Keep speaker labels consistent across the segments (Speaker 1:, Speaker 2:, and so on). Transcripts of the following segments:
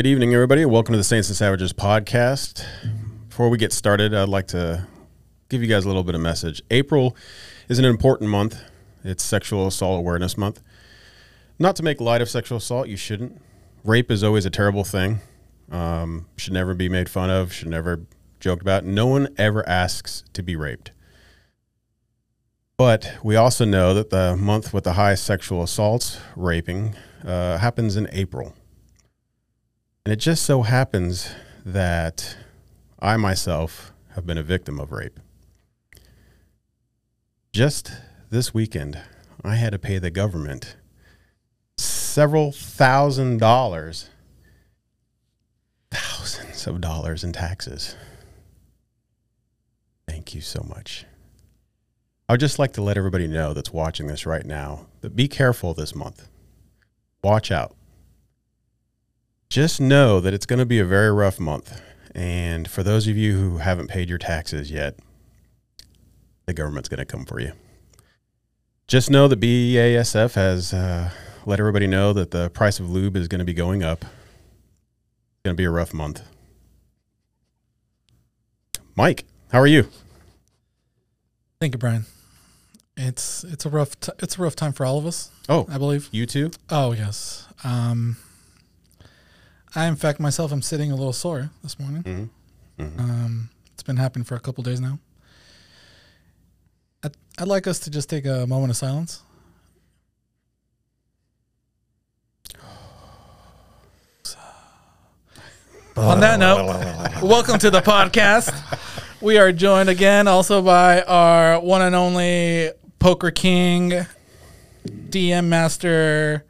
Speaker 1: Good evening, everybody. Welcome to the Saints and Savages podcast. Before we get started, I'd like to give you guys a little bit of message. April is an important month. It's Sexual Assault Awareness Month. Not to make light of sexual assault, you shouldn't. Rape is always a terrible thing. Um, should never be made fun of. Should never joked about. No one ever asks to be raped. But we also know that the month with the highest sexual assaults, raping, uh, happens in April. And it just so happens that I myself have been a victim of rape. Just this weekend, I had to pay the government several thousand dollars, thousands of dollars in taxes. Thank you so much. I would just like to let everybody know that's watching this right now that be careful this month. Watch out. Just know that it's going to be a very rough month. And for those of you who haven't paid your taxes yet, the government's going to come for you. Just know that BASF has uh, let everybody know that the price of lube is going to be going up. It's going to be a rough month. Mike, how are you?
Speaker 2: Thank you, Brian. It's it's a rough t- it's a rough time for all of us.
Speaker 1: Oh,
Speaker 2: I believe.
Speaker 1: you too?
Speaker 2: Oh yes. Um, I in fact myself I'm sitting a little sore this morning.
Speaker 1: Mm-hmm.
Speaker 2: Um, it's been happening for a couple days now. I'd, I'd like us to just take a moment of silence. On that note, welcome to the podcast. We are joined again also by our one and only Poker King, DM Master,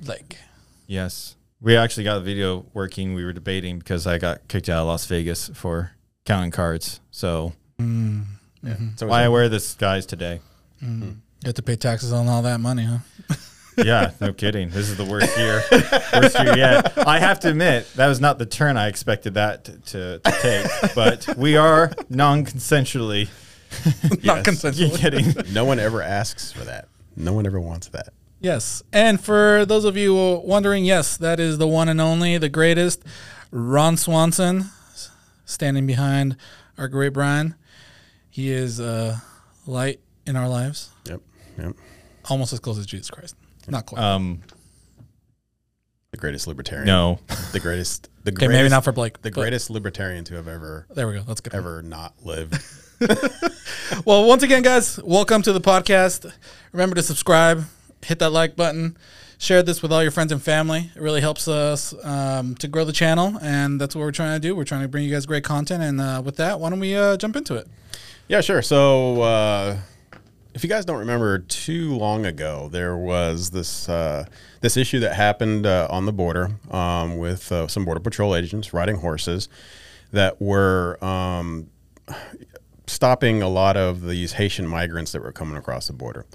Speaker 2: Blake.
Speaker 3: Yes. We actually got the video working. We were debating because I got kicked out of Las Vegas for counting cards. So
Speaker 2: Mm.
Speaker 1: So
Speaker 3: why I wear this guys today. Mm-hmm. Hmm.
Speaker 2: You have to pay taxes on all that money, huh?
Speaker 3: Yeah, no kidding. This is the worst year. worst year yet. I have to admit, that was not the turn I expected that to, to, to take. But we are non consensually
Speaker 2: Not consensually.
Speaker 3: kidding.
Speaker 1: no one ever asks for that. No one ever wants that.
Speaker 2: Yes. And for those of you wondering, yes, that is the one and only, the greatest, Ron Swanson, standing behind our great Brian. He is uh, light in our lives,
Speaker 1: Yep. Yep.
Speaker 2: almost as close as Jesus Christ. Not quite.
Speaker 3: Um,
Speaker 1: The greatest libertarian.
Speaker 3: no.
Speaker 1: The greatest. The
Speaker 2: okay,
Speaker 1: greatest,
Speaker 2: maybe not for Blake.
Speaker 1: the greatest libertarian to have ever
Speaker 2: There we go. That's good.
Speaker 1: ever not lived.
Speaker 2: Well, once again, guys, welcome to the podcast. Remember to subscribe, hit that like button, share this with all your friends and family. It really helps us um, to grow the channel, and that's what we're trying to do. We're trying to bring you guys great content. And uh, with that, why don't we uh, jump into it?
Speaker 1: Yeah, sure. So, uh, if you guys don't remember, too long ago there was this uh, this issue that happened uh, on the border um, with uh, some border patrol agents riding horses that were um, stopping a lot of these Haitian migrants that were coming across the border.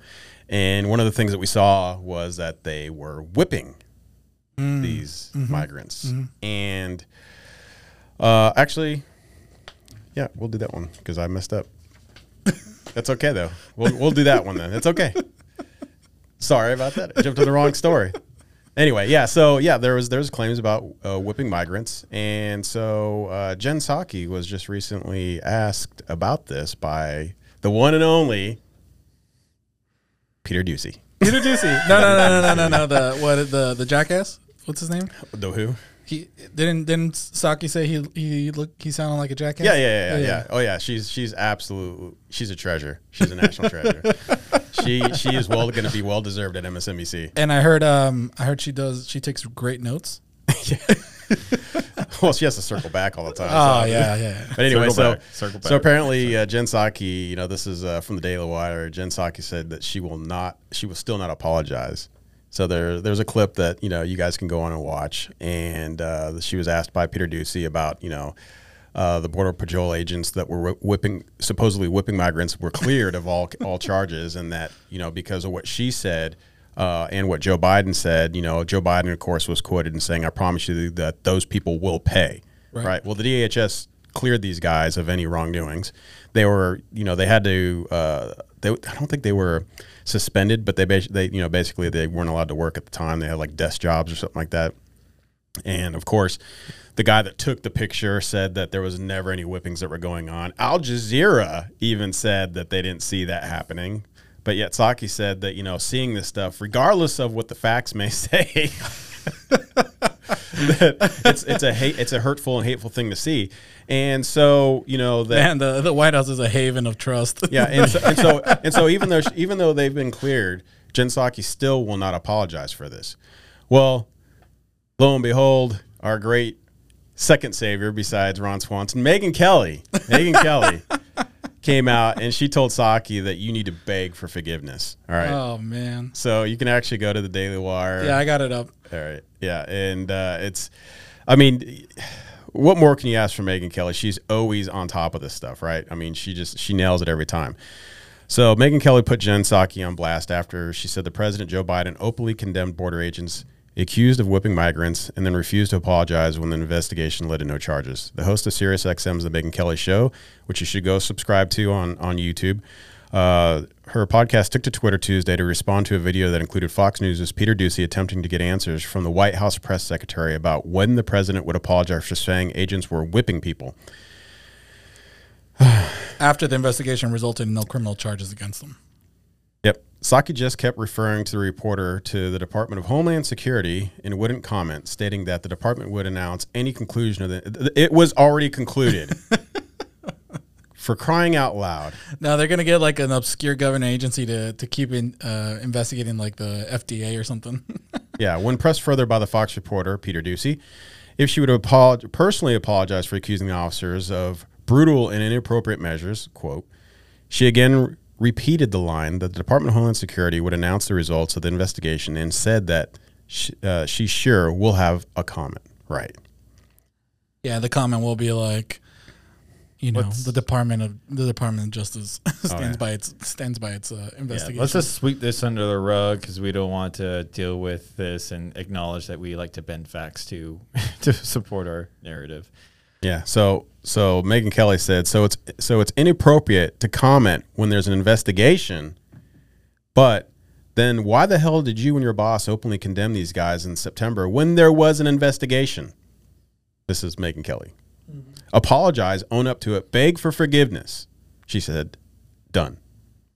Speaker 1: And one of the things that we saw was that they were whipping these migrants. And uh, actually, yeah, we'll do that one because I messed up. That's okay though. We'll we'll do that one then. It's okay. Sorry about that. I jumped to the wrong story. Anyway, yeah. So yeah, there was there's claims about uh, whipping migrants, and so uh, Jen Psaki was just recently asked about this by the one and only Peter Doocy.
Speaker 2: Peter Doocy. No, no, no, no, no, no, no. The what? The the jackass. What's his name?
Speaker 1: The who?
Speaker 2: He didn't didn't Psaki say he he look he sounded like a jackass?
Speaker 1: Yeah, yeah, yeah, yeah, yeah. Oh yeah, she's she's absolute. She's a treasure. She's a national treasure. She she is well going to be well deserved at MSNBC.
Speaker 2: And I heard um I heard she does she takes great notes.
Speaker 1: Well, she has to circle back all the time.
Speaker 2: Oh
Speaker 1: so-
Speaker 2: yeah, yeah.
Speaker 1: But anyway,
Speaker 3: Circle
Speaker 1: so
Speaker 3: back, circle
Speaker 1: so apparently uh, Jen Psaki, you know, this is uh, from the Daily Wire. Jen Psaki said that she will not, she will still not apologize. So there, there's a clip that you know you guys can go on and watch, and uh, she was asked by Peter Doocy about you know uh, the border patrol agents that were whipping, supposedly whipping migrants, were cleared of all all charges, and that you know because of what she said. Uh, and what Joe Biden said, you know, Joe Biden, of course, was quoted in saying, "I promise you that those people will pay."
Speaker 2: Right.
Speaker 1: right? Well, the DHS cleared these guys of any wrongdoings. They were, you know, they had to. Uh, they, I don't think they were suspended, but they, they, you know, basically they weren't allowed to work at the time. They had like desk jobs or something like that. And of course, the guy that took the picture said that there was never any whippings that were going on. Al Jazeera even said that they didn't see that happening. But yet Psaki said that, you know, seeing this stuff, regardless of what the facts may say, that it's it's a hate it's a hurtful and hateful thing to see. And so, you know, that
Speaker 2: Man, the, the White House is a haven of trust.
Speaker 1: yeah, and so, and so and so even though even though they've been cleared, Jen Psaki still will not apologize for this. Well, lo and behold, our great second savior besides Ron Swanson, Megyn Kelly, Megyn Kelly came out and she told Psaki that you need to beg for forgiveness. All right.
Speaker 2: Oh man.
Speaker 1: So you can actually go to the Daily Wire.
Speaker 2: Yeah, I got it up.
Speaker 1: All right. Yeah, and uh, it's, I mean, what more can you ask from Megyn Kelly? She's always on top of this stuff, right? I mean, she just she nails it every time. So Megyn Kelly put Jen Psaki on blast after she said the president Joe Biden openly condemned border agents accused of whipping migrants and then refused to apologize when the investigation led to no charges. The host of SiriusXM's The Megyn Kelly Show, which you should go subscribe to on on YouTube. Uh, her podcast took to Twitter Tuesday to respond to a video that included Fox News' Peter Doocy attempting to get answers from the White House press secretary about when the president would apologize for saying agents were whipping people.
Speaker 2: After the investigation resulted in no criminal charges against them.
Speaker 1: Yep. Psaki just kept referring to the reporter to the Department of Homeland Security and wouldn't comment, stating that the department would announce any conclusion of the. It was already concluded. For crying out loud.
Speaker 2: Now they're gonna get like an obscure government agency to to keep in, uh, investigating like the FDA or something.
Speaker 1: Yeah, when pressed further by the Fox reporter, Peter Doocy, if she would apolog- personally apologize for accusing the officers of brutal and inappropriate measures, quote, she again repeated the line that the Department of Homeland Security would announce the results of the investigation and said that she, uh, she sure will have a comment. Right.
Speaker 2: yeah, the comment will be like, you know,
Speaker 3: What's-
Speaker 2: the Department of the Department of Justice stands
Speaker 1: yeah.
Speaker 2: by its stands by its uh,
Speaker 3: Yeah,
Speaker 2: investigation.
Speaker 3: let's just sweep this under the rug because we don't want to deal with this and acknowledge that we like to bend facts to to support our narrative.
Speaker 1: Yeah. So so Megyn Kelly said so it's so it's inappropriate to comment when there's an investigation, but then why the hell did you and your boss openly condemn these guys in September when there was an investigation? This is Megyn Kelly. Mm-hmm. Apologize, own up to it, beg for forgiveness. She said, done.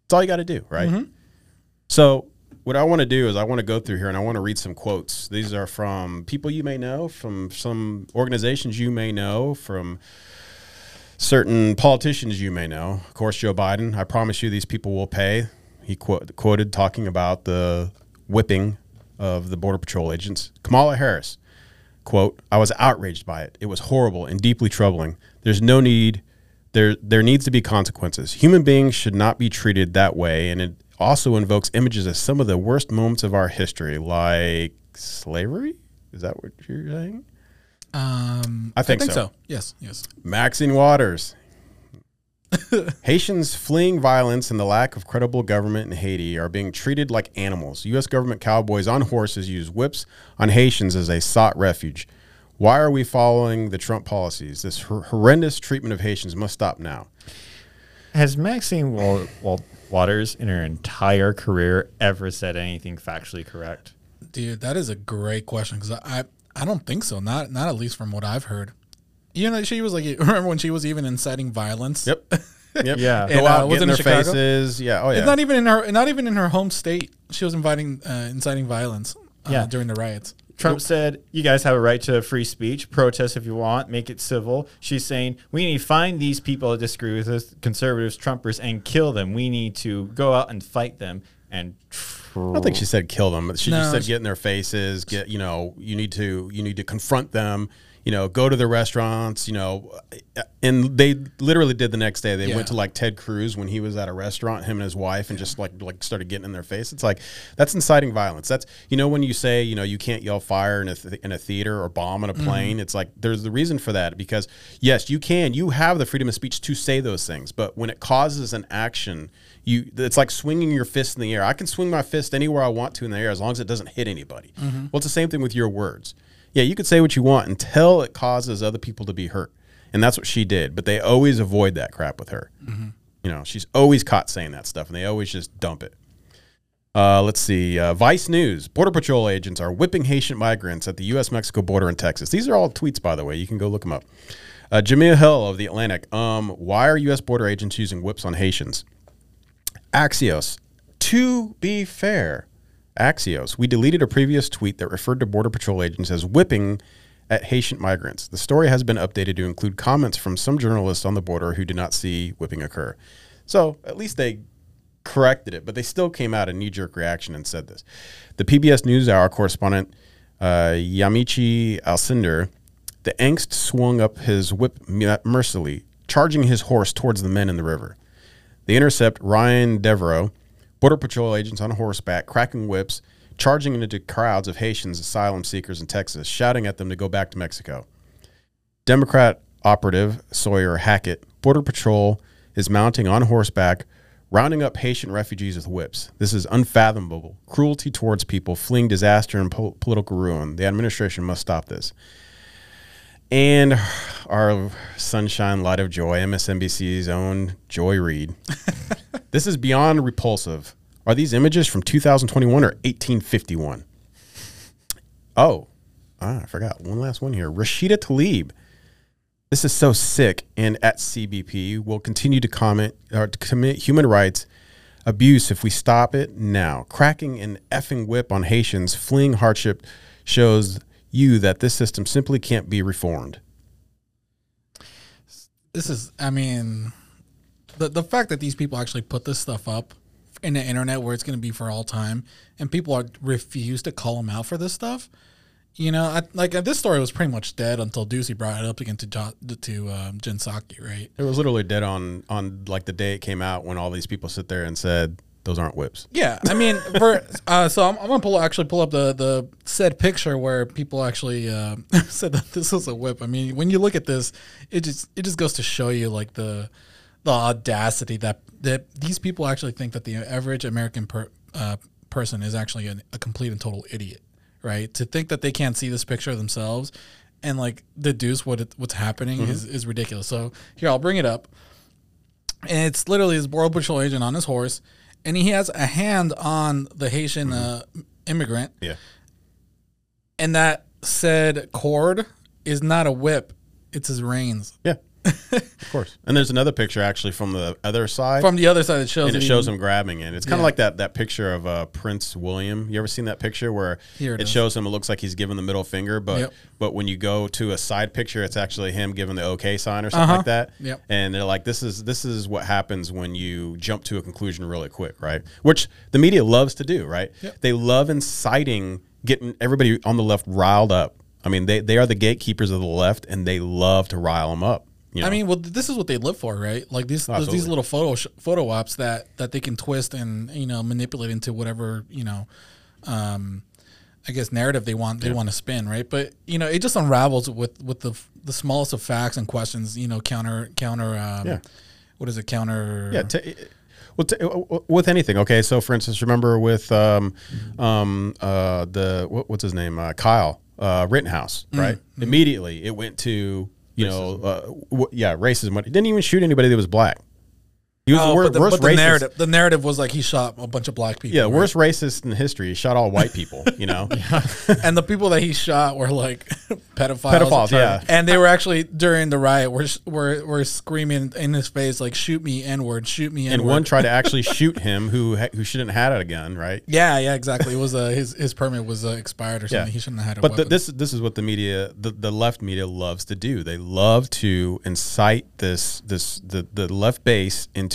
Speaker 1: That's all you got to do, right? Mm-hmm. So, what I want to do is I want to go through here and I want to read some quotes. These are from people you may know, from some organizations you may know, from certain politicians you may know. Of course, Joe Biden. I promise you, these people will pay. He quote, quoted talking about the whipping of the Border Patrol agents. Kamala Harris, quote, I was outraged by it. It was horrible and deeply troubling. There's no need there there needs to be consequences. Human beings should not be treated that way and it also invokes images of some of the worst moments of our history like slavery? Is that what you're saying?
Speaker 2: um,
Speaker 1: I think so.
Speaker 2: Yes, yes.
Speaker 1: Maxine Waters. Haitians fleeing violence and the lack of credible government in Haiti are being treated like animals. U.S. government cowboys on horses use whips on Haitians as they sought refuge. Why are we following the Trump policies? This hor- horrendous treatment of Haitians must stop now.
Speaker 3: Has Maxine Wal- Wal- Waters in her entire career ever said anything factually correct?
Speaker 2: Dude, that is a great question because I, I don't think so. Not not at least from what I've heard. You know, she was like, remember when she was even inciting violence?
Speaker 1: Yep. Yep.
Speaker 3: Yeah.
Speaker 1: Go
Speaker 2: And, uh,
Speaker 1: out,
Speaker 2: was
Speaker 1: get in
Speaker 2: it
Speaker 1: their
Speaker 2: Chicago?
Speaker 1: faces. Yeah. Oh yeah.
Speaker 2: It's not even in her, not even in her home state. She was inviting, uh, inciting violence. Uh,
Speaker 3: Yeah.
Speaker 2: during the riots.
Speaker 3: Trump said, "You guys have a right to free speech. Protest if you want. Make it civil." She's saying, "We need to find these people that disagree with us, conservatives, Trumpers, and kill them. We need to go out and fight them." And
Speaker 1: I don't think she said kill them. but She
Speaker 2: No,
Speaker 1: just said
Speaker 2: she-
Speaker 1: get in their faces. Get you know you need to you need to confront them. You know, go to the restaurants. You know, uh, and they literally did the next day. They
Speaker 2: Yeah.
Speaker 1: went to like Ted Cruz when he was at a restaurant, him and his wife, and just like like started getting in their face. It's like that's inciting violence. That's you know when you say you know you can't yell fire in a th- in a theater or bomb in a mm-hmm. plane. It's like there's the reason for that because yes, you can. You have the freedom of speech to say those things, but when it causes an action you it's like swinging your fist in the air. I can swing my fist anywhere I want to in the air as long as it doesn't hit anybody. Mm-hmm. Well, it's the same thing with your words. Yeah, you could say what you want until it causes other people to be hurt. And that's what she did, but they always avoid that crap with her. You know, she's always caught saying that stuff and they always just dump it. Uh, let's see. Uh, Vice News: Border Patrol agents are whipping Haitian migrants at the U.S.-Mexico border in Texas. These are all tweets, by the way. You can go look them up. Uh, Jemele Hill of the Atlantic. Um, why are U.S. border agents using whips on Haitians? Axios. To be fair, Axios. We deleted a previous tweet that referred to Border Patrol agents as whipping at Haitian migrants. The story has been updated to include comments from some journalists on the border who did not see whipping occur. So at least they corrected it, but they still came out a knee jerk reaction and said this. The PBS NewsHour correspondent uh, Yamiche Alcindor, the angst swung up his whip mercilessly, charging his horse towards the men in the river. The Intercept Ryan Devereaux, Border Patrol agents on horseback, cracking whips, charging into crowds of Haitians asylum seekers in Texas, shouting at them to go back to Mexico. Democrat operative Sawyer Hackett, Border Patrol is mounting on horseback, rounding up Haitian refugees with whips. This is unfathomable cruelty towards people fleeing disaster and po- political ruin. The administration must stop this. And our sunshine, light of joy, MSNBC's own Joy Reid. this is beyond repulsive. Are these images from 2021 or 1851? Oh, ah, I forgot one last one here. Rashida Tlaib. This is so sick. And at CBP we'll continue to comment or to commit human rights abuse if we stop it now. Cracking an effing whip on Haitians fleeing hardship shows you that this system simply can't be reformed.
Speaker 2: This is, I mean, the the fact that these people actually put this stuff up in the internet where it's going to be for all time, and people are refuse to call them out for this stuff. You know, I, like this story was pretty much dead until Doocy brought it up again to to um, right?
Speaker 1: It was literally dead on on like the day it came out when all these people sit there and said those aren't whips.
Speaker 2: Yeah, I mean, for uh, so I'm, I'm gonna pull actually pull up the the said picture where people actually uh, said that this was a whip. I mean, when you look at this, it just it just goes to show you like the the audacity that that these people actually think that the average American per, uh, person is actually an, a complete and total idiot, right? To think that they can't see this picture themselves and like deduce what it, what's happening is is ridiculous. So here I'll bring it up, and it's literally his border patrol agent on his horse and he has a hand on the Haitian uh, immigrant,
Speaker 1: Yeah.
Speaker 2: and that said cord is not a whip; it's his reins.
Speaker 1: Yeah. Of course. And there's another picture actually from the other side.
Speaker 2: From the other side, it shows
Speaker 1: and it
Speaker 2: he-
Speaker 1: shows him grabbing it. It's kind of
Speaker 2: Yeah.
Speaker 1: like that that picture of uh, Prince William. You ever seen that picture where
Speaker 2: Here it
Speaker 1: it shows him? It looks like he's giving the middle finger, but
Speaker 2: Yep.
Speaker 1: but when you go to a side picture, it's actually him giving the OK sign or something
Speaker 2: Uh-huh.
Speaker 1: like that.
Speaker 2: Yep.
Speaker 1: And they're like, this is this is what happens when you jump to a conclusion really quick, right? Which the media loves to do, right?
Speaker 2: Yep.
Speaker 1: They love inciting, getting everybody on the left riled up. I mean, they they are the gatekeepers of the left, and they love to rile them up. You know?
Speaker 2: I mean, well, this is what they live for, right? Like these these little photo sh- photo ops that that they can twist and you know manipulate into whatever you know, um, I guess narrative they want they want to spin, right? But you know, it just unravels with with the the smallest of facts and questions. You know, counter counter. Um,
Speaker 1: Yeah.
Speaker 2: What is it? Counter.
Speaker 1: Yeah. T- well, t- with anything, okay. So, for instance, remember with um, um, uh, the what, what's his name, uh, Kyle uh, Rittenhouse, right? Immediately, it went to you know, uh, w- yeah, racism. He didn't even shoot anybody that was black. He was
Speaker 2: Oh,
Speaker 1: the wor-
Speaker 2: the,
Speaker 1: worst
Speaker 2: the
Speaker 1: racist.
Speaker 2: narrative the narrative was like he shot a bunch of black people.
Speaker 1: Yeah,
Speaker 2: right?
Speaker 1: worst racist in history. He shot all white people. You know,
Speaker 2: and the people that he shot were like pedophiles.
Speaker 1: Pedophiles, yeah.
Speaker 2: And they were actually during the riot were were, were screaming in his face like "Shoot me, N word! Shoot me, N
Speaker 1: and one tried to actually shoot him who who shouldn't have had a gun, right?
Speaker 2: Yeah, yeah, exactly. It was uh, his his permit was uh, expired or something. He shouldn't have had a
Speaker 1: But the, this this is what the media, the, the left media, loves to do. They love to incite this this the the left base into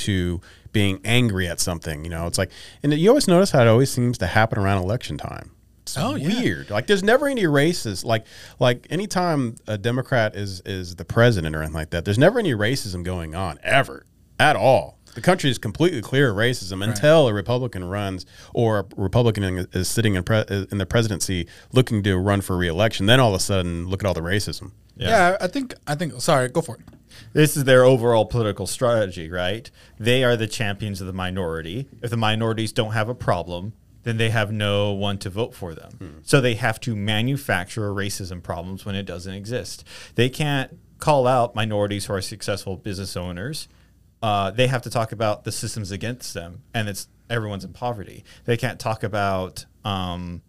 Speaker 1: being angry at something. You know, it's like, and you always notice how it always seems to happen around election time. It's
Speaker 2: Oh, yeah.
Speaker 1: weird. Like, there's never any races. Like, like anytime a Democrat is is the president or anything like that, there's never any racism going on ever at all. The country is completely clear of racism until a Republican runs or a Republican is sitting in, pre- in the presidency looking to run for reelection. Then all of a sudden, look at all the racism.
Speaker 2: yeah. I think I think. Sorry, go for it.
Speaker 3: This is their overall political strategy, right? They are the champions of the minority. If the minorities don't have a problem, then they have no one to vote for them. So they have to manufacture racism problems when it doesn't exist. They can't call out minorities who are successful business owners uh, they have to talk about the systems against them, and it's everyone's in poverty. They can't talk about um,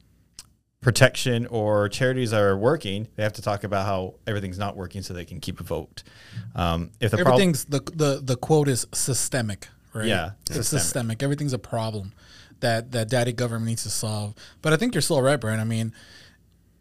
Speaker 3: protection or charities are working. They have to talk about how everything's not working, so they can keep a vote. Um, if the prob-
Speaker 2: Everything's the the the quote is systemic, right?
Speaker 3: Yeah,
Speaker 2: it's
Speaker 3: systemic.
Speaker 2: systemic. Everything's a problem that that daddy government needs to solve. But I think you're still right, Brian. I mean,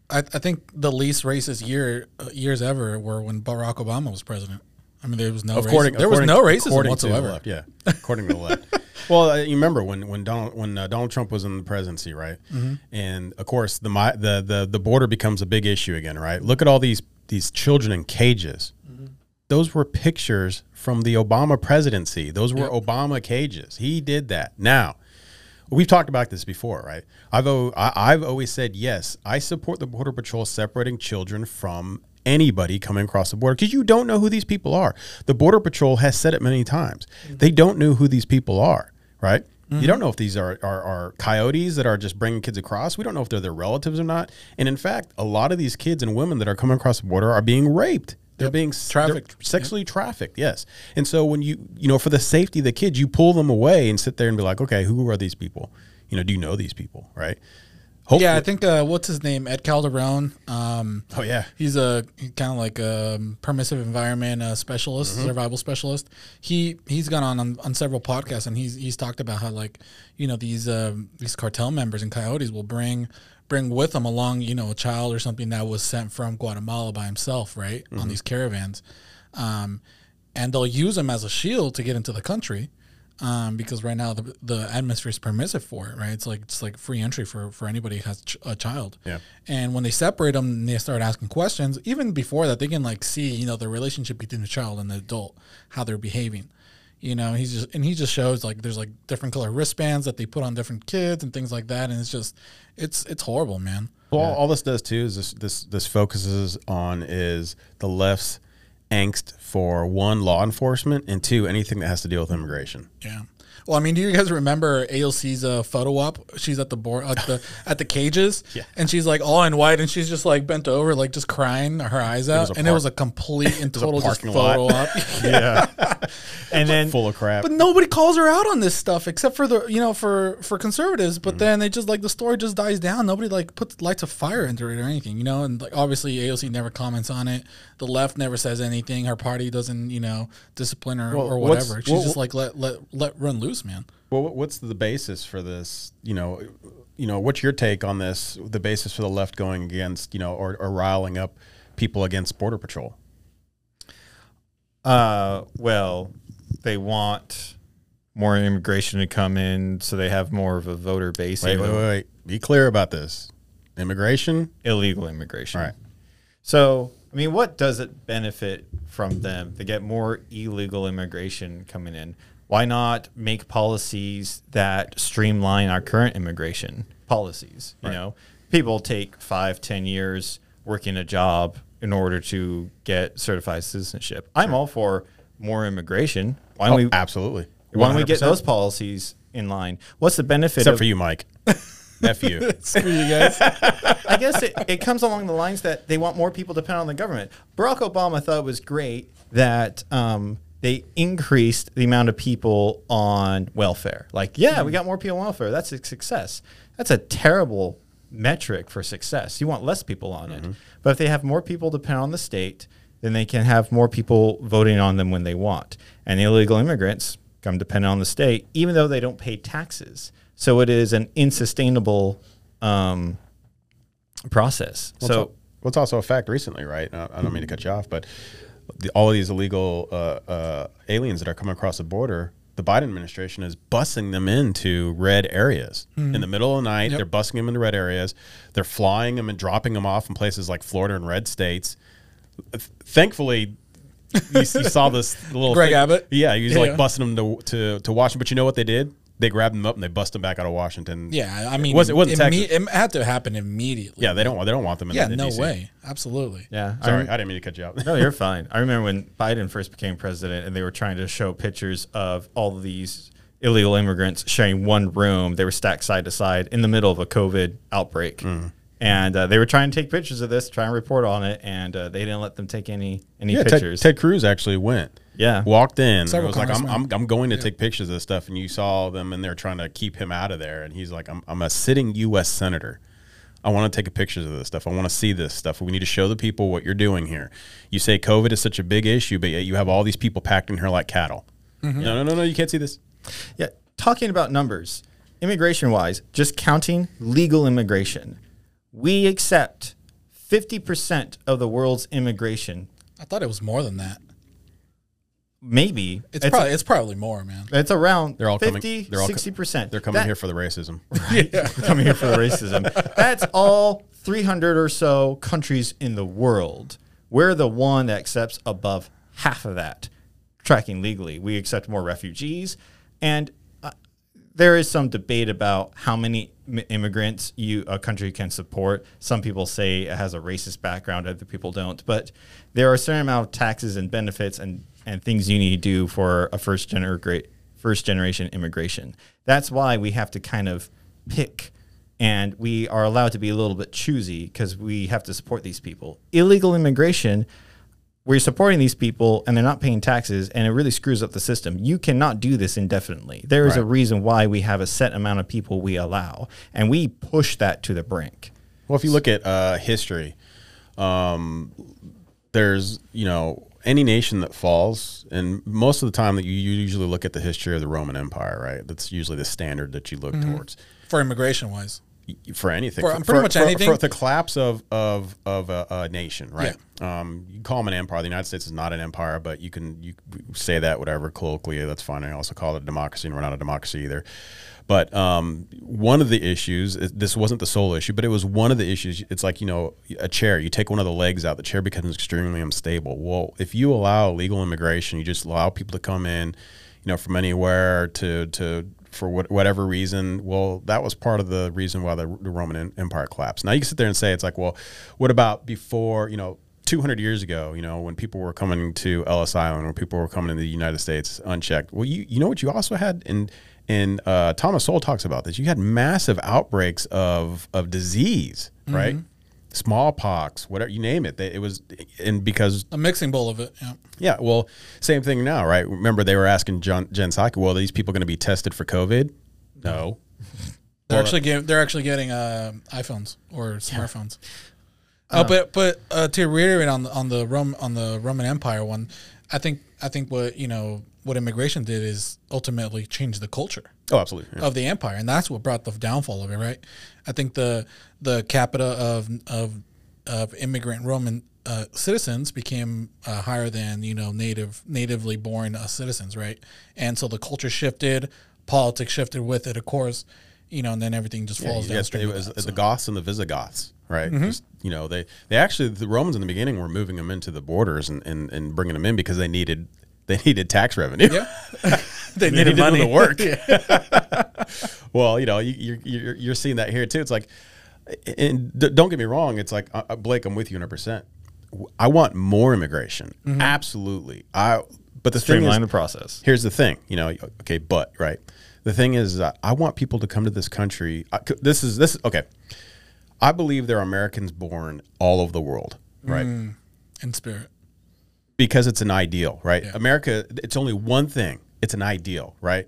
Speaker 2: I, I think the least racist year uh, years ever were when Barack Obama was president. I mean, there was no
Speaker 1: According,
Speaker 2: racism. there was no racism
Speaker 1: according to the
Speaker 2: whatsoever.
Speaker 1: left, yeah, according to the left. Well, uh, you remember when when Donald when uh, Donald Trump was in the presidency, right?
Speaker 2: Mm-hmm.
Speaker 1: And of course, the, mi- the the the border becomes a big issue again, right? Look at all these these children in cages.
Speaker 2: Mm-hmm.
Speaker 1: Those were pictures from the Obama presidency. Those were Obama cages. He did that. Now, we've talked about this before, right? I've I've always said yes. I support the border patrol separating children from anybody coming across the border because you don't know who these people are. The border patrol has said it many times. Mm-hmm. They don't know who these people are, right? You mm-hmm. don't know if these are, are are coyotes that are just bringing kids across. We don't know if they're their relatives or not. And in fact, a lot of these kids and women that are coming across the border are being raped. They're being s- they're
Speaker 2: Trafficked.
Speaker 1: sexually trafficked. Yes. And so when you you know for the safety of the kids, you pull them away and sit there and be like, okay, who are these people? You know, do you know these people? Right. Hopefully,
Speaker 2: Yeah, I think uh, what's his name, Ed Calderon. Um,
Speaker 1: Oh yeah.
Speaker 2: He's a kind of like a permissive environment uh, specialist,
Speaker 1: Mm-hmm.
Speaker 2: survival specialist. He he's gone on, on on several podcasts and he's he's talked about how like you know these um, these cartel members and coyotes will bring bring with them along you know a child or something that was sent from Guatemala by himself right
Speaker 1: Mm-hmm.
Speaker 2: on these caravans, um, and they'll use them as a shield to get into the country. Um, because right now the the atmosphere is permissive for it, right? It's like it's like free entry for for anybody who has ch- a child.
Speaker 1: Yeah.
Speaker 2: And when they separate them and they start asking questions, even before that, they can like see, you know, the relationship between the child and the adult, how they're behaving. You know, he's just and he just shows like there's like different color wristbands that they put on different kids and things like that, and it's just it's it's horrible, man.
Speaker 1: Well, all this does too is this this this focuses on is the left's angst for one law enforcement and two anything that has to deal with immigration.
Speaker 2: Yeah. Well, I mean, do you guys remember AOC's uh, photo op? She's at the board at the at the cages,
Speaker 1: Yeah.
Speaker 2: and she's like all in white, and she's just like bent over, like just crying her eyes out, and it was a complete and total just photo
Speaker 1: lot.
Speaker 2: op.
Speaker 3: yeah. and then
Speaker 1: Full of crap.
Speaker 2: But nobody calls her out on this stuff except for the you know for for conservatives. But then they just like the story just dies down. Nobody like puts lights of fire into it or anything, you know. And like obviously AOC never comments on it. The left never says anything. Her party doesn't you know discipline her
Speaker 1: Well,
Speaker 2: or whatever. She's
Speaker 1: well,
Speaker 2: just like let let let run loose, man.
Speaker 1: Well, what's the basis for this? You know, you know, what's your take on this? The basis for the left going against, you know, or, or riling up people against border patrol?
Speaker 3: Uh, well, they want more immigration to come in, so they have more of a voter base.
Speaker 1: Wait, wait, wait, wait. Be clear about this. Immigration.
Speaker 3: Illegal immigration.
Speaker 1: All right.
Speaker 3: So, I mean, what does it benefit from them to get more illegal immigration coming in? Why not make policies that streamline our current immigration policies? You
Speaker 1: Right.
Speaker 3: know, people take five, ten years working a job in order to get certified citizenship. I'm all for more immigration. Why don't
Speaker 1: Oh,
Speaker 3: we?
Speaker 1: absolutely.
Speaker 3: Why don't we get those policies in line? What's the benefit?
Speaker 1: Except
Speaker 3: of,
Speaker 1: for you, Mike. F you.
Speaker 2: Screw you guys.
Speaker 3: I guess it, it comes along the lines that they want more people to depend on the government. Barack Obama thought it was great that um, they increased the amount of people on welfare. Like, yeah, we got more people on welfare. That's a success. That's a terrible metric for success. You want less people on it. But if they have more people depend on the state, then they can have more people voting on them when they want. And illegal immigrants come depend on the state, even though they don't pay taxes. So it is an unsustainable um, process.
Speaker 1: Well,
Speaker 3: so
Speaker 1: well, it's also a fact recently, right? I don't mean to cut you off, but the, all of these illegal uh, uh, aliens that are coming across the border, the Biden administration is busing them into red areas in the middle of the night.
Speaker 2: Yep.
Speaker 1: They're busing them into red areas. They're flying them and dropping them off in places like Florida and red states. Thankfully, you, you saw this little
Speaker 2: Greg
Speaker 1: thing-
Speaker 2: Abbott?
Speaker 1: Yeah, he was
Speaker 2: Yeah.
Speaker 1: like busting them to, to to Washington. But you know what they did? They grabbed them up and they bust them back out of Washington.
Speaker 2: Yeah, I mean,
Speaker 1: was it wasn't
Speaker 2: imme-
Speaker 1: Texas?
Speaker 2: it had to happen immediately.
Speaker 1: Yeah, they don't want they don't want them in.
Speaker 2: yeah,
Speaker 1: in
Speaker 2: no
Speaker 1: DC.
Speaker 2: way, absolutely.
Speaker 3: yeah, I
Speaker 1: Sorry,
Speaker 3: rem-
Speaker 1: I didn't mean to cut you off.
Speaker 3: no, you're fine. I remember when Biden first became president, and they were trying to show pictures of all of these illegal immigrants sharing one room. They were stacked side to side in the middle of a COVID outbreak, and uh, they were trying to take pictures of this, try and report on it, and uh, they didn't let them take any any
Speaker 1: yeah, Ted,
Speaker 3: pictures.
Speaker 1: Ted Cruz actually went
Speaker 3: Yeah.
Speaker 1: walked in. and
Speaker 2: Several
Speaker 1: was like, I'm, I'm. I'm going to take pictures of this stuff. And you saw them and they're trying to keep him out of there. And he's like, I'm, I'm a sitting U.S. senator. I want to take pictures of this stuff. I want to see this stuff. We need to show the people what you're doing here. You say COVID is such a big issue, but yet you have all these people packed in here like cattle. Mm-hmm. No, no, no, no. You can't see this.
Speaker 3: Yeah, talking about numbers, immigration wise, just counting legal immigration, we accept 50% of the world's immigration.
Speaker 2: I thought it was more than that.
Speaker 3: Maybe
Speaker 2: It's, probably it's probably more, man.
Speaker 3: it's around
Speaker 1: They're all
Speaker 3: 50,
Speaker 1: coming. They're all
Speaker 3: 60%.
Speaker 1: They're coming
Speaker 3: That-
Speaker 1: here for the racism.
Speaker 3: They're coming here for the racism. That's all 300 or so countries in the world. We're the one that accepts above half of that, tracking legally. We accept more refugees, and uh, there is some debate about how many immigrants you a country can support. Some people say it has a racist background, other people don't. But there are a certain amount of taxes and benefits and, and things you need to do for a first gener- first generation immigration. That's why we have to kind of pick and we are allowed to be a little bit choosy because we have to support these people. Illegal immigration, we're supporting these people and they're not paying taxes and it really screws up the system. You cannot do this indefinitely. There is a reason why we have a set amount of people we allow and we push that to the brink.
Speaker 1: Well, if you look at uh, history, um, there's you know any nation that falls, and most of the time that you usually look at the history of the Roman Empire, right? That's usually the standard that you look mm-hmm. towards
Speaker 2: For immigration wise.
Speaker 1: For anything.
Speaker 2: For- pretty much anything.
Speaker 1: for the collapse of of of a, a nation, right? Um, you call them an empire. The United States is not an empire, but you can you say that whatever colloquially. That's fine. I also call it a democracy, and we're not a democracy either. But um, one of the issues, this wasn't the sole issue, but it was one of the issues. It's like, you know, a chair, you take one of the legs out, the chair becomes extremely unstable. Well, if you allow legal immigration, you just allow people to come in, you know, from anywhere to, to for what, whatever reason, well, that was part of the reason why the, the Roman Empire collapsed. Now you can sit there and say, it's like, well, what about before, you know, 200 years ago, you know, when people were coming to Ellis Island, when people were coming to the United States unchecked. Well, you you know what you also had, and and uh, Thomas Sowell talks about this. You had massive outbreaks of of disease, right? Smallpox, whatever you name it. They, it was, and because
Speaker 2: A mixing bowl of it. Yeah.
Speaker 1: yeah, well, same thing now, right? Remember they were asking John Jen Psaki, well, are these people going to be tested for COVID? No.
Speaker 2: They're actually getting, they're actually getting uh, iPhones or smartphones. Oh, but but uh, to reiterate on the on the Rome on the Roman Empire one, I think I think what you know what immigration did is ultimately change the culture
Speaker 1: Oh, absolutely. Yeah.
Speaker 2: of the empire, and that's what brought the downfall of it. Right? I think the the capita of of of immigrant Roman uh, citizens became uh, higher than you know native natively born uh, citizens, right? And so the culture shifted, politics shifted with it, of course, you know, and then everything just falls
Speaker 1: Yes,
Speaker 2: downstream.
Speaker 1: it was
Speaker 2: that,
Speaker 1: the
Speaker 2: so.
Speaker 1: Goths and the Visigoths, right? Just, you know, they they actually the Romans in the beginning were moving them into the borders and, and, and bringing them in because they needed they needed tax revenue.
Speaker 2: Yeah. they
Speaker 1: They
Speaker 2: needed
Speaker 1: needed
Speaker 2: money
Speaker 1: to work. well, you know, you, you're, you're you're seeing that here too. It's like, and don't get me wrong. It's like uh, Blake, I'm with you 100. percent I want more immigration, absolutely. I but the thing is,
Speaker 3: Streamline the process.
Speaker 1: here's the thing, you know, okay, but right. The thing is, uh, I want people to come to this country. I, c- this is this okay. I believe there are Americans born all over the world, right?
Speaker 2: in spirit.
Speaker 1: Because it's an ideal, right?
Speaker 2: Yeah.
Speaker 1: America, it's only one thing. It's an ideal, right?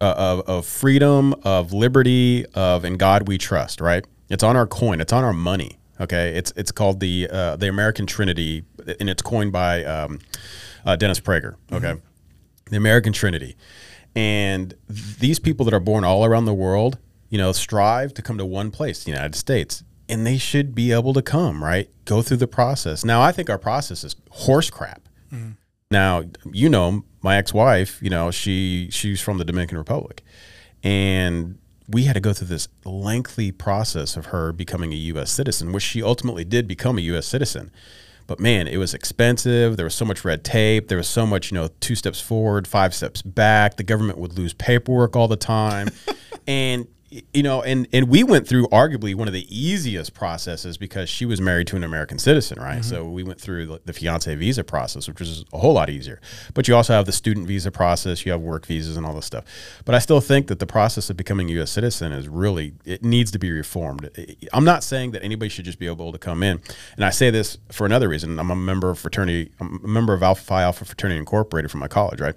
Speaker 1: Uh, of, of freedom, of liberty, of in God we trust, right? It's on our coin. It's on our money. Okay, it's it's called the uh, the American Trinity, and it's coined by um, uh, Dennis Prager. Okay, the American Trinity, and these people that are born all around the world, you know, strive to come to one place, the United States, and they should be able to come, right? Go through the process. Now, I think our process is horse crap. Now, you know, my ex-wife, you know, she she's from the Dominican Republic, and we had to go through this lengthy process of her becoming a U.S. citizen, which she ultimately did become a U.S. citizen. But man, it was expensive. There was so much red tape. There was so much, you know, two steps forward, five steps back. The government would lose paperwork all the time, and you know, and and we went through arguably one of the easiest processes because she was married to an American citizen, right?
Speaker 2: Mm-hmm.
Speaker 1: So we went through the, the fiance visa process, which was a whole lot easier. But you also have the student visa process, you have work visas and all this stuff. But I still think that the process of becoming a U.S. citizen is really it needs to be reformed. I'm not saying that anybody should just be able to come in, and I say this for another reason. I'm a member of fraternity, I'm a member of Alpha Phi Alpha Fraternity Incorporated from my college, right?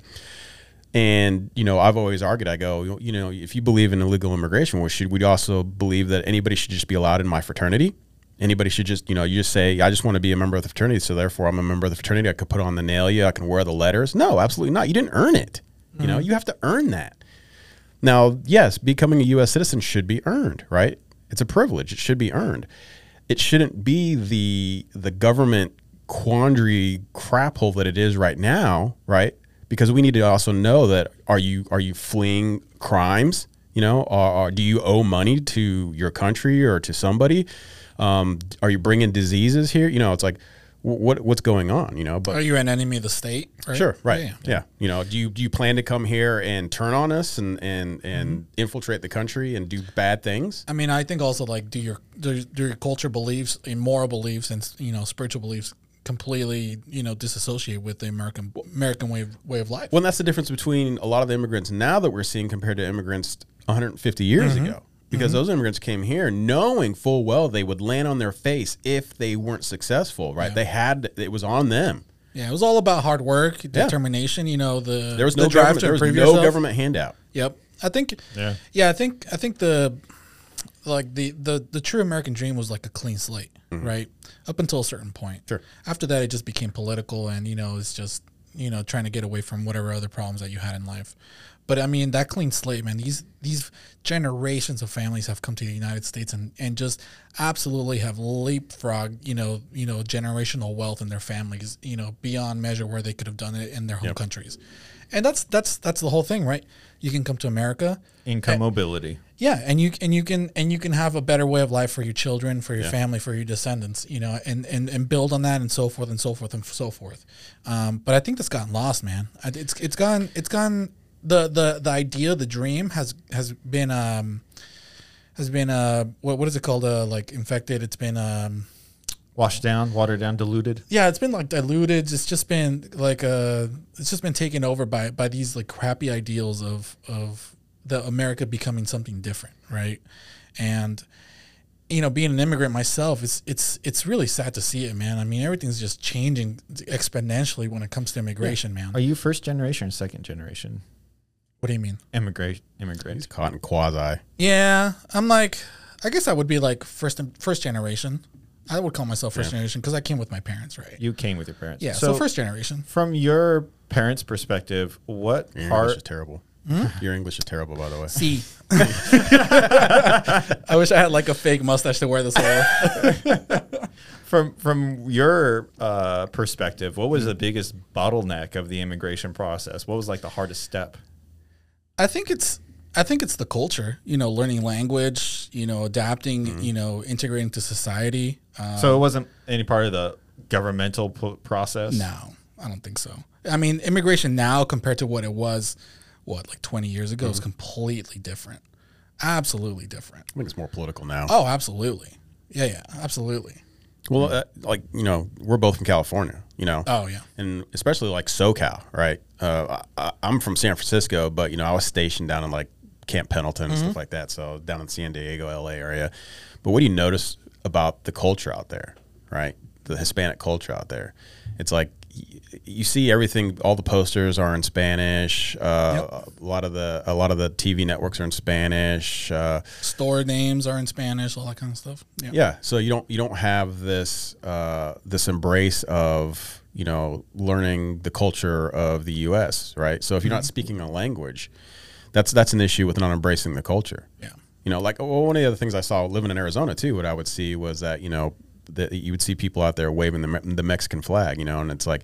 Speaker 1: And you know, I've always argued. I go, you know, if you believe in illegal immigration, well, should we also believe that anybody should just be allowed in my fraternity? Anybody should just, you know, you just say, I just want to be a member of the fraternity, so therefore I'm a member of the fraternity. I could put on the nail you, I can wear the letters. No, absolutely not. You didn't earn it. You know, mm-hmm. you have to earn that. Now, yes, becoming a U.S. citizen should be earned, right? It's a privilege. It should be earned. It shouldn't be the the government quandary crap hole that it is right now, right? Because we need to also know that are you are you fleeing crimes? You know, or, or do you owe money to your country or to somebody? Um, are you bringing diseases here? You know, it's like what what's going on? You know, but
Speaker 2: Are you an enemy of the state? Right?
Speaker 1: Sure, right.
Speaker 2: Yeah.
Speaker 1: Yeah, You know, do you do you plan to come here and turn on us and and and
Speaker 2: Mm-hmm.
Speaker 1: infiltrate the country and do bad things?
Speaker 2: I mean, I think also like do your do, do your culture beliefs, and moral beliefs, and you know spiritual beliefs completely you know disassociate with the American American way of, way of life.
Speaker 1: Well, and that's the difference between a lot of the immigrants now that we're seeing compared to immigrants 150 years
Speaker 2: Mm-hmm.
Speaker 1: ago. Because those immigrants came here knowing full well they would land on their face if they weren't successful, right? They had it was on them.
Speaker 2: Yeah, it was all about hard work, determination. You know, the
Speaker 1: There was
Speaker 2: the
Speaker 1: no
Speaker 2: drive to
Speaker 1: There was
Speaker 2: improve
Speaker 1: no
Speaker 2: yourself.
Speaker 1: government handout.
Speaker 2: Yep, I think.
Speaker 3: Yeah.
Speaker 2: yeah. I think I think the like the the the true American dream was like a clean slate, right? Up until a certain point.
Speaker 1: Sure.
Speaker 2: After that, it just became political, and you know, it's just you know trying to get away from whatever other problems that you had in life. But I mean, that clean slate, man. These these generations of families have come to the United States and, and just absolutely have leapfrogged, you know, you know, generational wealth in their families, you know, beyond measure where they could have done it in their home countries. And that's that's that's the whole thing, right? You can come to America,
Speaker 3: Income mobility.
Speaker 2: yeah, and you and you can and you can have a better way of life for your children, for your family, for your descendants, you know, and, and and build on that and so forth and so forth and so forth. Um, but I think that's gotten lost, man. It's it's gone it's gone the the the idea, the dream has has been um has been uh what what is it called uh like infected. It's been um
Speaker 3: Washed down, watered down, diluted.
Speaker 2: yeah, it's been like diluted. It's just been like uh it's just been taken over by by these like crappy ideals of of the America becoming something different, right? And you know, being an immigrant myself, it's it's it's really sad to see it, man. I mean, everything's just changing exponentially when it comes to immigration, man.
Speaker 3: Are you first generation or second generation?
Speaker 2: What do you mean?
Speaker 3: Immigrate, immigrant.
Speaker 1: He's caught in quasi.
Speaker 2: Yeah, I'm like, I guess I would be like first first generation. I would call myself first generation because I came with my parents, right?
Speaker 3: You came with your parents.
Speaker 2: Yeah, so, first generation.
Speaker 3: From your parents' perspective, what
Speaker 1: Your English
Speaker 3: part
Speaker 1: is terrible. Your English is terrible, by the way.
Speaker 2: See. I wish I had like a fake mustache to wear this whole.
Speaker 3: from from your uh, perspective, what was the biggest bottleneck of the immigration process? What was like the hardest step?
Speaker 2: I think it's I think it's the culture, you know, learning language, you know, adapting,
Speaker 1: Mm-hmm.
Speaker 2: you know, integrating to society. Uh,
Speaker 3: so it wasn't any part of the governmental p- process.
Speaker 2: no, I don't think so. I mean, immigration now compared to what it was, what like 20 years ago,
Speaker 1: Mm-hmm.
Speaker 2: is completely different. Absolutely different.
Speaker 1: I think it's more political now.
Speaker 2: Oh, absolutely. Yeah, yeah, absolutely.
Speaker 1: Well, uh, like you know, we're both from California. You know,
Speaker 2: Oh, yeah.
Speaker 1: and especially like SoCal, right? Uh, I, I'm from San Francisco, but you know, I was stationed down in like Camp Pendleton and stuff like that, so down in San Diego, LA area. But what do you notice about the culture out there, right? The Hispanic culture out there. It's like you see everything. All the posters are in Spanish. Uh, A lot of the a lot of the TV networks are in Spanish. Uh,
Speaker 2: Store names are in Spanish, all that kind of stuff. Yeah.
Speaker 1: yeah so you don't you don't have this uh, this embrace of you know learning the culture of the us right so if you're not speaking a language that's that's an issue with not embracing the culture
Speaker 2: Yeah.
Speaker 1: you know like well, one of the other things i saw living in arizona too what i would see was that you know that you would see people out there waving the, the mexican flag you know and it's like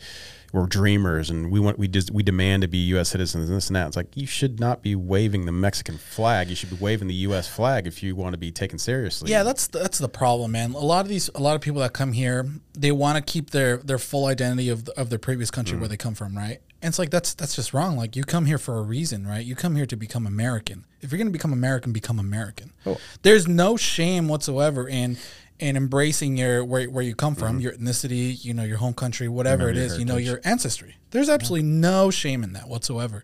Speaker 1: we're dreamers and we want we just we demand to be U.S. citizens and this and that. It's like you should not be waving the Mexican flag. You should be waving the U.S. flag if you want to be taken seriously.
Speaker 2: Yeah, that's that's the problem, man. A lot of these, a lot of people that come here, they want to keep their their full identity of of their previous country mm. where they come from, right? And it's like that's that's just wrong. Like you come here for a reason, right? You come here to become American. If you're going to become American, become American.
Speaker 1: Oh.
Speaker 2: There's no shame whatsoever in in embracing your where, where you come from, your ethnicity, you know, your home country, whatever it
Speaker 1: Mm-hmm. Your
Speaker 2: you know, your ancestry. There's absolutely no shame in that whatsoever.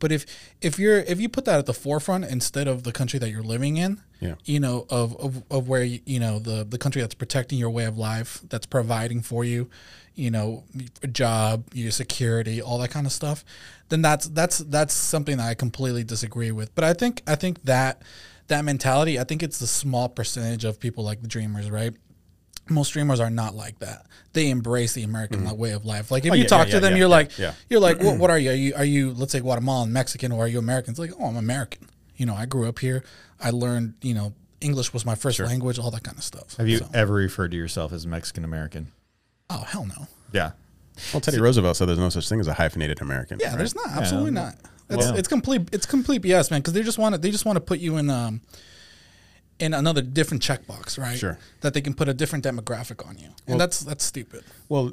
Speaker 2: But if if you're if you put that at the forefront instead of the country that you're living in,
Speaker 1: Yeah.
Speaker 2: you know, of, of, of where you, you know the the country that's protecting your way of life, that's providing for you, you know, a job, your security, all that kind of stuff, then that's that's that's something that I completely disagree with. But I think I think that that mentality, I think it's the small percentage of people like the dreamers, right? Most dreamers are not like that. They embrace the American like, way of life. Like if
Speaker 1: Oh,
Speaker 2: you
Speaker 1: yeah,
Speaker 2: talk
Speaker 1: yeah,
Speaker 2: to
Speaker 1: yeah,
Speaker 2: them,
Speaker 1: yeah,
Speaker 2: you're
Speaker 1: yeah,
Speaker 2: like,
Speaker 1: yeah.
Speaker 2: you're like, what, mm-hmm. what are you? Are you are you let's say Guatemalan, Mexican, or are you American? It's like, oh, I'm American. You know, I grew up here. I learned, you know, English was my first language, all that kind of stuff.
Speaker 3: Have you
Speaker 2: So-
Speaker 3: ever referred to yourself as Mexican American?
Speaker 2: oh hell no.
Speaker 3: Yeah.
Speaker 1: Well, Teddy Roosevelt said there's no such thing as a hyphenated American.
Speaker 2: Yeah,
Speaker 1: right?
Speaker 2: there's not. Absolutely not. It's, it's complete. It's complete BS, man. Because they just want to. They just want to put you in um in another different checkbox, right?
Speaker 1: Sure.
Speaker 2: That they can put a different demographic on you, and that's that's stupid.
Speaker 1: Well,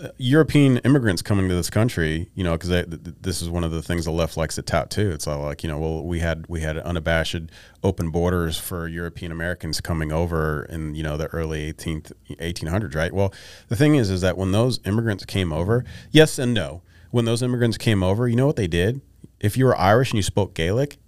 Speaker 1: uh, European immigrants coming to this country, you know, because th- this is one of the things the left likes to tout too. It's all like, you know, well, we had we had unabashed open borders for European Americans coming over in you know the early 18th 1800s, right? Well, the thing is, is that when those immigrants came over, yes and no. When those immigrants came over, you know what they did? If you were Irish and you spoke Gaelic,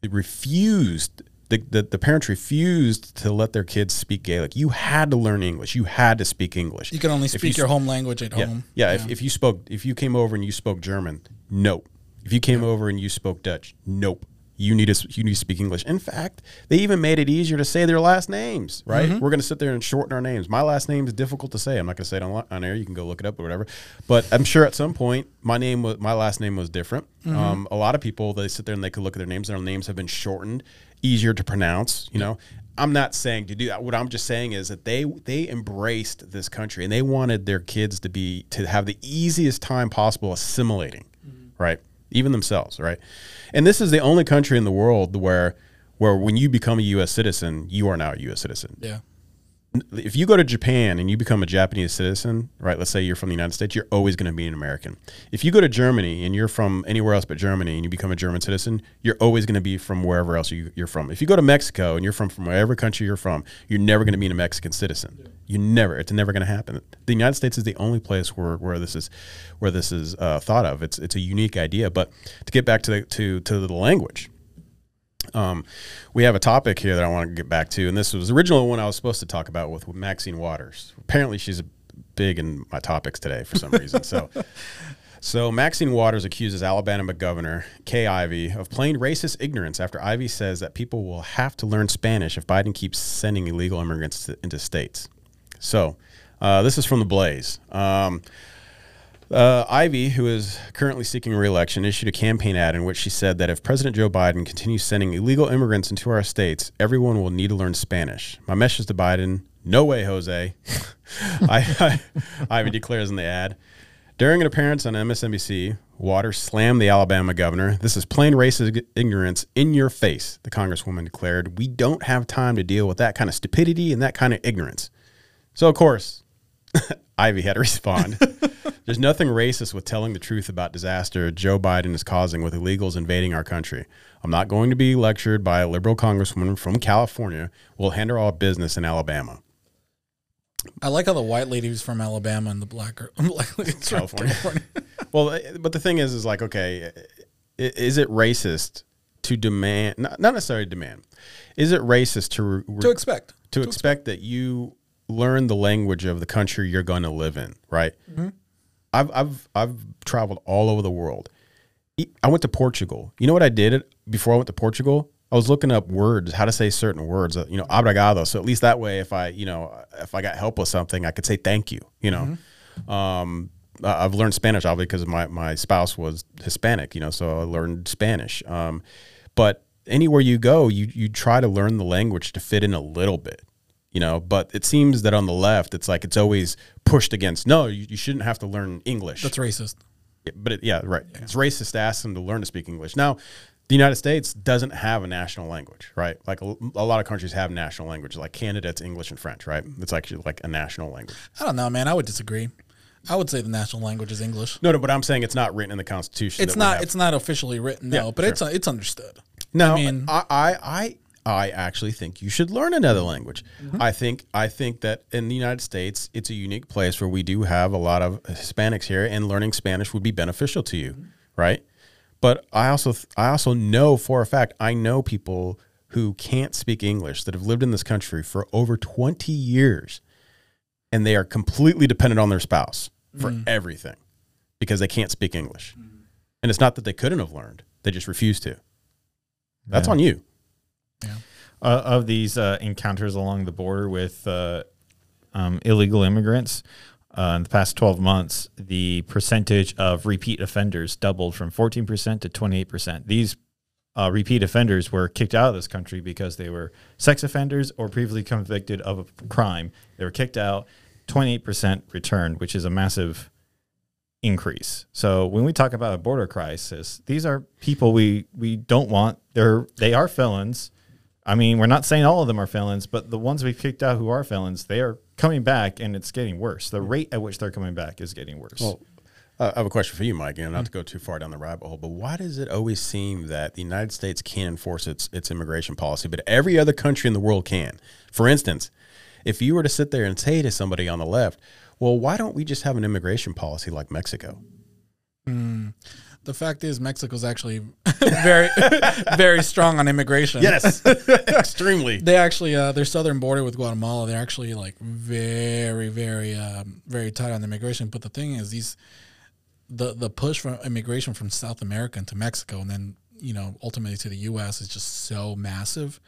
Speaker 1: they refused the, the, the parents refused to let their kids speak Gaelic. You had to learn English. You had to speak English.
Speaker 2: You can only speak
Speaker 1: you
Speaker 2: your home language at
Speaker 1: yeah,
Speaker 2: home.
Speaker 1: yeah. If, if you spoke, if you came over and you spoke German, nope. If you came over and you spoke Dutch, nope. You need to you need to speak English. In fact, they even made it easier to say their last names. Right?
Speaker 2: Mm-hmm.
Speaker 1: We're going to sit there and shorten our names. My last name is difficult to say. I'm not going to say it on, on air. You can go look it up or whatever. But I'm sure at some point my name was my last name was different.
Speaker 2: Mm-hmm.
Speaker 1: Um, a lot of people they sit there and they could look at their names. Their names have been shortened, easier to pronounce. You know. I'm not saying to do that. What I'm just saying is that they they embraced this country and they wanted their kids to be to have the easiest time possible assimilating, right? Even themselves, right? And this is the only country in the world where where when you become a U.S. citizen, you are now a U.S. citizen
Speaker 2: Yeah.
Speaker 1: if you go to Japan and you become a Japanese citizen, right? Let's say you're from the United States, you're always going to be an American. If you go to Germany and you're from anywhere else but Germany and you become a German citizen, you're always going to be from wherever else you, you're from. If you go to Mexico and you're from from whatever country you're from, you're never going to be a Mexican citizen. You never. It's never going to happen. The United States is the only place where, where this is where this is uh, thought of. It's it's a unique idea. But to get back to the, to to the language, um, we have a topic here that I want to get back to, and this was originally one I was supposed to talk about with, with Maxine Waters. Apparently, she's big in my topics today for some reason. So, so Maxine Waters accuses Alabama Governor Kay Ivey of plain racist ignorance after Ivey says that people will have to learn Spanish if Biden keeps sending illegal immigrants to, into states. So, uh, this is from the Blaze. Um, uh, Ivey, who is currently seeking re-election, issued a campaign ad in which she said that if President Joe Biden continues sending illegal immigrants into our states, everyone will need to learn Spanish. My message to Biden: No way, Jose. I, I, Ivey declares in the ad. During an appearance on MSNBC, Waters slammed the Alabama governor. This is plain racist ignorance in your face, the congresswoman declared. We don't have time to deal with that kind of stupidity and that kind of ignorance. So, of course, Ivey had to respond. There's nothing racist with telling the truth about disaster Joe Biden is causing with illegals invading our country. I'm not going to be lectured by a liberal congresswoman from California. We'll handle our business in Alabama.
Speaker 2: I like how the white lady was from Alabama and the black black lady's from
Speaker 1: California.
Speaker 2: California.
Speaker 1: Well, uh, but the thing is, is like, okay, is it racist to demand, not, not necessarily demand, is it racist to, re-
Speaker 2: to expect.
Speaker 1: to expect that you learn the language of the country you're going to live in, right? I've I've I've traveled all over the world. I went to Portugal. You know what I did before I went to Portugal? I was looking up words, how to say certain words. uh, You know, obrigado. So at least that way, if I you know if I got help with something, I could say thank you. You know. Um, I- I've learned Spanish obviously because my my spouse was Hispanic. You know, so I learned Spanish. Um, but anywhere you go, you you try to learn the language to fit in a little bit you know but it seems that on the left it's like it's always pushed against no you, you shouldn't have to learn english
Speaker 2: That's racist.
Speaker 1: but it, yeah right it's racist to ask them to learn to speak english now the united states doesn't have a national language right like a, a lot of countries have national language like canada it's english and french right it's actually like a national language
Speaker 2: I don't know, man. I would disagree. I would say the national language is English.
Speaker 1: No, no, but I'm saying it's not written in the Constitution.
Speaker 2: It's not. It's not officially written, no,
Speaker 1: Yeah,
Speaker 2: but
Speaker 1: sure.
Speaker 2: it's uh, it's understood.
Speaker 1: No,
Speaker 2: I mean-
Speaker 1: I, I, I, I actually think you should learn another mm-hmm. language. Mm-hmm. I think, I think that in the United States, it's a unique place where we do have a lot of Hispanics here, and learning Spanish would be beneficial to you, mm-hmm. right? But I also, I also know for a fact, I know people who can't speak English that have lived in this country for over 20 years, and they are completely dependent on their spouse for mm. everything because they can't speak English. Mm. And it's not that they couldn't have learned; they just refuse to. That's
Speaker 3: Yeah.
Speaker 1: on you.
Speaker 3: Uh, of these uh, encounters along the border with uh, um, illegal immigrants. Uh, in the past 12 months, the percentage of repeat offenders doubled from 14% to 28%. These uh, repeat offenders were kicked out of this country because they were sex offenders or previously convicted of a crime. They were kicked out, 28% returned, which is a massive increase. So when we talk about a border crisis, these are people we we don't want. They're they are felons. I mean, we're not saying all of them are felons, but the ones we've kicked out who are felons, they are coming back, and it's getting worse. The rate at which they're coming back is getting worse.
Speaker 1: Well, uh, I have a question for you, Mike, and not to go too far down the rabbit hole, but why does it always seem that the United States can enforce its its immigration policy, but every other country in the world can? For instance, if you were to sit there and say to somebody on the left, "Well, why don't we just have an immigration policy like Mexico?"
Speaker 2: The fact is, Mexico's actually very, very strong on immigration.
Speaker 1: Yes, extremely.
Speaker 2: They actually, uh, their southern border with Guatemala, they're actually like very, very, um, very tight on immigration. But the thing is, these, the the push for immigration from South America into Mexico, and then you know ultimately to the U.S. is just so massive,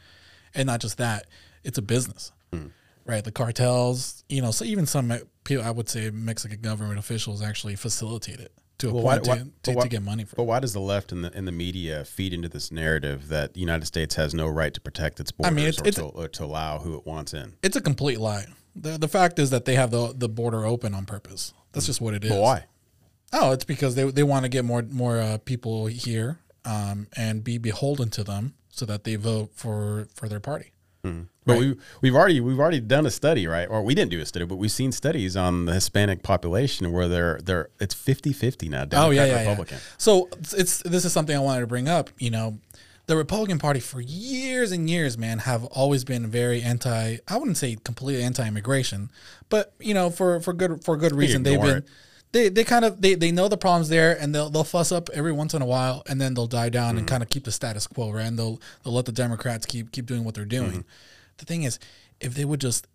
Speaker 2: and not just that, it's a business, right? The cartels, you know, so even some uh, people, I would say, Mexican government officials actually facilitate it to a
Speaker 1: Well, why-
Speaker 2: point
Speaker 1: why-
Speaker 2: to, to,
Speaker 1: why-
Speaker 2: to get money for.
Speaker 1: But why does the left and the and the media feed into this narrative that the United States has no right to protect its borders I
Speaker 2: mean, it's-
Speaker 1: or,
Speaker 2: it's-
Speaker 1: to, or to allow who it wants in?
Speaker 2: It's a complete lie. The the fact is that they have the the border open on purpose. That's just what it is.
Speaker 1: But why?
Speaker 2: Oh, it's because they they want to get more more uh, people here um, and be beholden to them so that they vote for for their party.
Speaker 1: But we we've already we've already done a study, right? Or we didn't do a study, but we've seen studies on the Hispanic population where they're they're it's 50-50 now, Democrat
Speaker 2: oh yeah, yeah,
Speaker 1: Republican.
Speaker 2: yeah. So it's, it's this is something I wanted to bring up. You know, the Republican Party for years and years, man, have always been very anti. I wouldn't say completely anti-immigration, but you know, for for good for good reason, they've been.
Speaker 1: it.
Speaker 2: They, they kind of they, they know the problems there and they'll they'll fuss up every once in a while and then they'll die down and mm. kind of keep the status quo right and they'll they'll let the Democrats keep keep doing what they're mm-hmm. doing. The thing is, if they would just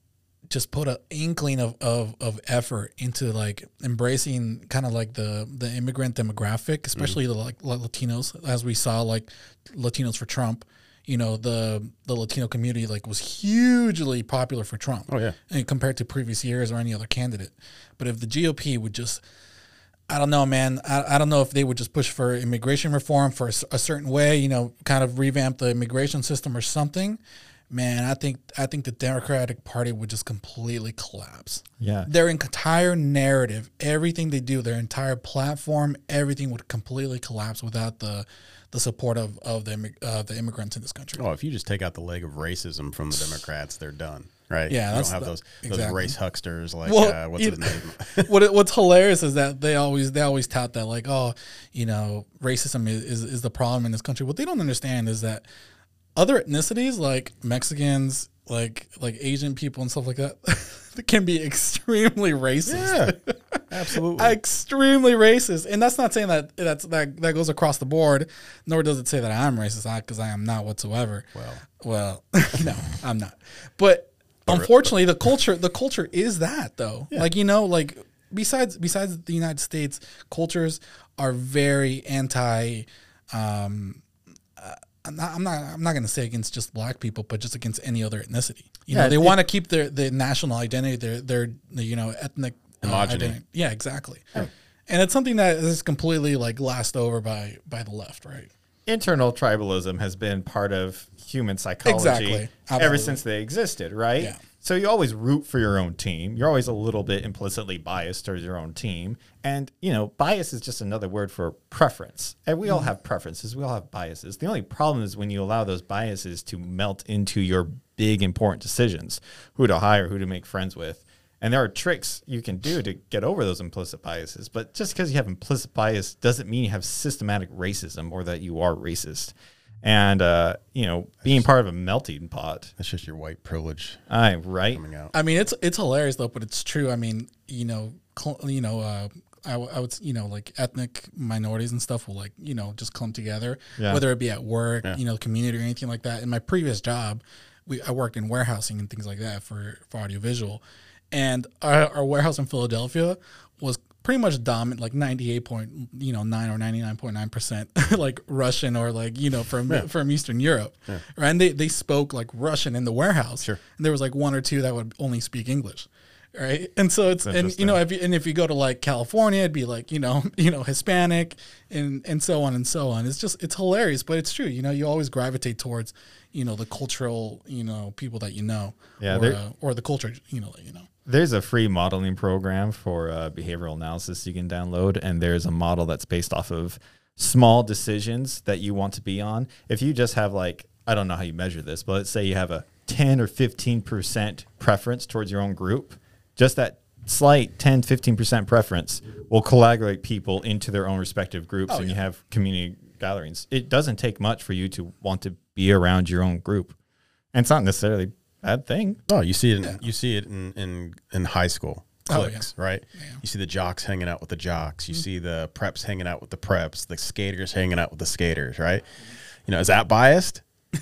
Speaker 2: just put an inkling of, of, of effort into like embracing kind of like the the immigrant demographic, mm. especially the like, like Latinos, as we saw like Latinos for Trump. You know the the Latino community like was hugely popular for Trump.
Speaker 1: Oh, yeah.
Speaker 2: and compared to previous years or any other candidate. But if the GOP would just I don't know, man. I, I don't know if they would just push for immigration reform for a certain way, you know, kind of revamp the immigration system or something. Man, I think I think the Democratic Party would just completely collapse.
Speaker 3: Yeah.
Speaker 2: Their entire narrative, everything they do, their entire platform, everything would completely collapse without the the support of of the uh, the immigrants in this country.
Speaker 1: Oh, if you just take out the leg of racism from the Democrats, they're done, right?
Speaker 2: Yeah,
Speaker 1: you don't have
Speaker 2: the-
Speaker 1: those those race hucksters like
Speaker 2: Well,
Speaker 1: uh, what's
Speaker 2: you-
Speaker 1: his name?
Speaker 2: what it- what's hilarious is that they always they always tout that like oh you know racism is, is, is the problem in this country. What they don't understand is that other ethnicities like Mexicans, like like Asian people and stuff like that, can be extremely racist.
Speaker 1: yeah, absolutely.
Speaker 2: Extremely racist, and that's not saying that that's that that goes across the board. Nor does it say that I'm racist, I because I am not whatsoever.
Speaker 1: Well.
Speaker 2: well, no, I'm not. But unfortunately, the culture the culture is that though. Like you know, like besides besides the United States, cultures are very anti. Um, I'm not. I'm not. I'm not going to say against just black people, but just against any other ethnicity. You
Speaker 3: Yeah,
Speaker 2: know, they want to keep their their national identity, their their you know ethnic uh, identity. Yeah, exactly. And it's something that is completely like glassed over by by the left, right?
Speaker 3: internal tribalism has been part of human psychology
Speaker 2: Exactly.
Speaker 3: ever since they existed, right?
Speaker 2: Yeah.
Speaker 3: So you always root for your own team. You're always a little bit implicitly biased towards your own team. And, you know, bias is just another word for preference. And we all mm. have preferences. We all have biases. The only problem is when you allow those biases to melt into your big important decisions, who to hire, who to make friends with. And there are tricks you can do to get over those implicit biases. But just because you have implicit bias doesn't mean you have systematic racism or that you are racist. And uh, you know, being part of a melting pot,
Speaker 1: That's just your white privilege
Speaker 3: I right.
Speaker 1: coming out.
Speaker 2: I mean, it's it's hilarious though, but it's true. I mean, you know, cl- you know, uh, I, w- I would, you know, like ethnic minorities and stuff will like, you know, just clump together,
Speaker 3: Yeah.
Speaker 2: whether it be at work, you know, community or anything like that. In my previous job, we I worked in warehousing and things like that for for audiovisual, and our, our warehouse in Philadelphia was pretty much dominant, like ninety eight point, you know, nine or ninety nine point nine percent, like Russian or like you know from from Eastern Europe, right? And they they spoke like Russian in the warehouse,
Speaker 1: Sure.
Speaker 2: and there was like one or two that would only speak English, right? And so it's and you know if you, and if you go to like California, it'd be like you know you know Hispanic and and so on and so on. It's just it's hilarious, but it's true. You know, you always gravitate towards you know the cultural you know people that you know,
Speaker 3: Yeah,
Speaker 2: or, uh, or the culture you know that you know.
Speaker 3: There's a free modeling program for uh, behavioral analysis you can download, and there's a model that's based off of small decisions that you want to be on. If you just have like, I don't know how you measure this, but let's say you have a 10 or 15% preference towards your own group, just that slight 10, 15% preference will coagulate people into their own respective groups, and you have community gatherings. It doesn't take much for you to want to be around your own group. And it's not necessarily bad thing.
Speaker 1: Oh, you see it. In, you see it in in, in high school
Speaker 2: Oh,
Speaker 1: cliques, right? You see the jocks hanging out with the jocks. You mm-hmm. see the preps hanging out with the preps. The skaters hanging out with the skaters, right? You know, is that biased?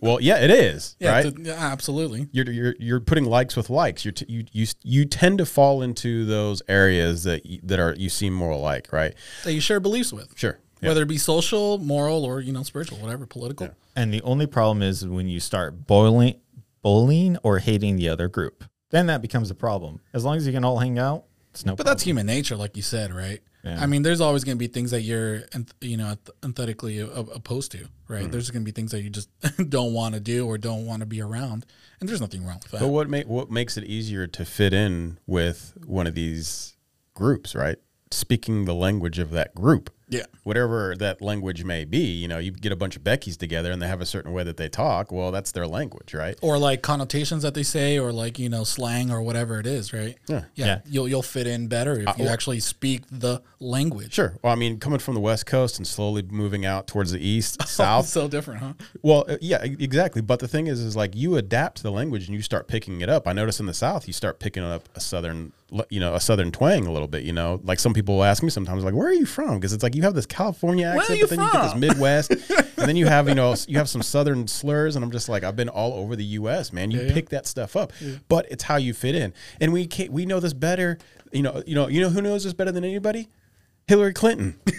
Speaker 1: Well, yeah, it is,
Speaker 2: Yeah,
Speaker 1: right?
Speaker 2: to- yeah, absolutely.
Speaker 1: you're, you're you're putting likes with likes. You're t- you you you tend to fall into those areas that y- that are you seem more alike, right?
Speaker 2: That you share beliefs with,
Speaker 1: Sure. Yeah.
Speaker 2: whether it be social, moral, or you know spiritual, whatever, political.
Speaker 3: And the only problem is when you start boiling, bullying or hating the other group. Then that becomes a problem. As long as you can all hang out, it's no
Speaker 2: But
Speaker 3: problem.
Speaker 2: that's human nature, like you said, right?
Speaker 3: Yeah.
Speaker 2: I mean, there's always going to be things that you're, you know, empathetically a- opposed to, right?
Speaker 1: Mm-hmm.
Speaker 2: There's going to be things that you just don't want to do or don't want to be around, and there's nothing wrong with that.
Speaker 1: But what make what makes it easier to fit in with one of these groups, right? Speaking the language of that group.
Speaker 2: Yeah.
Speaker 1: Whatever that language may be, you know, you get a bunch of Beckys together and they have a certain way that they talk. Well, that's their language, right?
Speaker 2: or like connotations that they say, or like you know slang or whatever it is, right?
Speaker 1: Yeah.
Speaker 2: yeah.
Speaker 3: Yeah.
Speaker 2: You'll you'll fit in better if you
Speaker 1: well-
Speaker 2: actually speak the language.
Speaker 1: Sure. Well, I mean, coming from the West Coast and slowly moving out towards the East, South.
Speaker 2: so different, huh?
Speaker 1: Well, uh, yeah, exactly. But the thing is, is like you adapt to the language and you start picking it up. I notice in the South, you start picking up a Southern, you know, a Southern twang a little bit. You know, like some people ask me sometimes, like, "Where are you from?" Because it's like you have this California accent, but then you get this Midwest, and then you have, you know, you have some Southern slurs, and I'm just like, I've been all over the U.S., man. You
Speaker 2: Yeah, yeah.
Speaker 1: pick that stuff up, but it's how you fit in, and we can't, we know this better. You know, you know, you know who knows this better than anybody? Hillary Clinton.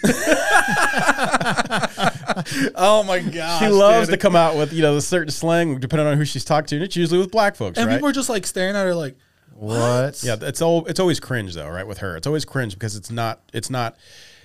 Speaker 2: Oh my god,
Speaker 1: She loves to come out with you know the certain slang depending on who she's talked to, and it's usually with black folks,
Speaker 2: and
Speaker 1: right?
Speaker 2: people are just like staring at her like,
Speaker 3: what?
Speaker 1: yeah, it's all it's always cringe though, right? With her, it's always cringe because it's not it's not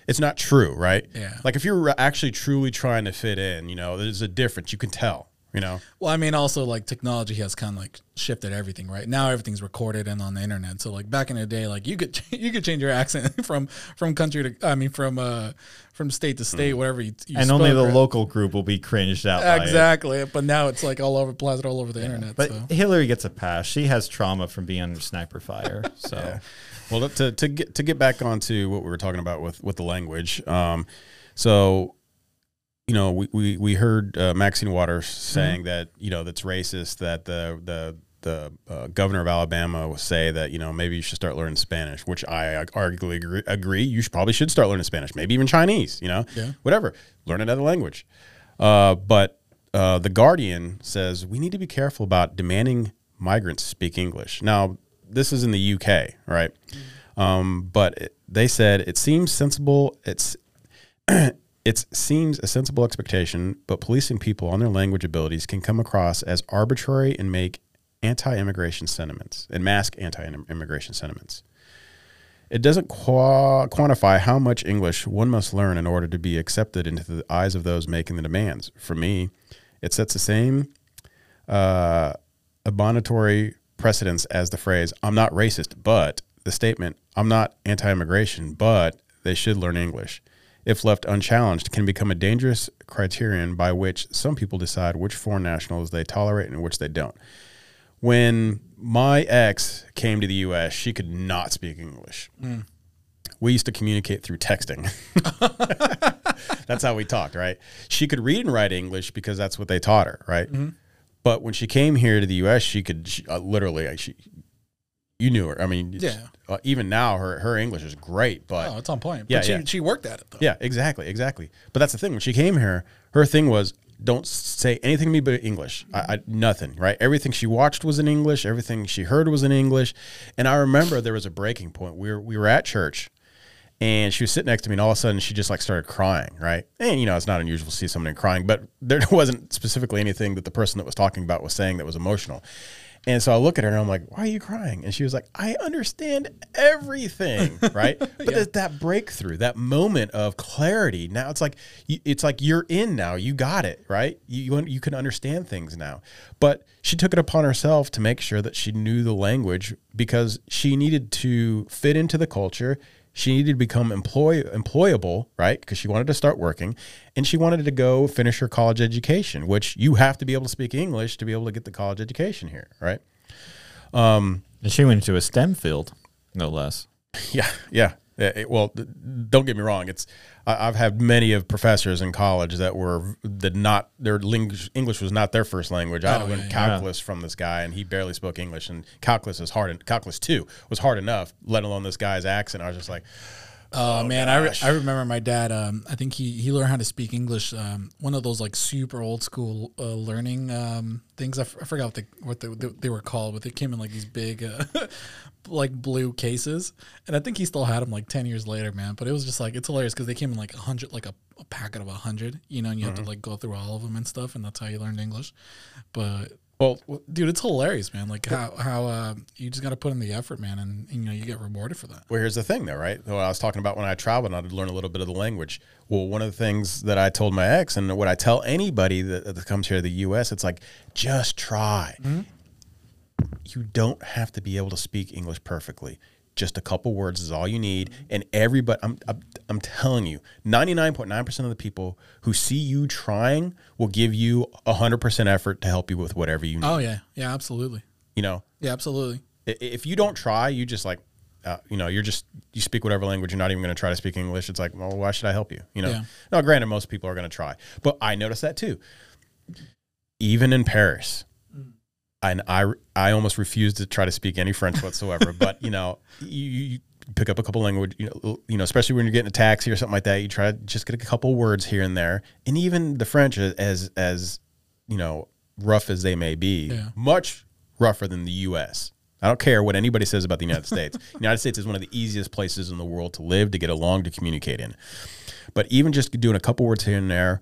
Speaker 1: it's not true, right?
Speaker 2: Yeah.
Speaker 1: Like if you're actually truly trying to fit in, you know, there's a difference. You can tell, you know.
Speaker 2: Well, I mean, also like technology has kind of like shifted everything, right? Now everything's recorded and on the internet. So like back in the day, like you could you could change your accent from from country to I mean from uh from state to state, whatever you, you
Speaker 3: and only the
Speaker 2: right?
Speaker 3: local group will be cringed out by it.
Speaker 2: exactly. But now it's like all over plastered all over the internet.
Speaker 3: But
Speaker 2: so.
Speaker 3: Hillary gets a pass. She has trauma from being under sniper fire. So
Speaker 1: Well, to, to get to get back onto what we were talking about with with the language, um, so you know we we, we heard uh, Maxine Waters saying that you know that's racist that the the the uh, governor of Alabama will say that you know maybe you should start learning Spanish, which I arguably agree, agree. You should probably should start learning Spanish, maybe even Chinese. You know,
Speaker 2: Yeah.
Speaker 1: whatever, learn another language. Uh, but uh, the Guardian says we need to be careful about demanding migrants speak English. Now, this is in the UK, right? Um, but it, they said it seems sensible. It's it seems a sensible expectation, but policing people on their language abilities can come across as arbitrary and make anti-immigration sentiments and mask anti-immigration sentiments. It doesn't qua- quantify how much English one must learn in order to be accepted into the eyes of those making the demands. For me, it sets the same uh, abominatory precedence as the phrase "I'm not racist," but the statement "I'm not anti-immigration, but they should learn English." If left unchallenged, can become a dangerous criterion by which some people decide which foreign nationals they tolerate and which they don't when my ex came to the U.S., she could not speak English. Hmm. We used to communicate through texting. that's how we talked, right? She could read and write English because that's what they taught her, right? Mm-hmm. But when she came here to the U.S., she could she, uh, literally, uh, she, you knew her. I mean,
Speaker 2: Yeah.
Speaker 1: uh, even now, her her English is great, but
Speaker 2: Oh, it's on point.
Speaker 1: Yeah,
Speaker 2: but she,
Speaker 1: yeah.
Speaker 2: she worked at it though.
Speaker 1: yeah, exactly, exactly. But that's the thing. When she came here, her thing was don't say anything to me but English. I, I nothing, right? Everything she watched was in English. Everything she heard was in English. And I remember there was a breaking point. We were we were at church, and she was sitting next to me, and all of a sudden she just like started crying, right? And you know it's not unusual to see someone crying, but there wasn't specifically anything that the person that was talking about was saying that was emotional. And so I look at her and I'm like, "Why are you crying?" And she was like, "I understand everything, right?" But that, that breakthrough, that moment of clarity, now it's like it's like you're in now. You got it, right? You you, you can understand things now. But she took it upon herself to make sure that she knew the language because she needed to fit into the culture. She needed to become employ employable, right? Because she wanted to start working, and she wanted to go finish her college education, which you have to be able to speak English to be able to get the college education here, right?
Speaker 3: Um, and she went into a STEM field, no less.
Speaker 1: Yeah, yeah. Yeah, it- well, don't get me wrong. It's I, I've had many of professors in college that were that not their ling- English was not their first language. I
Speaker 2: Oh,
Speaker 1: to learn
Speaker 2: yeah, yeah.
Speaker 1: calculus from this guy, and he barely spoke English. And calculus is hard. Calculus two was hard enough, let alone this guy's accent. I was just like,
Speaker 2: Oh, man, I, re- I remember my dad. Um, I think he, he learned how to speak English. Um, one of those like super old school uh, learning um, things. I, f- I forgot what they what they, they were called, but they came in like these big, uh, like blue cases. And I think he still had them like ten years later, man. But it was just like it's hilarious because they came in like a hundred, like a, a packet of a hundred, you know, and you have to like go through all of them and stuff, and that's how you learned English. But
Speaker 1: well,
Speaker 2: dude, it's hilarious, man. Like how how uh, you just got to put in the effort, man, and, you know you get rewarded for that.
Speaker 1: Well, here's the thing, though, right? What I was talking about when I traveled, and I'd learn a little bit of the language. Well, one of the things that I told my ex, and what I tell anybody that, that comes here to the U.S., it's like, just try. You don't have to be able to speak English perfectly. Just a couple words is all you need, and everybody. I'm, I'm, I'm telling you, 99.9% of the people who see you trying will give you 100% effort to help you with whatever you need.
Speaker 2: Oh yeah, yeah, absolutely,
Speaker 1: You know,
Speaker 2: yeah, absolutely.
Speaker 1: If you don't try, you just like, uh, you know, you're just you speak whatever language. You're not even going to try to speak English. It's like, well, why should I help you? You know.
Speaker 2: Yeah.
Speaker 1: Now, granted, most people are going to try, but I noticed that too. Even in Paris, and I I almost refused to try to speak any French whatsoever. but you know, you, you pick up a couple language, you know, you know, especially when you're getting a taxi or something like that. You try to just get a couple words here and there, and even the French, as as you know, rough as they may be,
Speaker 2: Yeah.
Speaker 1: much rougher than the U.S. I don't care what anybody says about the United States. The United States is one of the easiest places in the world to live, to get along, to communicate in. But even just doing a couple words here and there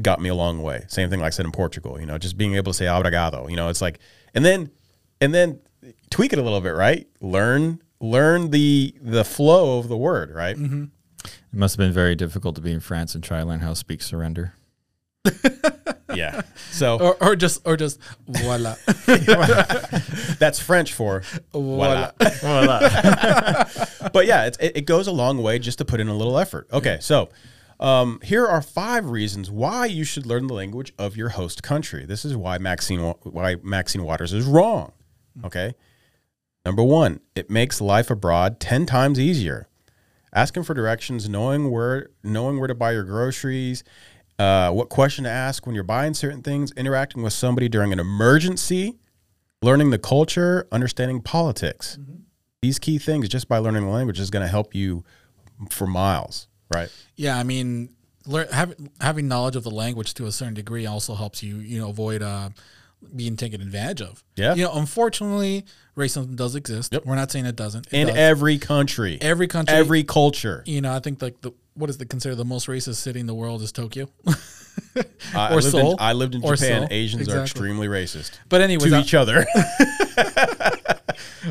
Speaker 1: got me a long way. Same thing like I said in Portugal, you know, just being able to say obrigado, you know, it's like, and then, and then tweak it a little bit, right? Learn, learn the, the flow of the word, right? Mm-hmm.
Speaker 3: It must have been very difficult to be in France and try to learn how to speak surrender.
Speaker 1: Yeah. So
Speaker 2: Or, or just or just voila,
Speaker 1: that's French for
Speaker 2: voila.
Speaker 1: voila. but yeah, it's, it, it goes a long way just to put in a little effort. Okay, so um, here are five reasons why you should learn the language of your host country. This is why Maxine why Maxine Waters is wrong. Okay, number one, it makes life abroad ten times easier. Asking for directions, knowing where knowing where to buy your groceries. Uh, what question to ask when you're buying certain things, interacting with somebody during an emergency, learning the culture, understanding politics. These key things, just by learning the language, is going to help you for miles, right?
Speaker 2: Yeah, I mean, lear- having having knowledge of the language to a certain degree also helps you, you know, avoid uh, being taken advantage of.
Speaker 1: Yeah.
Speaker 2: You know, unfortunately, racism does exist.
Speaker 1: Yep.
Speaker 2: We're not saying it doesn't. It
Speaker 1: In
Speaker 2: does.
Speaker 1: every country,
Speaker 2: every country,
Speaker 1: every culture.
Speaker 2: you know, I think like the what is the considered the most racist city in the world is Tokyo.
Speaker 1: I, I
Speaker 2: or
Speaker 1: lived
Speaker 2: Seoul.
Speaker 1: In, I lived in
Speaker 2: Or
Speaker 1: Japan.
Speaker 2: Seoul.
Speaker 1: Asians
Speaker 2: Exactly.
Speaker 1: are extremely racist
Speaker 2: But anyways,
Speaker 1: to
Speaker 2: I,
Speaker 1: each other.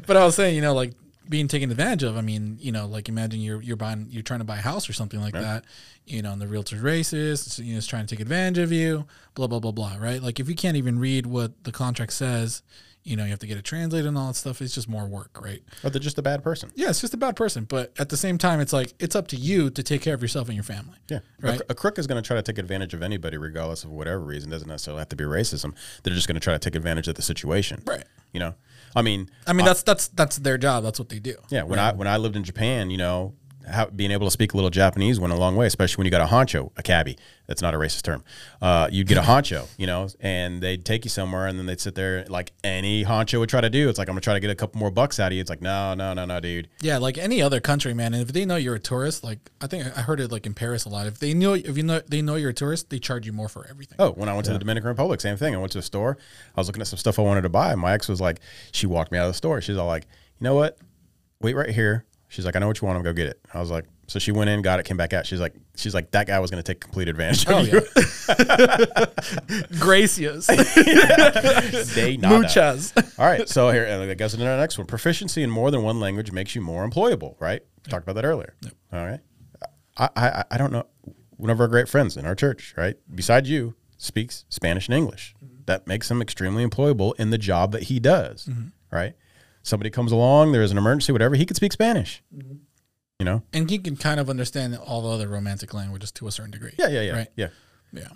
Speaker 2: but I was saying, you know, like being taken advantage of. I mean, you know, like imagine you're you're buying you're trying to buy a house or something like that. You know, and the realtor's racist. You know, is trying to take advantage of you. Blah blah blah blah. Right? Like if you can't even read what the contract says, You know, you have to get it translated and all that stuff. It's just more work, right?
Speaker 1: Or they're just a bad person.
Speaker 2: Yeah, it's just a bad person. But at the same time, it's like it's up to you to take care of yourself and your family.
Speaker 1: Yeah.
Speaker 2: Right.
Speaker 1: A, a crook is going to try to take advantage of anybody, regardless of whatever reason. Doesn't necessarily have to be racism. They're just going to try to take advantage of the situation.
Speaker 2: Right.
Speaker 1: You know, I mean,
Speaker 2: I mean, uh, that's that's that's their job. That's what they do.
Speaker 1: yeah. When I when I lived in Japan, you know, how, being able to speak a little Japanese went a long way, especially when you got a honcho, a cabbie. That's not a racist term. Uh, you'd get a honcho, you know, and they'd take you somewhere, and then they'd sit there like any honcho would try to do. It's like I'm gonna try to get a couple more bucks out of you. It's like no, no, no, no, dude.
Speaker 2: Yeah, like any other country, man. And if they know you're a tourist, like I think I heard it like in Paris a lot. If they know if you know they know you're a tourist, they charge you more for everything.
Speaker 1: Oh, when I went to the Dominican Republic, same thing. I went to a store. I was looking at some stuff I wanted to buy. My ex was like, she walked me out of the store. She's all like, you know what? Wait right here. She's like, I know what you want. I'm gonna go get it. I was like, so she went in, got it, came back out. She's like, she's like, that guy was gonna take complete advantage of
Speaker 2: Oh
Speaker 1: you.
Speaker 2: Gracias,
Speaker 1: They nada.
Speaker 2: muchas.
Speaker 1: All right, so here that goes into our next one. Proficiency in more than one language makes you more employable, right? We talked about that earlier. All right, I, I I don't know. One of our great friends in our church, right, besides you, speaks Spanish and English. Mm-hmm. That makes him extremely employable in the job that he does, mm-hmm. right? Somebody comes along, there's an emergency, whatever, he could speak Spanish. Mm-hmm. You know?
Speaker 2: and he can kind of understand all the other romantic languages to a certain degree.
Speaker 1: Yeah, yeah, yeah,
Speaker 2: Right.
Speaker 1: yeah,
Speaker 2: Yeah.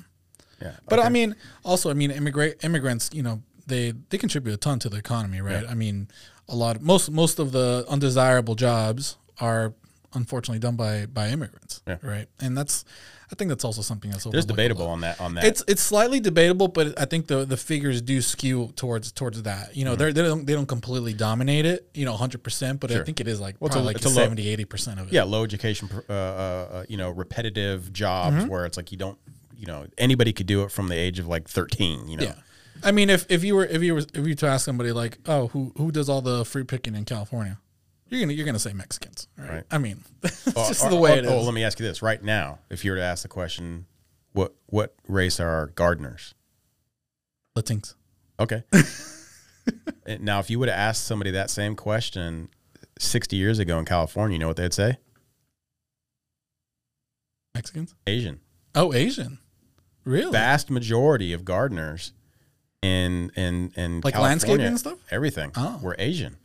Speaker 1: yeah.
Speaker 2: But
Speaker 1: Okay.
Speaker 2: I mean, also, I mean, immigrant immigrants, you know, they they contribute a ton to the economy, right? I mean, a lot of most most of the undesirable jobs are unfortunately done by by immigrants,
Speaker 1: Yeah.
Speaker 2: right? And that's, I think that's also something that's
Speaker 1: there's debatable on that. On that,
Speaker 2: It's it's slightly debatable, but I think the the figures do skew towards towards that. You know,
Speaker 1: Mm-hmm.
Speaker 2: they're, they don't they don't completely dominate it, you know, hundred percent, but I think it is like
Speaker 1: Well,
Speaker 2: probably like
Speaker 1: it's a low-
Speaker 2: 70, 80 percent of it.
Speaker 1: yeah, low education, uh, uh, uh, you know, repetitive jobs where it's like you don't, you know, anybody could do it from the age of like 13, you know.
Speaker 2: Yeah. I mean, if, if you were if you were if you were to ask somebody like, oh, who who does all the fruit picking in California, you're gonna you're gonna say Mexicans, right?
Speaker 1: Right.
Speaker 2: I mean, it's
Speaker 1: Or-
Speaker 2: just
Speaker 1: or-
Speaker 2: the way
Speaker 1: or-
Speaker 2: it is.
Speaker 1: Oh, let me ask you this right now: If you were to ask the question, what what race are our gardeners?
Speaker 2: Latinx.
Speaker 1: Okay. Eh, now, if you would have asked somebody that same question sixty years ago in California, you know what they'd say?
Speaker 2: Mexicans.
Speaker 1: Asian.
Speaker 2: Oh, Asian. Really?
Speaker 1: Vast majority of gardeners in in in
Speaker 2: Like
Speaker 1: California,
Speaker 2: landscaping and stuff?
Speaker 1: everything,
Speaker 2: Oh.
Speaker 1: were Asian.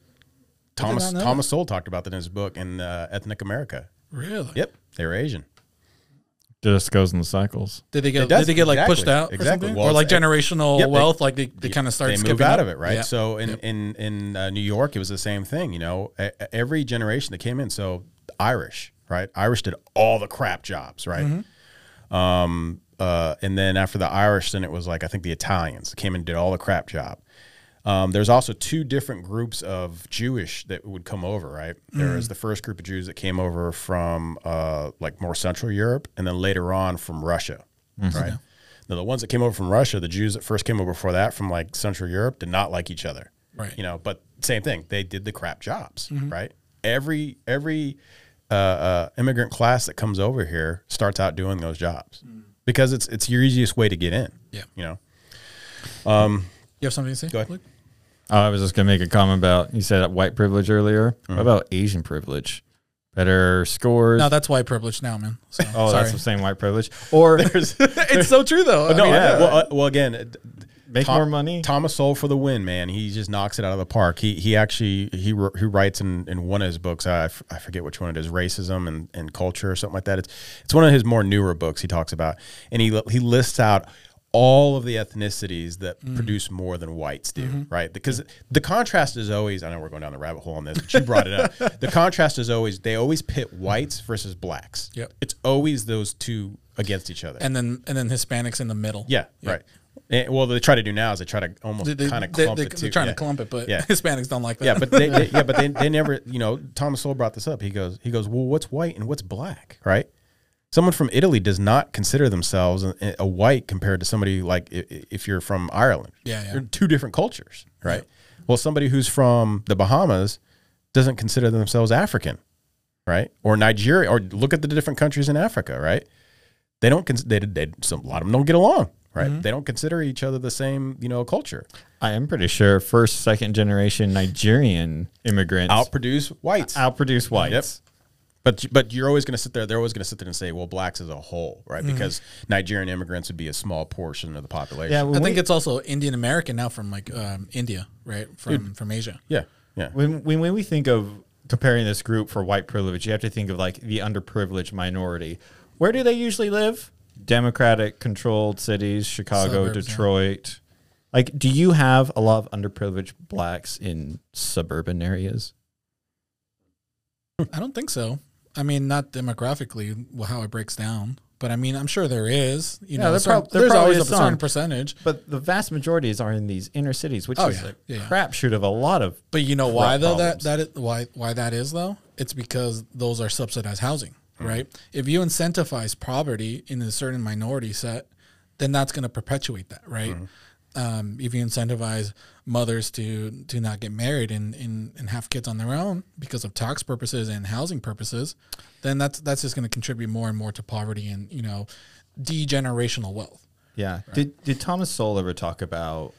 Speaker 2: Did
Speaker 1: Thomas
Speaker 2: not
Speaker 1: Thomas Sowell talked about that in his book in uh, Ethnic America.
Speaker 2: Really?
Speaker 1: Yep, they were Asian.
Speaker 3: Just goes in the cycles.
Speaker 2: Did they get
Speaker 1: does,
Speaker 2: did they get like
Speaker 1: exactly,
Speaker 2: pushed out or
Speaker 1: exactly.
Speaker 2: something?
Speaker 1: Well,
Speaker 2: or like
Speaker 1: it's-
Speaker 2: generational
Speaker 1: Yep, they-
Speaker 2: wealth? like they, they kind of start
Speaker 1: they move out
Speaker 2: up?
Speaker 1: of it, right?
Speaker 2: Yeah.
Speaker 1: So in in in uh, New York, it was the same thing. You know, E- every generation that came in. So Irish, right? Irish did all the crap jobs, right?
Speaker 2: Mm-hmm.
Speaker 1: Um, uh, and then after the Irish, then it was like I think the Italians came and did all the crap job. Um, there's also two different groups of Jewish that would come over, right? There
Speaker 2: Mm.
Speaker 1: was the first group of Jews that came over from uh, like more Central Europe, and then later on from Russia,
Speaker 2: Mm-hmm.
Speaker 1: right? Now, the ones that came over from Russia, the Jews that first came over before that from like Central Europe, did not like each other,
Speaker 2: Right.
Speaker 1: You know, but same thing, they did the crap jobs,
Speaker 2: Mm-hmm.
Speaker 1: right? Every every uh, uh, immigrant class that comes over here starts out doing those jobs because it's it's your easiest way to get in.
Speaker 2: Mm. Yeah.
Speaker 1: you know.
Speaker 2: You have something to say?
Speaker 1: Go ahead.
Speaker 2: Luke?
Speaker 3: Oh, I was just gonna make a comment about you said white privilege earlier.
Speaker 1: Mm-hmm.
Speaker 3: What about Asian privilege? Better scores.
Speaker 2: No, that's white privilege now, man. So,
Speaker 3: oh,
Speaker 2: sorry.
Speaker 3: that's the same white privilege. Or
Speaker 2: it's so true though. I
Speaker 1: no,
Speaker 2: mean,
Speaker 1: I- well, uh, well, again, it-
Speaker 3: make
Speaker 1: Tom-
Speaker 3: more money.
Speaker 1: Thomas Sowell for the win, man. He just knocks it out of the park. He he actually he wr- he writes in, in one of his books. I, f- I forget which one it is, racism and, and culture or something like that. It's it's one of his more newer books. He talks about and he he lists out all of the ethnicities that mm. produce more than whites do, mm-hmm. right? Because the contrast is always. I know we're going down the rabbit hole on this, but you brought it up. the contrast is always they always pit whites versus blacks.
Speaker 2: Yep.
Speaker 1: It's always those two against each other.
Speaker 2: and then and then Hispanics in the middle.
Speaker 1: Yeah, right. And, well, they try to do now is they try to almost kind of clump
Speaker 2: they,
Speaker 1: it
Speaker 2: they're trying
Speaker 1: yeah.
Speaker 2: to clump it, but
Speaker 1: Yeah.
Speaker 2: Hispanics don't like that.
Speaker 1: Yeah, but they, they yeah, but they, they never, you know, Thomas Sowell brought this up. He goes, he goes, well, what's white and what's black, right? Someone from Italy does not consider themselves a, a white compared to somebody like i- i- if you're from Ireland.
Speaker 2: Yeah, yeah.
Speaker 1: They're two different cultures, right? Well, somebody who's from the Bahamas doesn't consider themselves African, right? Or Nigeria, or look at the different countries in Africa, right? They don't. Cons- they, they some, a lot of them don't get along, right?
Speaker 2: Mm-hmm.
Speaker 1: They don't consider each other the same, you know, culture.
Speaker 3: I am pretty sure first, second generation Nigerian immigrants
Speaker 1: Outproduce whites.
Speaker 3: outproduce whites.
Speaker 1: But but you're always going to sit there. They're always going to sit there and say, well, blacks as a whole, right?
Speaker 2: Mm-hmm.
Speaker 1: Because Nigerian immigrants would be a small portion of the population.
Speaker 3: Yeah,
Speaker 2: I think
Speaker 3: we,
Speaker 2: it's also Indian American now from like um, India, right? From from Asia.
Speaker 1: yeah, yeah.
Speaker 3: when, when when we think of comparing this group for white privilege, you have to think of like the underprivileged minority. Where do they usually live? Democratic controlled cities, Chicago,
Speaker 2: Suburbs, yeah.
Speaker 3: Detroit. Like, do you have a lot of underprivileged blacks in suburban areas?
Speaker 2: I don't think so. I mean, not demographically how it breaks down, but I mean, I'm sure there is. You
Speaker 3: Yeah,
Speaker 2: know,
Speaker 3: there
Speaker 2: certain-
Speaker 3: prob- there
Speaker 2: there's always a
Speaker 3: some.
Speaker 2: certain percentage.
Speaker 3: But the vast majorities are in these inner cities, which
Speaker 2: Oh,
Speaker 3: is
Speaker 2: yeah.
Speaker 3: a
Speaker 2: Yeah,
Speaker 3: crapshoot of a lot of.
Speaker 2: But you know why though that
Speaker 3: problems.
Speaker 2: that is, why why that is though? It's because those are subsidized housing, hmm. right? If you incentivize poverty in a certain minority set, then that's going to perpetuate that, right? Hmm. Um, if you incentivize mothers to to not get married and, and and have kids on their own because of tax purposes and housing purposes, then that's that's just going to contribute more and more to poverty and you know degenerational wealth.
Speaker 3: Yeah. Did did Thomas Sowell ever talk about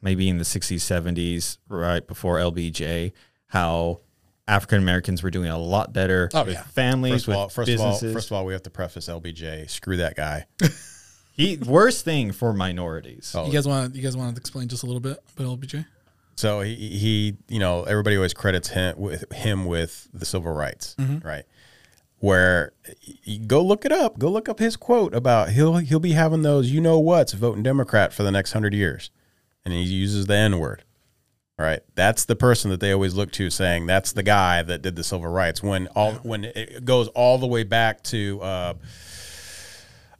Speaker 3: maybe in the 60s, 70s, right before LBJ, how African Americans were doing a lot better
Speaker 2: Oh,
Speaker 3: with
Speaker 2: yeah.
Speaker 3: families,
Speaker 1: First of
Speaker 3: with
Speaker 1: all, first of all,
Speaker 3: businesses?
Speaker 1: first of all, we have to preface LBJ. Screw that guy.
Speaker 3: he, worst thing for minorities.
Speaker 1: Oh.
Speaker 2: You guys want you guys want to explain just a little bit about LBJ?
Speaker 1: So he, he, you know, everybody always credits him with him with the civil rights, right? Where you go look it up, go look up his quote about he'll he'll be having those you know what's voting Democrat for the next hundred years, and he uses the N word, right? That's the person that they always look to, saying that's the guy that did the civil rights. When all when it goes all the way back to uh,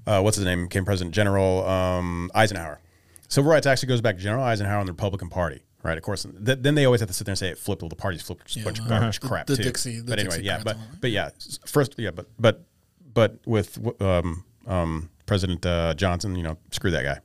Speaker 1: uh, what's his name became president General um, Eisenhower. Civil rights actually goes back to General Eisenhower and the Republican Party, right? Of course, th- then they always have to sit there and say it flipped. Well, the party's flipped, a bunch of
Speaker 2: well,
Speaker 1: garbage
Speaker 2: the-
Speaker 1: crap
Speaker 2: the
Speaker 1: too.
Speaker 2: Dixie- the
Speaker 1: but anyway,
Speaker 2: Dixie
Speaker 1: yeah, but
Speaker 2: and all that.
Speaker 1: but yeah, first, yeah, but but but with um, um, President uh, Johnson, you know, screw that guy.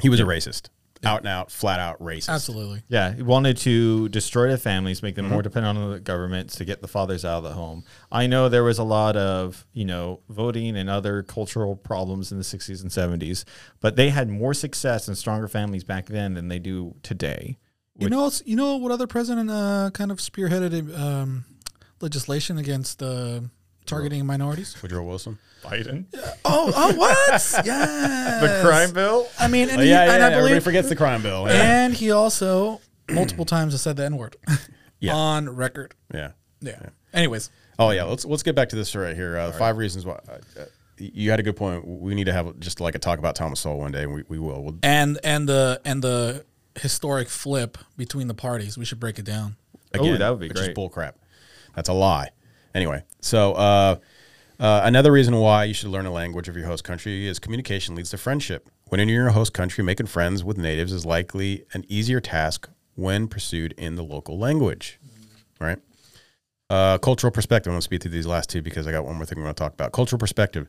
Speaker 1: He was a racist, out and out, flat out racist.
Speaker 2: Absolutely.
Speaker 3: Yeah, he wanted to destroy the families, make them more dependent on the governments to get the fathers out of the home. I know there was a lot of, you know, voting and other cultural problems in the 60s and 70s, but they had more success and stronger families back then than they do today.
Speaker 2: You know, you know what other president uh, kind of spearheaded um, legislation against uh, targeting minorities?
Speaker 1: Woodrow Wilson.
Speaker 3: Biden?
Speaker 2: oh, oh, what? yeah,
Speaker 3: The crime bill?
Speaker 2: I mean, and,
Speaker 1: Oh,
Speaker 2: he,
Speaker 1: yeah, yeah,
Speaker 2: and I
Speaker 1: everybody
Speaker 2: believe,
Speaker 1: forgets the crime bill. Yeah,
Speaker 2: and he also multiple times has said the N word
Speaker 1: Yeah.
Speaker 2: on record.
Speaker 1: yeah.
Speaker 2: Yeah. Anyways,
Speaker 1: Oh yeah, let's let's get back to this right here. Uh, five reasons why. Uh, uh, you had a good point. We need to have just like a talk about Thomas Sowell one day, and we, we will. We'll
Speaker 2: and and the and the historic flip between the parties. We should break it down.
Speaker 3: Oh, that would be
Speaker 1: which
Speaker 3: great.
Speaker 1: Is bull crap. That's a lie. Anyway, so uh, uh, another reason why you should learn a language of your host country is communication leads to friendship. When in your host country, making friends with natives is likely an easier task when pursued in the local language. Right. Uh, cultural perspective. I'm going to speak through these last two because I got one more thing we want to talk about. Cultural perspective.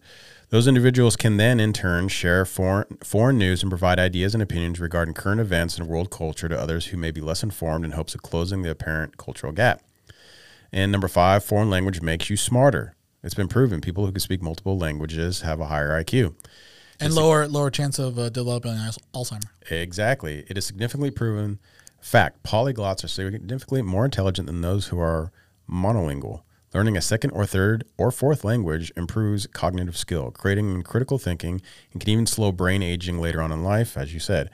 Speaker 1: Those individuals can then, in turn, share foreign, foreign news and provide ideas and opinions regarding current events and world culture to others who may be less informed in hopes of closing the apparent cultural gap. And number five, foreign language makes you smarter. It's been proven people who can speak multiple languages have a higher IQ.
Speaker 2: And lower lower chance of uh, developing al- Alzheimer.
Speaker 1: Exactly. It is significantly proven fact. Polyglots are significantly more intelligent than those who are monolingual. Learning a second or third or fourth language improves cognitive skill, creating critical thinking, and can even slow brain aging later on in life, as you said.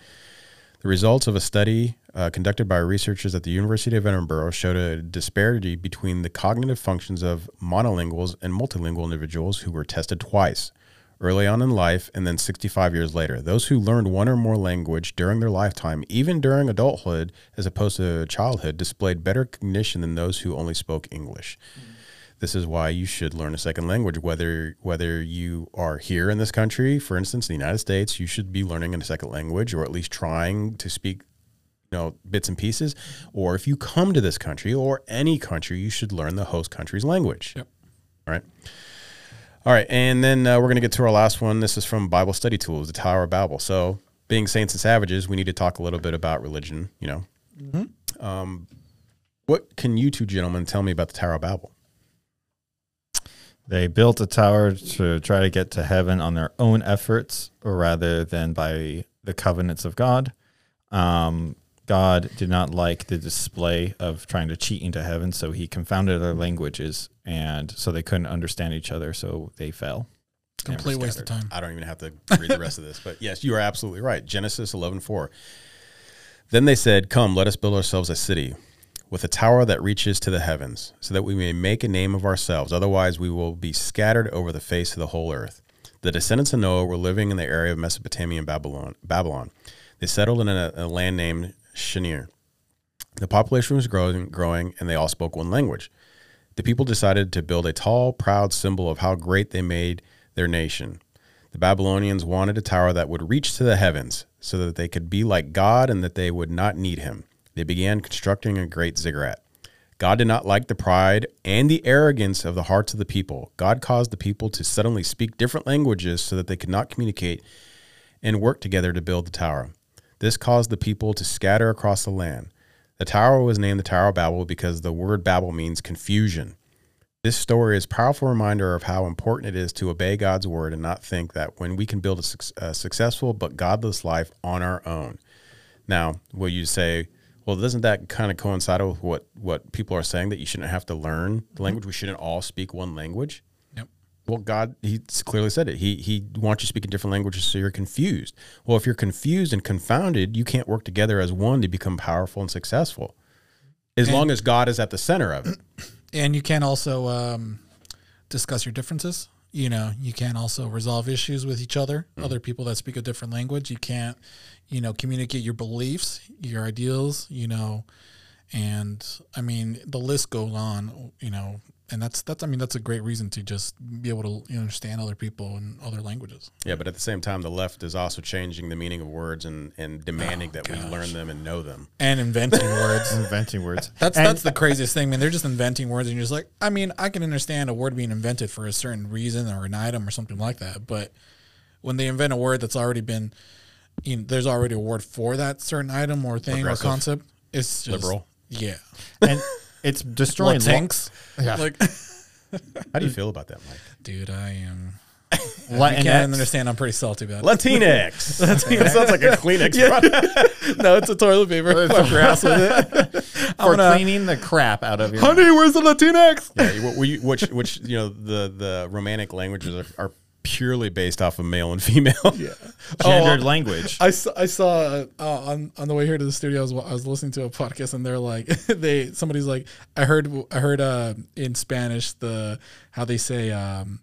Speaker 1: The results of a study uh, conducted by researchers at the University of Edinburgh showed a disparity between the cognitive functions of monolinguals and multilingual individuals who were tested twice, early on in life and then 65 years later. Those who learned one or more language during their lifetime, even during adulthood as opposed to childhood, displayed better cognition than those who only spoke English. This is why you should learn a second language. Whether whether you are here in this country, for instance, in the United States, you should be learning a second language, or at least trying to speak, know, bits and pieces. Or if you come to this country or any country, you should learn the host country's language.
Speaker 2: Yep.
Speaker 1: All right. All right, and then uh, we're going to get to our last one. This is from Bible Study Tools, the Tower of Babel. So, being saints and savages, we need to talk a little bit about religion. You know, um, what can you two gentlemen tell me about the Tower of Babel?
Speaker 3: They built a tower to try to get to heaven on their own efforts rather than by the covenants of God. Um, God did not like the display of trying to cheat into heaven, so he confounded their languages, and so they couldn't understand each other, so they fell. and were
Speaker 2: Complete waste of time.
Speaker 1: I don't even have to read the rest of this, but yes, you are absolutely right. Genesis 11:4. Then they said, "Come, let us build ourselves a city with a tower that reaches to the heavens, so that we may make a name of ourselves. Otherwise, we will be scattered over the face of the whole earth." The descendants of Noah were living in the area of Mesopotamia and Babylon. Babylon. They settled in a, a land named Shinar. The population was growing, growing, and they all spoke one language. The people decided to build a tall, proud symbol of how great they made their nation. The Babylonians wanted a tower that would reach to the heavens so that they could be like God and that they would not need him. They began constructing a great ziggurat. God did not like the pride and the arrogance of the hearts of the people. God caused the people to suddenly speak different languages so that they could not communicate and work together to build the tower. This caused the people to scatter across the land. The tower was named the Tower of Babel because the word Babel means confusion. This story is a powerful reminder of how important it is to obey God's word and not think that when we can build a, suc- a successful but godless life on our own. Now, will you say, well, doesn't that kind of coincide with what, what people are saying that you shouldn't have to learn the mm-hmm. language? We shouldn't all speak one language? Well, God, He clearly said it. He He wants you speaking different languages so you're confused. Well, if you're confused and confounded, you can't work together as one to become powerful and successful. As
Speaker 2: And-
Speaker 1: long as God is at the center of it.
Speaker 2: And you can also um, discuss your differences. You know, you can also resolve issues with each other, other people that speak a different language. You can't, you know, communicate your beliefs, your ideals, you know, and I mean the list goes on, you know, and that's that's I mean that's a great reason to just be able to you know, understand other people and other languages.
Speaker 1: Yeah, but at the same time, the left is also changing the meaning of words and, and demanding oh, that we learn them and know them.
Speaker 2: And inventing words.
Speaker 3: Inventing words.
Speaker 2: That's
Speaker 3: And-
Speaker 2: that's the craziest thing, man. They're just inventing words, and you're just like, I mean, I can understand a word being invented for a certain reason or an item or something like that, but when they invent a word that's already been, you know, there's already a word for that certain item or thing or concept. It's just
Speaker 1: Liberal.
Speaker 2: yeah.
Speaker 3: and it's destroying
Speaker 2: What
Speaker 3: lo-
Speaker 2: tanks?
Speaker 3: Yeah.
Speaker 2: Like,
Speaker 1: How do you feel about that, Mike?
Speaker 2: dude, I am.
Speaker 3: Latinx.
Speaker 2: I can't understand. I'm pretty salty about it.
Speaker 1: Latinx. that sounds like a Kleenex product.
Speaker 2: no, it's a toilet paper. Wipe your ass with it.
Speaker 3: for
Speaker 2: gonna-
Speaker 3: cleaning the crap out of your
Speaker 2: Honey, where's the Latinx?
Speaker 1: Yeah, wh- we- which, which, you know, the, the romantic languages are, are purely based off of male and female. Yeah.
Speaker 3: gendered
Speaker 2: Oh,
Speaker 3: language.
Speaker 2: I saw, I saw uh, on on the way here to the studio. I was, I was listening to a podcast, and they're like, they somebody's like, I heard I heard uh, in Spanish the how they say um,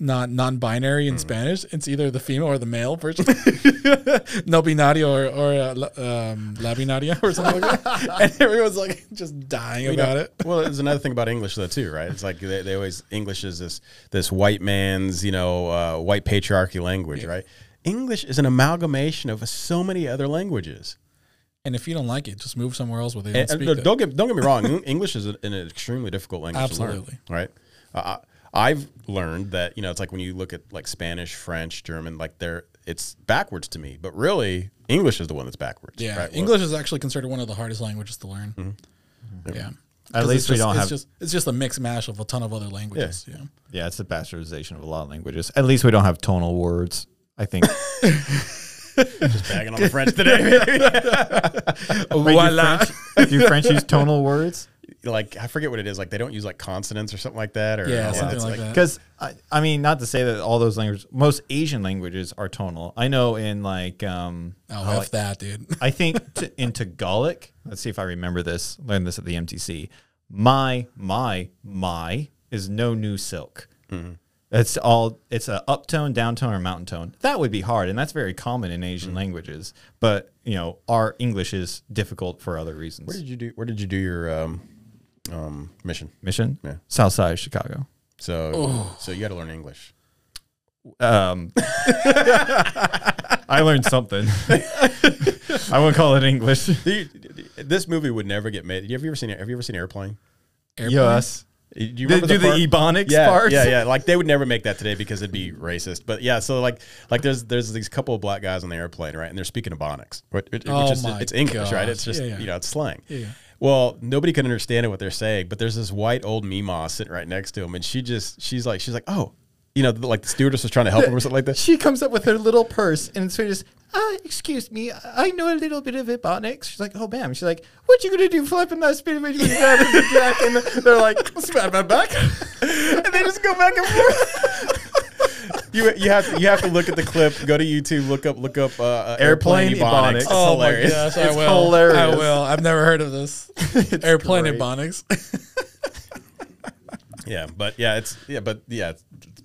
Speaker 2: non non-binary in Spanish. It's either the female or the male version. no binario or or uh, um, la binaria or something like that. And everyone's like just dying
Speaker 1: You know,
Speaker 2: about it.
Speaker 1: Well, there's another thing about English though too, right? It's like they, they always English is this this white man's, you know, uh, white patriarchy language, right? English is an amalgamation of so many other languages.
Speaker 2: And if you don't like it, just move somewhere else where they don't
Speaker 1: And,
Speaker 2: speak
Speaker 1: and
Speaker 2: it.
Speaker 1: don't get don't get me wrong, English is an an extremely difficult language
Speaker 2: Absolutely.
Speaker 1: to learn, right? Uh, I've learned that you know it's like when you look at like Spanish, French, German, like they're it's backwards to me, but really English is the one that's backwards.
Speaker 2: Yeah,
Speaker 1: right? Well,
Speaker 2: English is actually considered one of the hardest languages to learn. Mm-hmm. Yeah,
Speaker 3: At
Speaker 2: 'Cause
Speaker 3: least
Speaker 2: it's
Speaker 3: we
Speaker 2: just-
Speaker 3: don't
Speaker 2: it's
Speaker 3: have-
Speaker 2: Just, it's just a mix mash of a ton of other languages. Yeah,
Speaker 3: Yeah, it's the bastardization of a lot of languages. At least we don't have tonal words. I think.
Speaker 1: just bagging on the French today.
Speaker 3: Wait, do, French, do French use tonal words?
Speaker 1: Like I forget what it is. Like they don't use like consonants or something like that. Or
Speaker 2: Yeah, something
Speaker 1: it's
Speaker 2: like that.
Speaker 3: Because I, I mean, not to say that all those languages, most Asian languages are tonal. I know in like, um,
Speaker 2: Oh,
Speaker 3: how,
Speaker 2: F
Speaker 3: like-
Speaker 2: that, dude.
Speaker 3: I think t- in Tagalog. Let's see if I remember this. Learned this at the MTC. My, my, my is no new silk. It's all. It's a uptone, downtone, or mountain tone. That would be hard, and that's very common in Asian languages. But you know, our English is difficult for other reasons.
Speaker 1: Where did you do? Where did you do your um, um, mission?
Speaker 3: Mission?
Speaker 1: Yeah.
Speaker 3: South Side of Chicago.
Speaker 1: So so you got to learn English.
Speaker 3: Um, I learned something. I won't call it English.
Speaker 1: You- this movie would never get made. Have you ever seen? Have you ever seen Airplane?
Speaker 2: Airplane?
Speaker 3: Yes.
Speaker 1: Do you
Speaker 3: They
Speaker 1: remember
Speaker 3: do the
Speaker 1: part-
Speaker 3: ebonics
Speaker 1: yeah,
Speaker 3: parts?
Speaker 1: Yeah, yeah. Like they would never make that today because it'd be racist. But yeah, so like like there's there's these couple of black guys on the airplane, right? And they're speaking Ebonics, which, which
Speaker 2: Oh
Speaker 1: is
Speaker 2: my
Speaker 1: it's English, right?
Speaker 2: gosh.
Speaker 1: It's just
Speaker 2: Yeah, yeah.
Speaker 1: you know it's slang.
Speaker 2: Yeah.
Speaker 1: Well, nobody can understand what they're saying, but there's this white old Mima sitting right next to him, and she just she's like she's like, oh, you know, like the stewardess was trying to help him or something like that.
Speaker 3: She comes up with her little purse and so just, uh, excuse me, I know a little bit of Ebonics. She's like, oh, ma'am. She's like, what you gonna do, flipping that spin when you grab the jack? And they're like, smack my back.
Speaker 1: and they just go back and forth. you you have to, you have to look at the clip. Go to YouTube. Look up look up uh, uh,
Speaker 3: Airplane Ebonics.
Speaker 1: It's
Speaker 2: Oh
Speaker 1: hilarious.
Speaker 2: my gosh, I
Speaker 3: It's
Speaker 2: will.
Speaker 3: hilarious.
Speaker 2: I will. I've never heard of this. Airplane
Speaker 3: great.
Speaker 2: Ebonics.
Speaker 1: Yeah, but yeah, it's yeah, but yeah, it's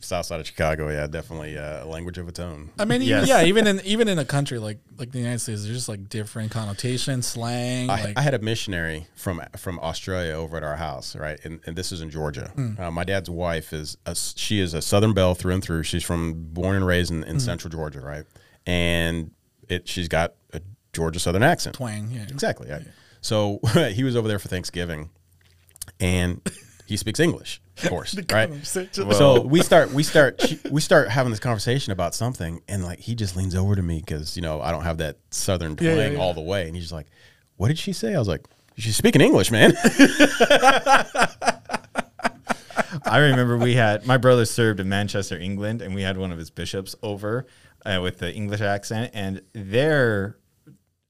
Speaker 1: South side of Chicago. Yeah, definitely uh, a language of its own.
Speaker 2: I mean,
Speaker 3: Yes.
Speaker 2: yeah, even in even in a country like like the United States, there's just like different connotations, slang.
Speaker 1: I,
Speaker 2: like,
Speaker 1: I had a missionary from from Australia over at our house, right? And, and this is in Georgia. Uh, my dad's wife is a, she is a Southern Belle through and through. She's from born and raised in, in Central Georgia, right? And it she's got a Georgia Southern accent.
Speaker 2: twang. Yeah.
Speaker 1: Exactly. Yeah. So he was over there for Thanksgiving, and he speaks English, of course, right?
Speaker 2: conversation.
Speaker 1: so we start, we start, we start having this conversation about something, and like he just leans over to me because you know I don't have that Southern twang
Speaker 2: Yeah, yeah, yeah.
Speaker 1: all the way, and he's just like, "What did she say?" I was like, "She's speaking English, man."
Speaker 3: I remember we had my brother served in Manchester, England, and we had one of his bishops over uh, with the English accent, and their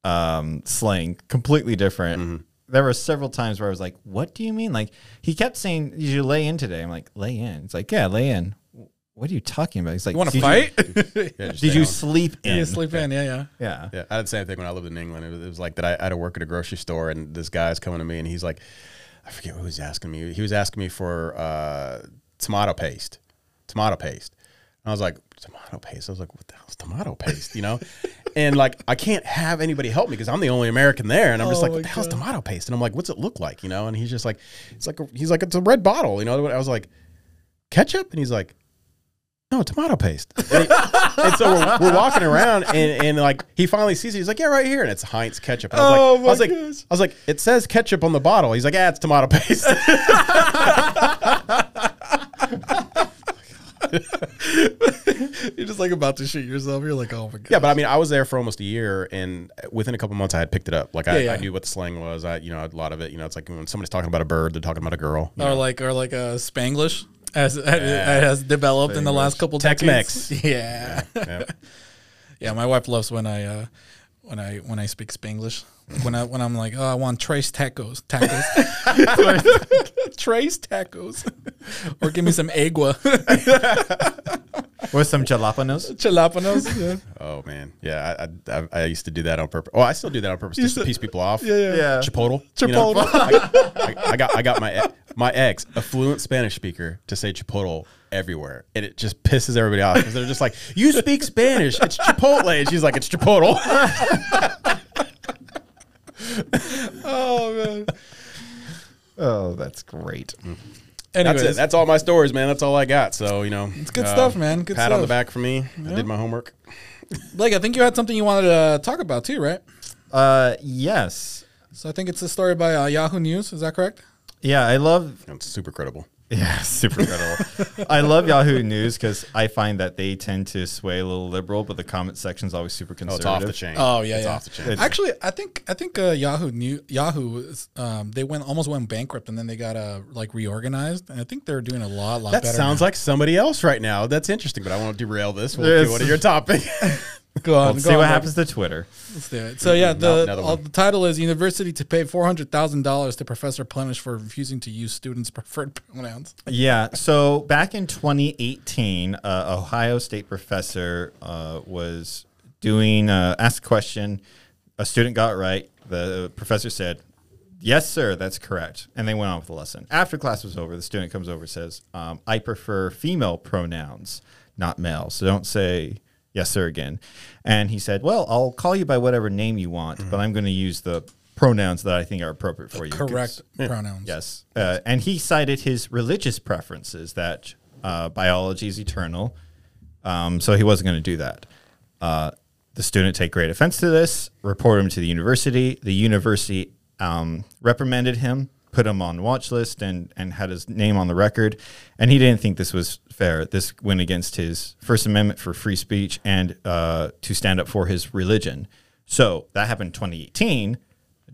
Speaker 3: um, slang completely different. There were several times where I was like, "What do you mean?" Like he kept saying, "Did you lay in today?" I'm like, "Lay in." It's like, "Yeah, lay in." What are you talking about? He's like,
Speaker 2: You want to
Speaker 3: "Did
Speaker 2: fight?
Speaker 1: Yeah,
Speaker 3: did you
Speaker 1: on.
Speaker 3: sleep in?"
Speaker 2: yeah, sleep in. Yeah, yeah.
Speaker 3: Yeah.
Speaker 1: Yeah, I had the same thing when I lived in England. It was, it was like that. I, I had to work at a grocery store, and this guy's coming to me, and he's like, I forget what he was asking me. He was asking me for uh, tomato paste, tomato paste. And I was like, tomato paste. I was like, what the hell's tomato paste? You know, and like I can't have anybody help me because I'm the only American there, and I'm just
Speaker 2: Oh
Speaker 1: like, what the hell's tomato paste? And I'm like, what's it look like? You know, and he's just like, it's like a, he's like it's a red bottle. You know, I was like, ketchup, and he's like. No, tomato paste. And, he- and so we're, we're walking around, and, and like he finally sees it. He's like, "Yeah, right here," and it's Heinz ketchup. And I was
Speaker 2: Oh,
Speaker 1: like,
Speaker 2: my
Speaker 1: I was like,
Speaker 2: gosh.
Speaker 1: I was like, it says ketchup on the bottle. He's like, "Yeah, it's tomato paste."
Speaker 2: You're just like about to shoot yourself. You're like, oh my god.
Speaker 1: yeah, but I mean, I was there for almost a year, and within a couple months, I had picked it up. Like I,
Speaker 2: Yeah, yeah.
Speaker 1: I knew what the slang was. I, you know, a lot of it. You know, it's like when somebody's talking about a bird, they're talking about a girl.
Speaker 2: Or
Speaker 1: know.
Speaker 2: like, or like a Spanglish as it has developed in the last couple
Speaker 1: Tex-Mex.
Speaker 2: decades. Yeah.
Speaker 1: Yeah.
Speaker 2: Yeah, my wife loves when I uh, when I when I speak Spanglish. When I when I'm like, oh, I want trace tacos, tacos, trace tacos, or give me some agua,
Speaker 3: With some jalapenos.
Speaker 2: jalapenos. Yeah.
Speaker 1: Oh man, yeah. I, I I used to do that on purpose. Oh, I still do that on purpose just to
Speaker 2: said-
Speaker 1: piece people off.
Speaker 2: Yeah, yeah.
Speaker 3: Yeah.
Speaker 1: Chipotle. you know?
Speaker 2: Chipotle.
Speaker 1: I, I got I got my my ex, a fluent Spanish speaker, to say Chipotle everywhere, and it just pisses everybody off because they're just like, "You speak Spanish? It's Chipotle," and she's like, "It's Chipotle."
Speaker 2: Oh man.
Speaker 3: Oh, that's great.
Speaker 2: Anyways,
Speaker 1: That's it. That's all my stories, man. That's all I got. So you know, it's
Speaker 2: good stuff, man. Good
Speaker 1: pat on the back for me. I did my homework.
Speaker 2: Blake, I think you had something you wanted to talk about too, right?
Speaker 3: Uh, yes.
Speaker 2: So I think it's a story by uh, Yahoo News. Is that correct?
Speaker 3: Yeah, I love
Speaker 1: It's super credible.
Speaker 3: Yeah, super incredible. I love Yahoo News because I find that they tend to sway a little liberal, but the comment section's always super
Speaker 1: Oh,
Speaker 3: conservative.
Speaker 1: it's off the chain.
Speaker 2: Oh yeah,
Speaker 1: it's
Speaker 2: yeah.
Speaker 1: off the chain.
Speaker 3: It's-
Speaker 2: Actually, I think I think uh, Yahoo New Yahoo is, um, they went almost went bankrupt and then they got uh, like reorganized and I think they're doing a lot lot
Speaker 1: that
Speaker 2: better.
Speaker 1: sounds
Speaker 2: now.
Speaker 1: like somebody else right now. That's interesting, but I won't derail this. We'll do what are your topic?
Speaker 2: go on.
Speaker 3: Let's
Speaker 2: go
Speaker 3: see
Speaker 2: on,
Speaker 3: what happens to Twitter.
Speaker 2: Let's do it. So yeah, the
Speaker 1: another
Speaker 2: uh, the title is University to pay four hundred thousand dollars to professor punished for refusing to use students' preferred pronouns.
Speaker 3: Yeah. So back in 2018, uh, Ohio State professor uh, was doing uh, asked a question. A student got it right. The professor said, "Yes, sir, that's correct," and they went on with the lesson. After class was over, the student comes over and says, um, "I prefer female pronouns, not male. So don't say." Yes, sir, again. And he said, Well, I'll call you by whatever name you want, but I'm going to use the pronouns that I think are appropriate for you."
Speaker 2: Correct pronouns.
Speaker 3: Yes. Uh, and he cited his religious preferences that uh, biology is eternal. Um, so he wasn't going to do that. Uh, the student take great offense to this, report him to the university. The university um, reprimanded him, put him on watch list, and, and had his name on the record. And he didn't think this was fair. This went against his First Amendment for free speech and uh, to stand up for his religion. So that happened 2018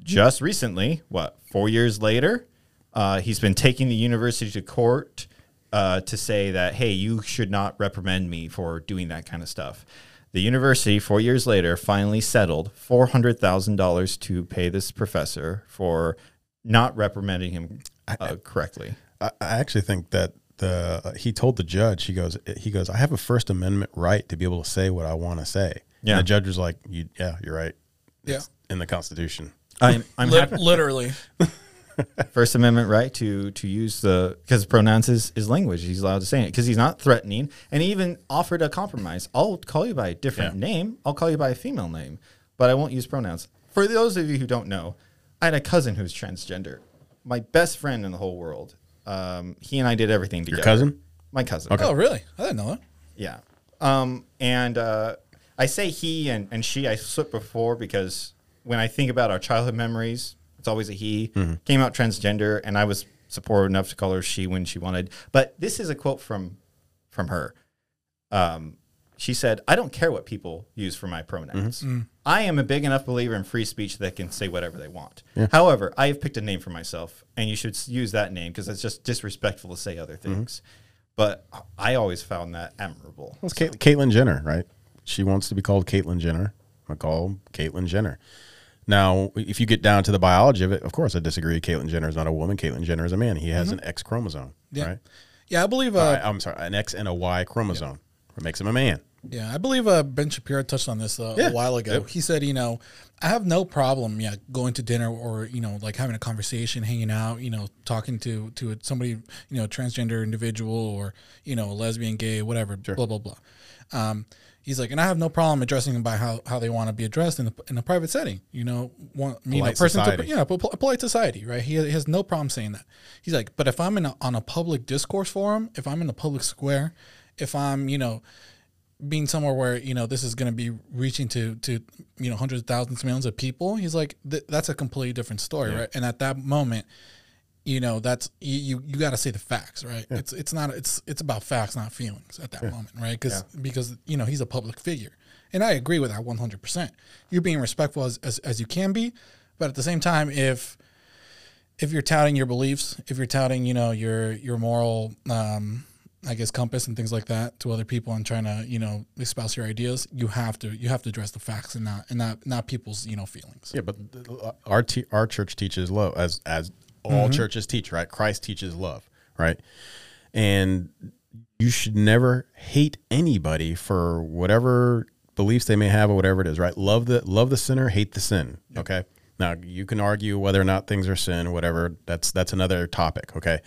Speaker 3: just recently, what, four years later, uh, he's been taking the university to court uh, to say that, hey, you should not reprimand me for doing that kind of stuff. The university, four years later, finally settled $400,000 to pay this professor for not reprimanding him uh, correctly.
Speaker 1: I, I actually think that the he told the judge he goes he goes I have a First Amendment right to be able to say what I want to say.
Speaker 3: Yeah.
Speaker 1: And the judge was like, you, "Yeah, you're right.
Speaker 2: Yeah.
Speaker 1: It's in the Constitution."
Speaker 3: I'm, I'm
Speaker 2: Li-
Speaker 3: happy.
Speaker 2: literally.
Speaker 3: First Amendment right to to use the because pronouns is, is language. He's allowed to say it because he's not threatening, and he even offered a compromise. I'll call you by a different
Speaker 1: Yeah.
Speaker 3: name. I'll call you by a female name, but I won't use pronouns. For those of you who don't know, I had a cousin who's transgender. My best friend in the whole world. Um, he and I did everything together.
Speaker 1: Your cousin?
Speaker 3: My cousin.
Speaker 2: Oh, really? I didn't know that.
Speaker 3: Yeah. Um, and uh, I say he and, and she, I slipped before because when I think about our childhood memories, it's always a he. Came out transgender, and I was supportive enough to call her she when she wanted. But this is a quote from from her. Um, she said, "I don't care what people use for my pronouns. I am a big enough believer in free speech that can say whatever they want. However, I have picked a name for myself, and you should use that name because it's just disrespectful to say other things." But I always found that admirable.
Speaker 1: Well, it's Cait- Caitlyn Jenner, right? She wants to be called Caitlyn Jenner. I call Caitlyn Jenner. Now, if you get down to the biology of it, of course, I disagree. Caitlyn Jenner is not a woman. Caitlyn Jenner is a man. He has an X chromosome,
Speaker 2: Yeah.
Speaker 1: right?
Speaker 2: Yeah, I believe. Uh,
Speaker 1: Uh, I'm sorry, an X and a Y chromosome. What makes him a man?
Speaker 2: Yeah, I believe uh, Ben Shapiro touched on this uh,
Speaker 1: Yeah.
Speaker 2: a while ago.
Speaker 1: Yep.
Speaker 2: He said, you know, I have no problem, yeah, going to dinner or you know, like having a conversation, hanging out, you know, talking to to somebody, you know, transgender individual or you know, lesbian, gay, whatever, blah blah blah. Um, he's like, and I have no problem addressing them by how, how they want to be addressed in the in a private setting. You know, one you know, person to yeah, polite society, right? He, he has no problem saying that. He's like, but if I'm in a, on a public discourse forum, if I'm in a public square, if I'm you know being somewhere where you know this is going to be reaching to to you know hundreds of thousands millions of people he's like th- that's a completely different story right? And at that moment you know that's you you, you got to say the facts right? It's it's not it's it's about facts not feelings at that moment right? Because because you know he's a public figure. And i agree with that 100% you're being respectful as, as as you can be but at the same time if if you're touting your beliefs, if you're touting, you know, your your moral, um, I guess, compass and things like that to other people and trying to, you know, espouse your ideas, you have to you have to address the facts and not and not not people's you know feelings.
Speaker 1: Yeah, but th- uh, our te- our church teaches love as as all mm-hmm. churches teach, right? Christ teaches love, right? And you should never hate anybody for whatever beliefs they may have or whatever it is, right? Love the love the sinner, hate the sin. Okay. Now you can argue whether or not things are sin, whatever. That's that's another topic. Okay.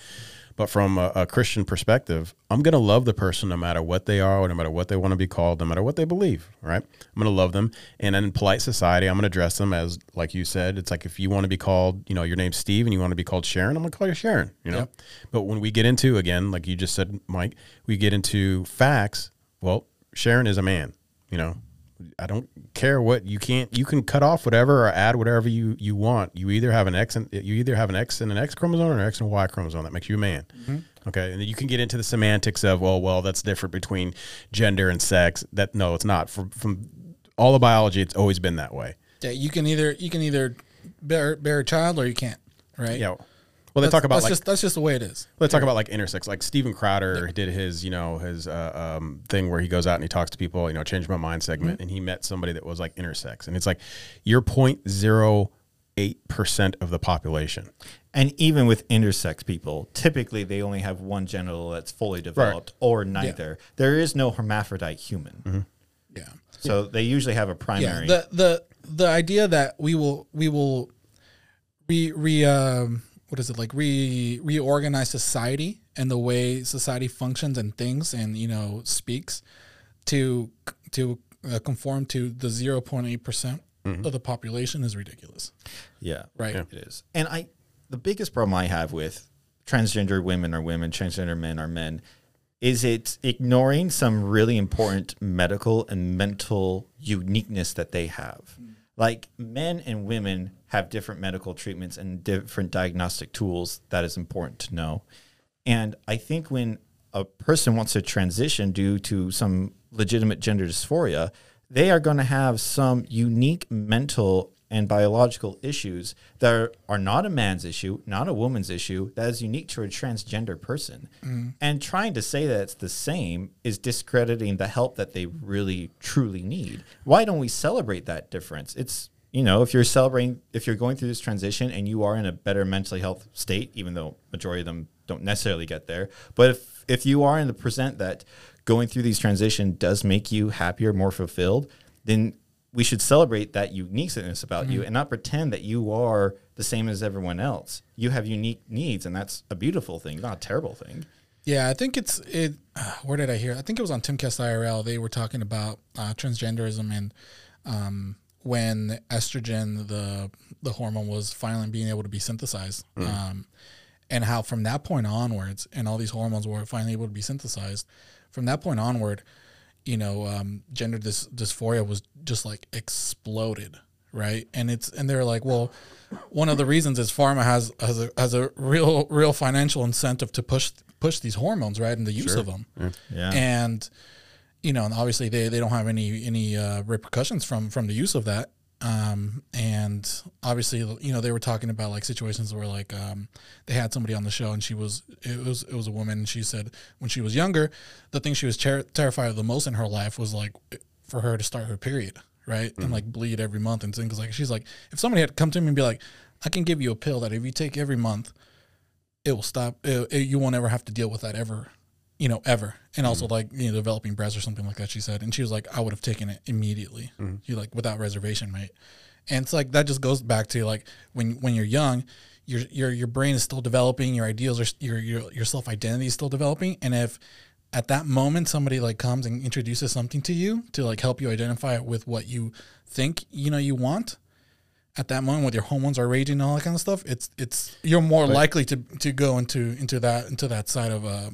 Speaker 1: But from a, a Christian perspective, I'm going to love the person no matter what they are, no matter what they want to be called, no matter what they believe, right? I'm going to love them. And in polite society, I'm going to address them as, like you said, it's like if you want to be called, you know, your name's Steve and you want to be called Sharon, I'm going to call you Sharon, you know?
Speaker 2: Yep.
Speaker 1: But when we get into, again, like you just said, Mike, we get into facts. Well, Sharon is a man, you know? I don't care what you can't. You can cut off whatever or add whatever you you want. You either have an X and you either have an X and an X chromosome or an X and Y chromosome. That makes you a man. Mm-hmm. Okay, and then you can get into the semantics of well, well, that's different between gender and sex. That no, it's not. From from all the biology, it's always been that way.
Speaker 2: Yeah, you can either you can either bear bear a child or you can't, right?
Speaker 1: Yeah. Well, they
Speaker 2: That's-
Speaker 1: talk about
Speaker 2: that's
Speaker 1: like
Speaker 2: just that's just the way it is.
Speaker 1: Let's talk about like intersex. Like Steven Crowder did his, you know, his uh, um, thing where he goes out and he talks to people, you know, change my mind segment, and he met somebody that was like intersex, and it's like you're point zero eight percent of the population.
Speaker 3: And even with intersex people, typically they only have one genital that's fully developed or neither. There is no hermaphrodite human.
Speaker 2: Yeah.
Speaker 3: So they usually have a primary. Yeah.
Speaker 2: The the the idea that we will we will re re um what is it like re reorganize society and the way society functions and thinks and you know speaks to to uh, conform to the 0.8 percent of the population is ridiculous.
Speaker 3: yeah.
Speaker 2: Right.
Speaker 3: It is. And I the biggest problem I have with transgender women are women, transgender men are men, is it ignoring some really important medical and mental uniqueness that they have. Like men and women have different medical treatments and different diagnostic tools that is important to know. And I think when a person wants to transition due to some legitimate gender dysphoria, they are going to have some unique mental and biological issues that are, are not a man's issue, not a woman's issue, that is unique to a transgender person. Mm-hmm. And trying to say that it's the same is discrediting the help that they really truly need. Why don't we celebrate that difference? It's you know, if you're celebrating, if you're going through this transition and you are in a better mentally health state, even though majority of them don't necessarily get there, but if if you are in the present that going through these transition does make you happier, more fulfilled, then we should celebrate that uniqueness about you and not pretend that you are the same as everyone else. You have unique needs, and that's a beautiful thing, not a terrible thing.
Speaker 2: Yeah, I think it's it. Uh, where did I hear? I think it was on Tim Timcast IRL. They were talking about uh, transgenderism and um, when estrogen, the the hormone, was finally being able to be synthesized, um, and how from that point onwards, and all these hormones were finally able to be synthesized. From that point onward, you know, um, gender dys- dysphoria was just like exploded, right? And it's and they're like, well, one of the reasons is pharma has has a has a real real financial incentive to push push these hormones, right, and the use of them,
Speaker 3: Yeah.
Speaker 2: and you know, and obviously they, they don't have any any uh, repercussions from from the use of that. Um, and obviously, you know, they were talking about like situations where like um, they had somebody on the show and she was it was it was a woman and she said when she was younger, the thing she was ter- terrified of the most in her life was like for her to start her period, right, and like bleed every month and things like she's like if somebody had come to me and be like, I can give you a pill that if you take every month, it will stop. It, it- you won't ever have to deal with that ever, you know, ever. And also like you know developing breasts or something like that. She said, and she was like, I would have taken it immediately. You like without reservation, mate. And it's like that just goes back to like when when you're young, your your your brain is still developing, your ideals are your your your self identity is still developing, and if at that moment somebody like comes and introduces something to you to like help you identify it with what you think you know you want at that moment when your hormones are raging and all that kind of stuff it's it's you're more likely to to go into into that into that side of uh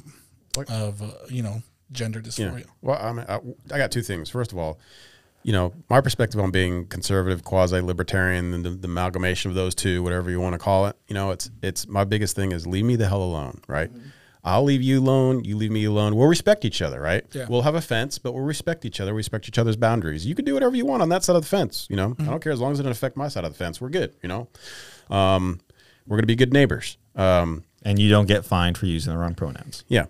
Speaker 2: of uh, you know gender
Speaker 1: Yeah.
Speaker 2: dysphoria
Speaker 1: Well, I, mean, I, I got two things. First of all, you know, my perspective on being conservative, quasi libertarian, and the, the amalgamation of those two, whatever you want to call it, you know, it's it's my biggest thing is leave me the hell alone, right? I'll leave you alone. You leave me alone. We'll respect each other, right?
Speaker 2: Yeah.
Speaker 1: We'll have a fence, but we'll respect each other. We respect each other's boundaries. You can do whatever you want on that side of the fence. You know, I don't care as long as it doesn't affect my side of the fence. We're good. You know, um, we're gonna be good neighbors. Um,
Speaker 3: And you don't get fined for using the wrong pronouns.
Speaker 1: yeah.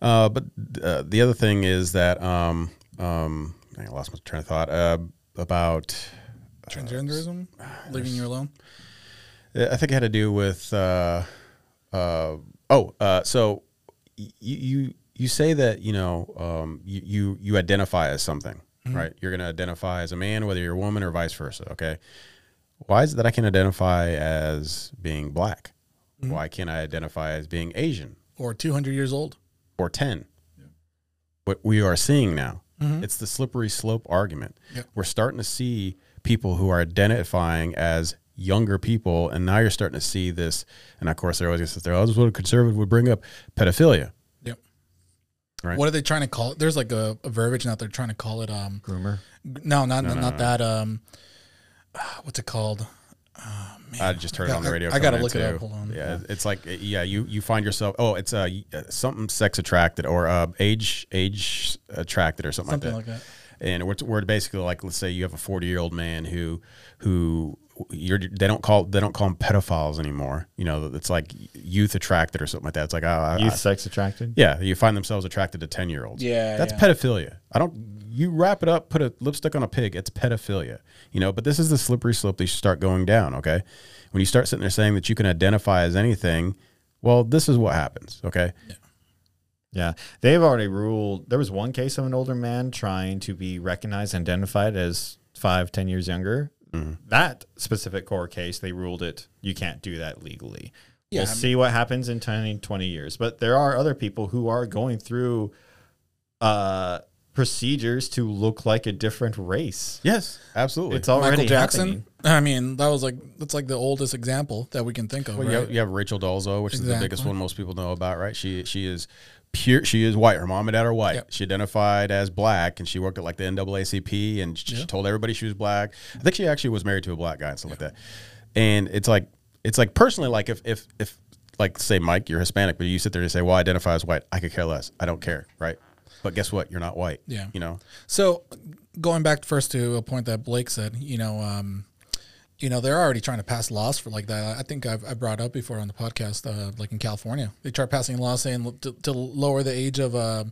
Speaker 1: Uh, but uh, the other thing is that um, um, I lost my train of thought uh, about.
Speaker 2: transgenderism leaving you alone
Speaker 1: I think it had to do with. Uh, uh, oh, uh, so y- you you say that you know um, you, you you identify as something, right? You're going to identify as a man, whether you're a woman or vice versa. Okay. Why is it that I can identify as being black? Why can't I identify as being Asian?
Speaker 2: or 200 years old
Speaker 1: or 10. What we are seeing now, it's the slippery slope argument.
Speaker 2: Yep.
Speaker 1: We're starting to see people who are identifying as younger people, and now you're starting to see this. And of course, they're always going to sit there, oh, this is what a conservative would bring up pedophilia.
Speaker 2: yep
Speaker 1: Right.
Speaker 2: what are they trying to call it there's like a, a verbiage now they're trying to call it um
Speaker 3: Groomer.
Speaker 2: no not not that um what's it called
Speaker 1: I just heard it on the radio.
Speaker 2: I gotta look
Speaker 1: in,
Speaker 2: it up. Hold on.
Speaker 1: Yeah, it's like yeah, you you find yourself. Oh, it's uh, something sex attracted or uh, age age attracted or something,
Speaker 2: something
Speaker 1: like
Speaker 2: like
Speaker 1: that.
Speaker 2: that
Speaker 1: and we're, we're basically like let's say you have a 40 year old man who who you're they don't call they don't call them pedophiles anymore you know it's like youth attracted or something like that it's like oh,
Speaker 3: Youth
Speaker 1: I-
Speaker 3: sex attracted.
Speaker 1: yeah you find themselves attracted to 10 year olds
Speaker 2: Yeah,
Speaker 1: that's
Speaker 2: yeah.
Speaker 1: pedophilia i don't you wrap it up put a lipstick on a pig it's pedophilia you know but this is the slippery slope they start going down okay when you start sitting there saying that you can identify as anything well this is what happens okay
Speaker 3: Yeah, they've already ruled. There was one case of an older man trying to be recognized and identified as five, ten years younger. That specific court case, they ruled it. You can't do that legally.
Speaker 2: Yeah,
Speaker 3: we'll
Speaker 2: I'm-
Speaker 3: see what happens in 10, 20 years. But there are other people who are going through uh, procedures to look like a different race.
Speaker 1: yes absolutely
Speaker 3: It's already
Speaker 2: michael jackson
Speaker 3: happening.
Speaker 2: i mean that was like that's like the oldest example that we can think of
Speaker 1: Well,
Speaker 2: right?
Speaker 1: you, have, you have Rachel Dolezal, which is the biggest one most people know about, right? She she is pure. She is white. Her mom and dad are white.
Speaker 2: Yep.
Speaker 1: She identified as black, and she worked at like the NAACP, and she, she told everybody she was black. I think she actually was married to a black guy and stuff like that. And it's like it's like personally, like if if if like say Mike, you're Hispanic, but you sit there and say, "Well, I identify as white." I could care less. I don't care, right? But guess what? You're not white.
Speaker 2: Yeah.
Speaker 1: You know.
Speaker 2: So, going back first to a point that Blake said, you know, um, you know, they're already trying to pass laws for like that. I think I've I brought up before on the podcast, uh, like in California, they try passing laws saying to, to lower the age of uh,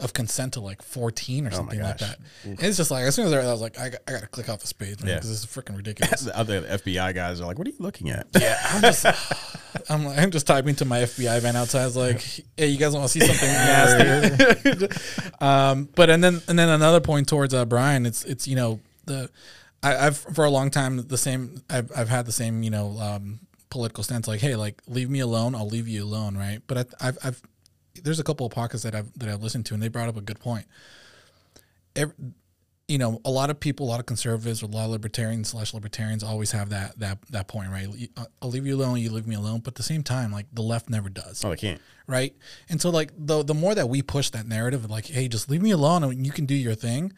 Speaker 2: of consent to like 14 or something like that. And it's just like as soon as I, was like, I, got- I got to click off this page
Speaker 1: Yeah.
Speaker 2: because this is freaking ridiculous.
Speaker 1: The other FBI guys are like, "What are you looking at?"
Speaker 2: yeah, I'm just, I'm, like- I'm just typing to my FBI van outside. I was like, hey, you guys want to see something nasty? um, but and then and then another point towards uh, Brian, it's it's you know the I, I've for a long time the same I've I've had the same you know um, political stance like hey like leave me alone I'll leave you alone right but I, I've I've there's a couple of podcasts that I've that I've listened to and they brought up a good point. Every, you know, a lot of people, a lot of conservatives, or a lot of libertarians slash libertarians always have that that that point, right? I'll leave you alone, you leave me alone. But at the same time, like the left never does
Speaker 1: Oh, they can't.
Speaker 2: right? And so like the the more that we push that narrative of like, hey, just leave me alone and you can do your thing,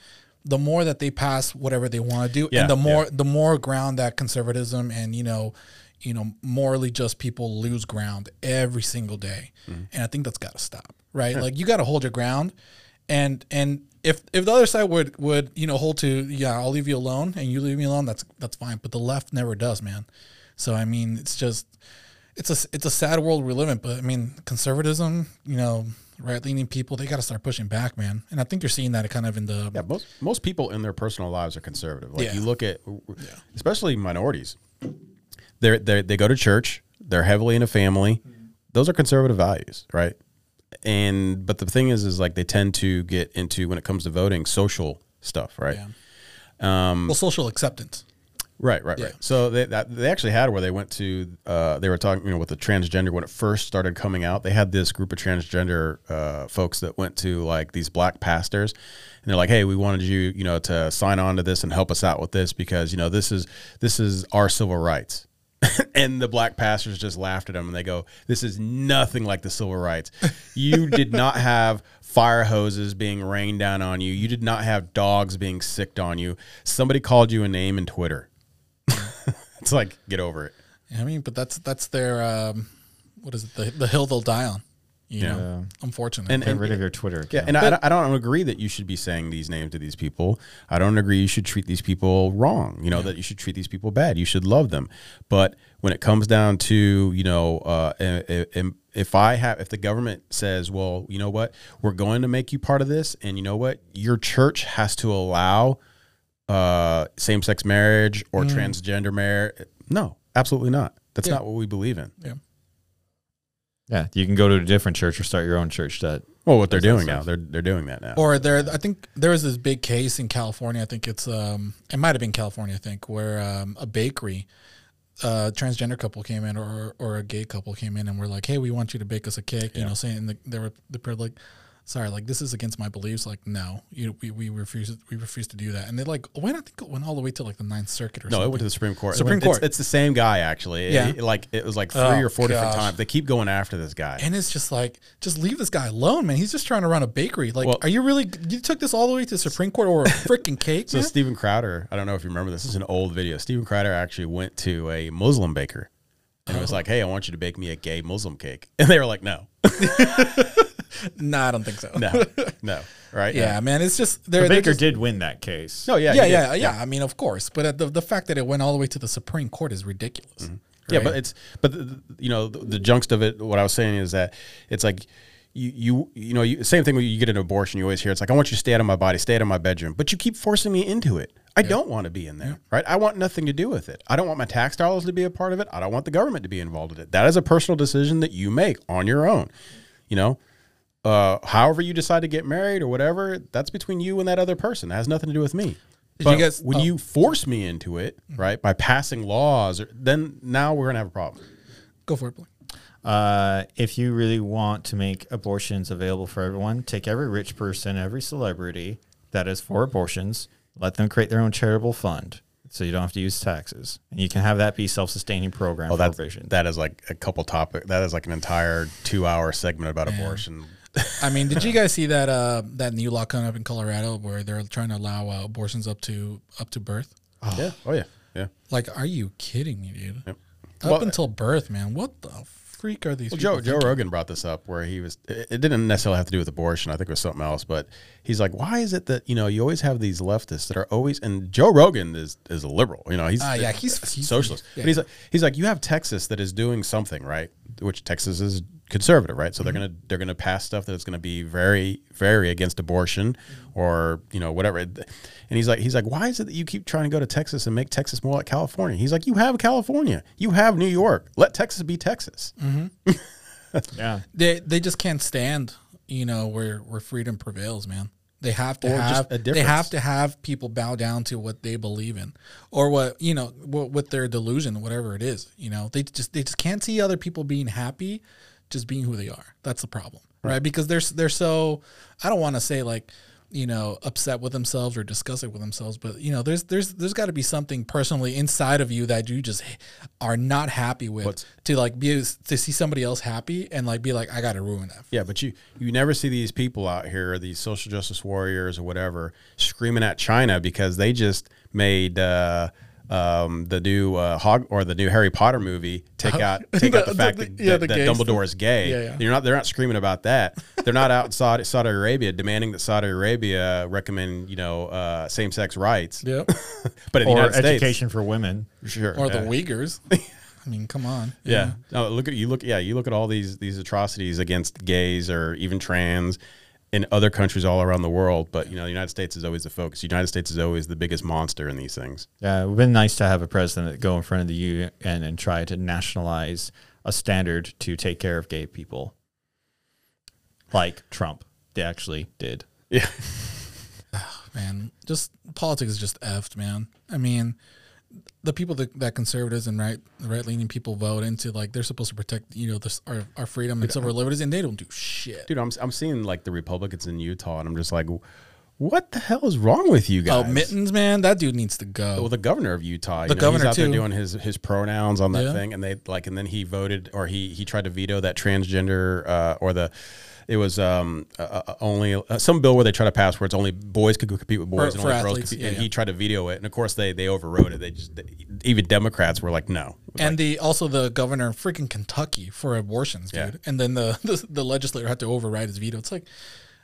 Speaker 2: the more that they pass whatever they want to do,
Speaker 1: Yeah,
Speaker 2: and the more the more ground that conservatism and you know, you know, morally just people lose ground every single day, mm-hmm. and I think that's got to stop, right? Like you got to hold your ground, and and if if the other side would would you know hold to yeah, I'll leave you alone and you leave me alone, that's that's fine, but the left never does, man. So I mean, it's just it's a it's a sad world we live in. But I mean, conservatism, you know, right leaning people, they got to start pushing back, man. And I think you're seeing that kind of in the
Speaker 1: Yeah, most most people in their personal lives are conservative. Like
Speaker 2: Yeah.
Speaker 1: you look at, especially minorities, they they they go to church. They're heavily in a family. Those are conservative values, right? And but the thing is, is like they tend to get into when it comes to voting, social stuff, right?
Speaker 2: yeah. Um, well, social acceptance.
Speaker 1: Right, right,
Speaker 2: Yeah.
Speaker 1: right. So they that, they actually had where they went to. Uh, they were talking, you know, with the transgender when it first started coming out. They had this group of transgender uh, folks that went to like these black pastors, and they're like, "Hey, we wanted you, you know, to sign on to this and help us out with this because you know this is this is our civil rights." and the black pastors just laughed at them and they go, "This is nothing like the civil rights. You did not have fire hoses being rained down on you. You did not have dogs being sicked on you. Somebody called you a name in Twitter." it's like get over it.
Speaker 2: I mean, but that's that's their um, what is it? The, the hill they'll die on. You
Speaker 1: Yeah.
Speaker 2: know, unfortunately.
Speaker 1: And,
Speaker 3: Get
Speaker 1: and
Speaker 3: rid of your Twitter
Speaker 1: yeah,
Speaker 3: account.
Speaker 1: and I, I don't agree that you should be saying these names to these people. I don't agree you should treat these people wrong. You know that you should treat these people bad. You should love them. But when it comes down to you know, uh, i- i- if I have, if the government says, well, you know what, we're going to make you part of this, and you know what, your church has to allow uh, same-sex marriage or transgender marriage. No, absolutely not. That's
Speaker 2: Yeah.
Speaker 1: not what we believe in.
Speaker 2: yeah.
Speaker 3: yeah, you can go to a different church or start your own church. That
Speaker 1: Well, what they're doing now, they're they're doing that now.
Speaker 2: Or there, I think there was this big case in California. I think it's, um, it might have been California. I think where um, a bakery, uh, transgender couple came in, or or a gay couple came in, and were like, "Hey, we want you to bake us a cake." You know, saying the, they were the were like, "Sorry, like this is against my beliefs." Like, no, you we, we refuse we refuse to do that. And they like went. I think it went all the way to like the Ninth Circuit or something.
Speaker 1: No,
Speaker 2: something.
Speaker 1: it went to the Supreme Court.
Speaker 2: Supreme
Speaker 1: It's-
Speaker 2: Court.
Speaker 1: It's, the same guy actually.
Speaker 2: Yeah.
Speaker 1: it- like it was like three
Speaker 2: Oh,
Speaker 1: or four different times. They keep going after this guy.
Speaker 2: and it's just like, just leave this guy alone, man. He's just trying to run a bakery. Like,
Speaker 1: Well-
Speaker 2: are you really? You took this all the way to the Supreme Court or a freaking cake,
Speaker 1: so
Speaker 2: man?
Speaker 1: Steven Crowder, I don't know if you remember this. This is an old video. Steven Crowder actually went to a Muslim baker and
Speaker 2: Oh.
Speaker 1: was like, "Hey, I want you to bake me a gay Muslim cake." And they were like, "No,
Speaker 2: no, I don't think so.
Speaker 1: no, no." Right?
Speaker 2: Yeah, man. It's just they're,
Speaker 3: the
Speaker 2: they're
Speaker 3: baker
Speaker 2: just-
Speaker 3: did win that case.
Speaker 1: No, yeah,
Speaker 2: yeah,
Speaker 1: he
Speaker 2: yeah, yeah, I mean, of course, but uh, the the fact that it went all the way to the Supreme Court is ridiculous.
Speaker 1: Mm-hmm. Yeah, but it's but the, you know the, the junks of it. What I was saying is that it's like you you you know you, same thing when you get an abortion. You always hear it's like I want you to stay out of my body, stay out of my bedroom, but you keep forcing me into it. I don't want to be in there, right? I want nothing to do with it. I don't want my tax dollars to be a part of it. I don't want the government to be involved in it. That is a personal decision that you make on your own. You know, uh, however you decide to get married or whatever, that's between you and that other person. That has nothing to do with me.
Speaker 2: Did
Speaker 1: But
Speaker 2: you guys-
Speaker 1: when
Speaker 2: oh.
Speaker 1: you force me into it, right, by passing laws, or, then now we're gonna have a problem.
Speaker 2: go for it. Blake.
Speaker 3: Uh, if you really want to make abortions available for everyone, take every rich person, every celebrity that is for abortions, let them create their own charitable fund, so you don't have to use taxes, and you can have that be self-sustaining program
Speaker 1: Oh,
Speaker 3: for
Speaker 1: that's
Speaker 3: abortion.
Speaker 1: that is like a couple topic. That is like an entire two-hour segment about abortion.
Speaker 2: I mean, did you guys see that uh, that new law coming up in Colorado where they're trying to allow uh, abortions up to up to birth? Oh.
Speaker 1: Yeah. Oh yeah. Yeah.
Speaker 2: Like, are you kidding me, dude?
Speaker 1: Yep.
Speaker 2: Up
Speaker 1: Well,
Speaker 2: until birth, man. What the freak are these?
Speaker 1: Well, Joe Joe? Rogan brought this up where he was. It didn't necessarily have to do with abortion. I think it was something else. But he's like, why is it that you know you always have these leftists that are always and Joe Rogan is is a liberal. You know, he's
Speaker 2: Ah, yeah, he's- he's-
Speaker 1: socialist.
Speaker 2: yeah.
Speaker 1: But he's like he's like you have Texas that is doing something right, which Texas is conservative, right? So they're
Speaker 2: Mm-hmm.
Speaker 1: gonna they're gonna pass stuff that's gonna be very very against abortion or you know whatever. And he's like he's like why is it that you keep trying to go to Texas and make Texas more like California? He's like you have California, you have New York. Let Texas be Texas.
Speaker 2: Mm-hmm.
Speaker 3: Yeah.
Speaker 2: They they just can't stand, you know, where where freedom prevails, man. They have to
Speaker 1: Or
Speaker 2: have
Speaker 1: a
Speaker 2: they have to have people bow down to what they believe in, or what you know, what, with their delusion, whatever it is. You know, they just they just can't see other people being happy, just being who they are. That's the problem, right? Because they're they're so I don't want to say like you know upset with themselves or disgusted with themselves, but you know, there's there's there's got to be something personally inside of you that you just are not happy with
Speaker 1: What's-
Speaker 2: to like be to see somebody else happy and like be like I got to ruin that.
Speaker 1: Yeah, but you you never see these people out here, these social justice warriors or whatever, screaming at China because they just made uh, um, the new uh, Hog or the new Harry Potter movie take out take out the,
Speaker 2: The-
Speaker 1: fact
Speaker 2: the-
Speaker 1: that,
Speaker 2: yeah,
Speaker 1: that,
Speaker 2: the
Speaker 1: that Dumbledore is gay.
Speaker 2: Yeah, yeah.
Speaker 1: You're not they're not screaming about that. They're not out in Saudi Saudi Arabia demanding that Saudi Arabia recommend you know uh, same sex rights.
Speaker 2: Yep.
Speaker 1: But in the
Speaker 3: Or
Speaker 1: United States,
Speaker 3: education for women.
Speaker 1: sure,
Speaker 2: or
Speaker 1: yeah.
Speaker 2: the Uyghurs. I mean, come on.
Speaker 1: Yeah. No, look at you look yeah, you look at all these these atrocities against gays or even trans in other countries all around the world, but you know, the United States is always the focus. The United States is always the biggest monster in these things.
Speaker 3: Yeah, it would been nice to have a president that go in front of the UN and try to nationalize a standard to take care of gay people, like Trump. They actually did.
Speaker 1: Yeah.
Speaker 2: man. Just politics is just effed, man. I mean, the people that, that conservatives and right right leaning people vote into, like they're supposed to protect, you know, this our, our freedom and civil liberties, and they don't do shit.
Speaker 1: Dude, I'm I'm seeing like the Republicans in Utah and I'm just like what the hell is wrong with you guys? Oh?
Speaker 2: Mittens, man, that dude needs to go.
Speaker 1: Well, the governor of Utah, you
Speaker 2: The
Speaker 1: know,
Speaker 2: governor,
Speaker 1: he's out
Speaker 2: too.
Speaker 1: there doing his his pronouns on that
Speaker 2: Yeah.
Speaker 1: thing, and they like, and then he voted or he he tried to veto that transgender uh, or the. It was um, uh, only uh, some bill where they try to pass where it's only boys could compete with boys
Speaker 2: For-
Speaker 1: and only girls compete,
Speaker 2: yeah,
Speaker 1: and
Speaker 2: yeah.
Speaker 1: he tried to veto it, and of course they they overrode it. They just even Democrats were like, no,
Speaker 2: and the also the governor of freaking Kentucky for abortions, dude.
Speaker 1: Yeah.
Speaker 2: And then the, the the legislator had to override his veto. It's like,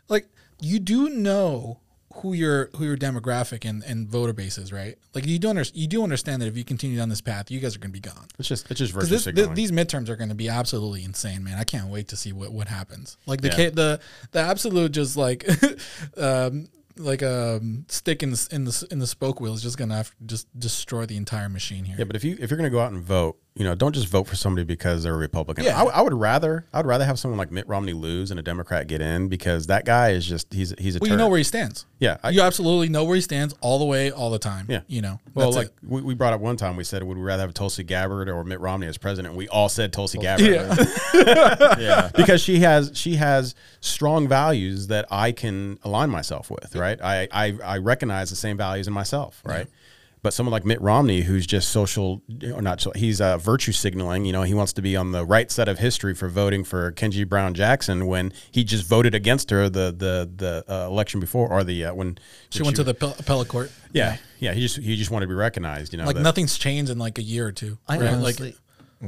Speaker 2: like you do know who your who your demographic and, and voter base is, right? Like you do under, you do understand that if you continue down this path, you guys are going to be gone.
Speaker 1: it's just it's just
Speaker 2: this, th- these midterms are going to be absolutely insane, man. I can't wait to see what, what happens. Like the
Speaker 1: Yeah.
Speaker 2: the the absolute just like um, like um stick in the in the in the spoke wheel is just going to just destroy the entire machine here.
Speaker 1: Yeah, but if you if you're going to go out and vote, you know, don't just vote for somebody because they're a Republican.
Speaker 2: Yeah.
Speaker 1: I, I would rather I would rather have someone like Mitt Romney lose and a Democrat get in because that guy is just he's he's a
Speaker 2: Well, you know where he stands.
Speaker 1: yeah. I,
Speaker 2: you absolutely know where he stands all the way, all the time.
Speaker 1: Yeah.
Speaker 2: You know.
Speaker 1: well, like we, we brought up one time, we said would we rather have Tulsi Gabbard or Mitt Romney as president? We all said Tulsi Gabbard
Speaker 2: Yeah.
Speaker 3: Yeah.
Speaker 1: because she has she has strong values that I can align myself with. Right, I I, I recognize the same values in myself. Right. But someone like Mitt Romney, who's just social, or not, so- he's uh, virtue signaling. You know, he wants to be on the right side of history for voting for Ketanji Brown Jackson when he just voted against her the the the uh, election before, or the uh, when
Speaker 2: she went to the appellate court.
Speaker 1: yeah yeah he just he just wanted to be recognized. You know,
Speaker 2: Like
Speaker 1: that-
Speaker 2: nothing's changed in like a year or two.
Speaker 3: I
Speaker 2: right?
Speaker 3: honestly,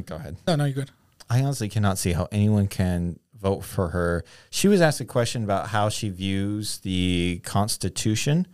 Speaker 3: go ahead.
Speaker 2: No, no, you're good.
Speaker 3: I honestly cannot see how anyone can vote for her. She was asked a question about how she views the Constitution,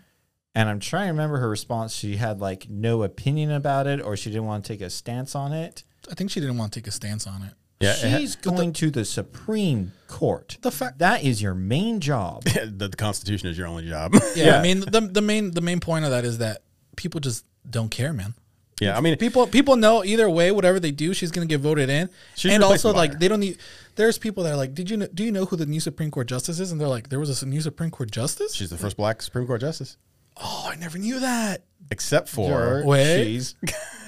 Speaker 3: and I'm trying to remember her response. She had like no opinion about it, or she didn't want to take a stance on it.
Speaker 2: I think she didn't want to take a stance on it.
Speaker 1: Yeah, it ha-
Speaker 3: She's going to the Supreme Court.
Speaker 2: The fact
Speaker 3: that is your main job.
Speaker 1: the, the Constitution is your only job.
Speaker 2: Yeah, I mean the the main the main point of that is that people just don't care, man.
Speaker 1: yeah, I mean,
Speaker 2: People people know either way, whatever they do, she's gonna get voted in.
Speaker 1: She's
Speaker 2: and also
Speaker 1: replacement
Speaker 2: like they don't need. There's people that are like, did you know, do you know who the new Supreme Court justice is? And they're like, there was a new Supreme Court justice.
Speaker 1: she's the first black Supreme Court justice,
Speaker 2: oh, I never knew that.
Speaker 1: except for
Speaker 3: Your-
Speaker 2: Wait.
Speaker 3: she's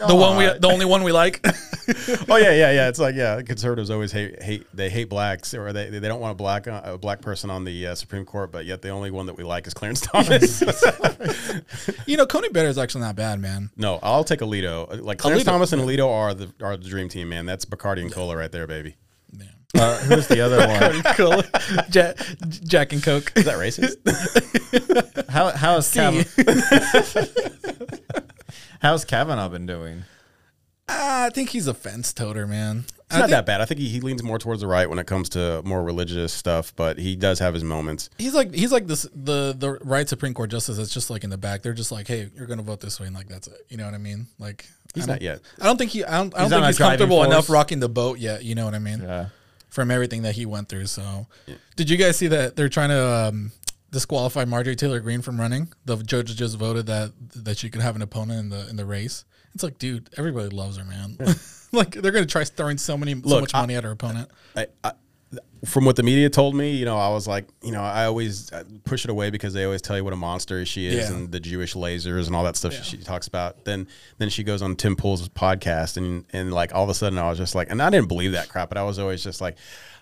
Speaker 2: The one we, the only one we like.
Speaker 1: oh yeah, yeah, yeah. It's like yeah, conservatives always hate hate they hate blacks or they they don't want a black uh, a black person on the uh, Supreme Court, but yet the only one that we like is Clarence Thomas.
Speaker 2: you know, Coney Barrett is actually not bad, man.
Speaker 1: no, I'll take Alito. Like Clarence
Speaker 2: Alito,
Speaker 1: Thomas and Alito are the are the dream team, man. That's Bacardi and Cola right there, baby.
Speaker 3: Uh, who's the other one?
Speaker 2: cool. Jack, Jack and Coke.
Speaker 1: Is that racist?
Speaker 3: How how's
Speaker 2: See.
Speaker 3: Kavan- how's Kavanaugh been doing?
Speaker 2: Ah, I think he's a fence toter, man.
Speaker 1: It's
Speaker 2: I
Speaker 1: not
Speaker 2: think-
Speaker 1: that bad. I think he, he leans more towards the right when it comes to more religious stuff, but he does have his moments.
Speaker 2: He's like he's like this the the right Supreme Court justice that's just like in the back. They're just like, hey, you're gonna vote this way, and like that's it. You know what I mean? Like
Speaker 1: He's
Speaker 2: don't-
Speaker 1: yet.
Speaker 2: I don't think he. I don't, I don't think he's comfortable enough rocking the boat yet. You know what I mean?
Speaker 3: Yeah.
Speaker 2: From everything that he went through. So, did you guys see that they're trying to um, disqualify Marjorie Taylor Greene from running? The judge just voted that that she could have an opponent in the in the race. It's like, dude, everybody loves her, man. like they're gonna try throwing so many so
Speaker 1: Look,
Speaker 2: much
Speaker 1: I-
Speaker 2: money at her opponent.
Speaker 1: I, I, from what the media told me, you know, I was like, you know, I always push it away because they always tell you what a monster she is
Speaker 2: Yeah.
Speaker 1: and the Jewish lasers and all that stuff she talks about. Then, then she goes on Tim Pool's podcast and and like all of a sudden I was just like, and I didn't believe that crap, but I was always just like,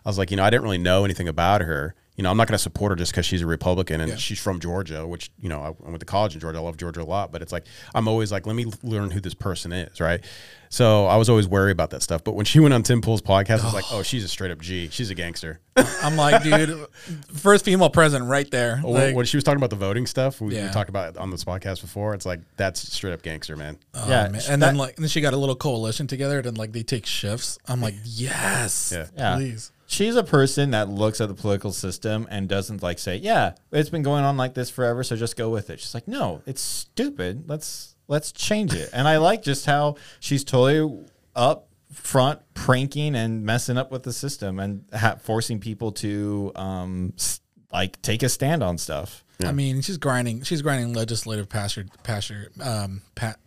Speaker 1: I was like, you know, I didn't really know anything about her. You know, I'm not going to support her just because she's a Republican and
Speaker 2: Yeah.
Speaker 1: she's from Georgia, which you know, I I went to college in Georgia. I love Georgia a lot, but it's like I'm always like, let me learn who this person is, right? So I was always worried about that stuff. But when she went on Tim Pool's podcast, I was like, oh, she's a straight up G. She's a gangster.
Speaker 2: I'm like, dude, first female president right there.
Speaker 1: When-
Speaker 2: Like,
Speaker 1: when she was talking about the voting stuff, we,
Speaker 2: Yeah.
Speaker 1: we talked about it on this podcast before. It's like that's straight up gangster, man.
Speaker 2: oh,
Speaker 3: Yeah,
Speaker 2: man.
Speaker 3: sh-
Speaker 2: and then like, and then she got a little coalition together. And then like they take shifts. I'm like, yes,
Speaker 1: Yeah.
Speaker 3: Yeah.
Speaker 2: please.
Speaker 3: She's a person that looks at the political system and doesn't like say, "Yeah, it's been going on like this forever, so just go with it." She's like, "No, it's stupid. Let's let's change it." And I like just how she's totally up front pranking and messing up with the system and ha- forcing people to um s- like take a stand on stuff.
Speaker 2: I mean, she's grinding. She's grinding legislative pasture, passer, um, pat,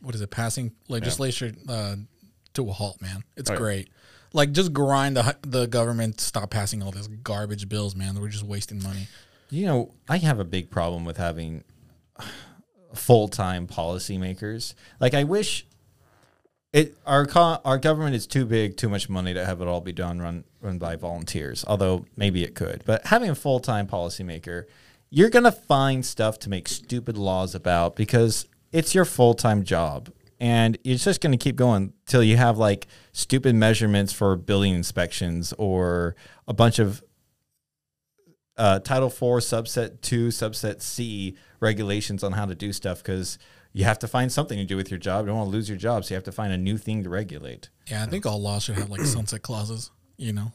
Speaker 2: what is it? Passing legislature uh, to a halt, man. It's
Speaker 1: Oh, yeah.
Speaker 2: Like, just grind the the government. Stop passing all this garbage bills, man. We're just wasting money.
Speaker 3: You know, I have a big problem with having full time policymakers. Like, I wish it our co- our government is too big, too much money to have it all be done run run by volunteers. Although maybe it could, but having a full time policymaker, you're gonna find stuff to make stupid laws about because it's your full time job. And it's just going to keep going till you have like stupid measurements for building inspections or a bunch of uh, Title Four, Subset Two, Subset C regulations on how to do stuff because you have to find something to do with your job. You don't want to lose your job, so you have to find a new thing to regulate.
Speaker 2: Yeah, I think all laws should have like sunset clauses. You know,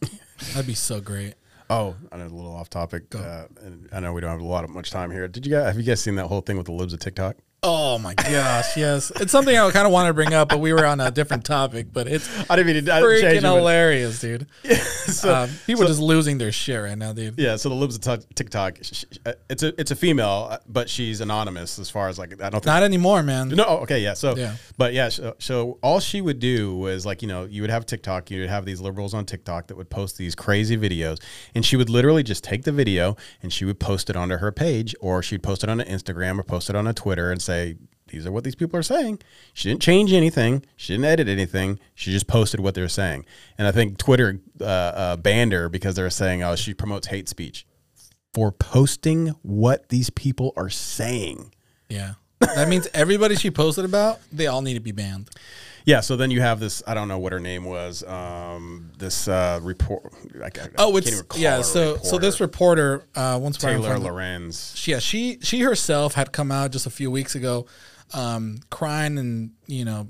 Speaker 2: that'd be so great.
Speaker 1: Oh, I know a little off topic. Uh, and I know we don't have a lot of much time here. Did you guys have you guys seen that whole thing with the libs of TikTok?
Speaker 2: Oh my gosh, yes. It's something I kind of wanted to bring up, but we were on a different topic. But it's
Speaker 1: I didn't mean to I
Speaker 2: freaking
Speaker 1: change it, but-
Speaker 2: hilarious, dude.
Speaker 1: so-
Speaker 2: um, people are just losing their shit right now, dude.
Speaker 1: Yeah, so the libs of Tik- TikTok, sh- sh- uh, it's a it's a female, uh, but she's anonymous as far as like I don't think
Speaker 2: Not anymore, man.
Speaker 1: No, okay, yeah. So,
Speaker 2: Yeah.
Speaker 1: but yeah, so, so all she would do was like, you know, you would have TikTok, you would have these liberals on TikTok that would post these crazy videos, and she would literally just take the video and she would post it onto her page, or she'd post it on an Instagram or post it on a Twitter and say, these are what these people are saying. She didn't change anything. She didn't edit anything. She just posted what they're saying. And I think Twitter uh, uh, banned her because they're saying, oh, she promotes hate speech for posting what these people are saying.
Speaker 2: Yeah. That means everybody she posted about, they all need to be banned.
Speaker 1: Yeah, so then you have this. I don't know what her name was. Um, this uh, report. I, I
Speaker 2: Oh, it's yeah. So so this
Speaker 1: reporter.
Speaker 2: uh, once
Speaker 1: Taylor Lorenz.
Speaker 2: she- yeah, she she herself had come out just a few weeks ago, um, crying and you know,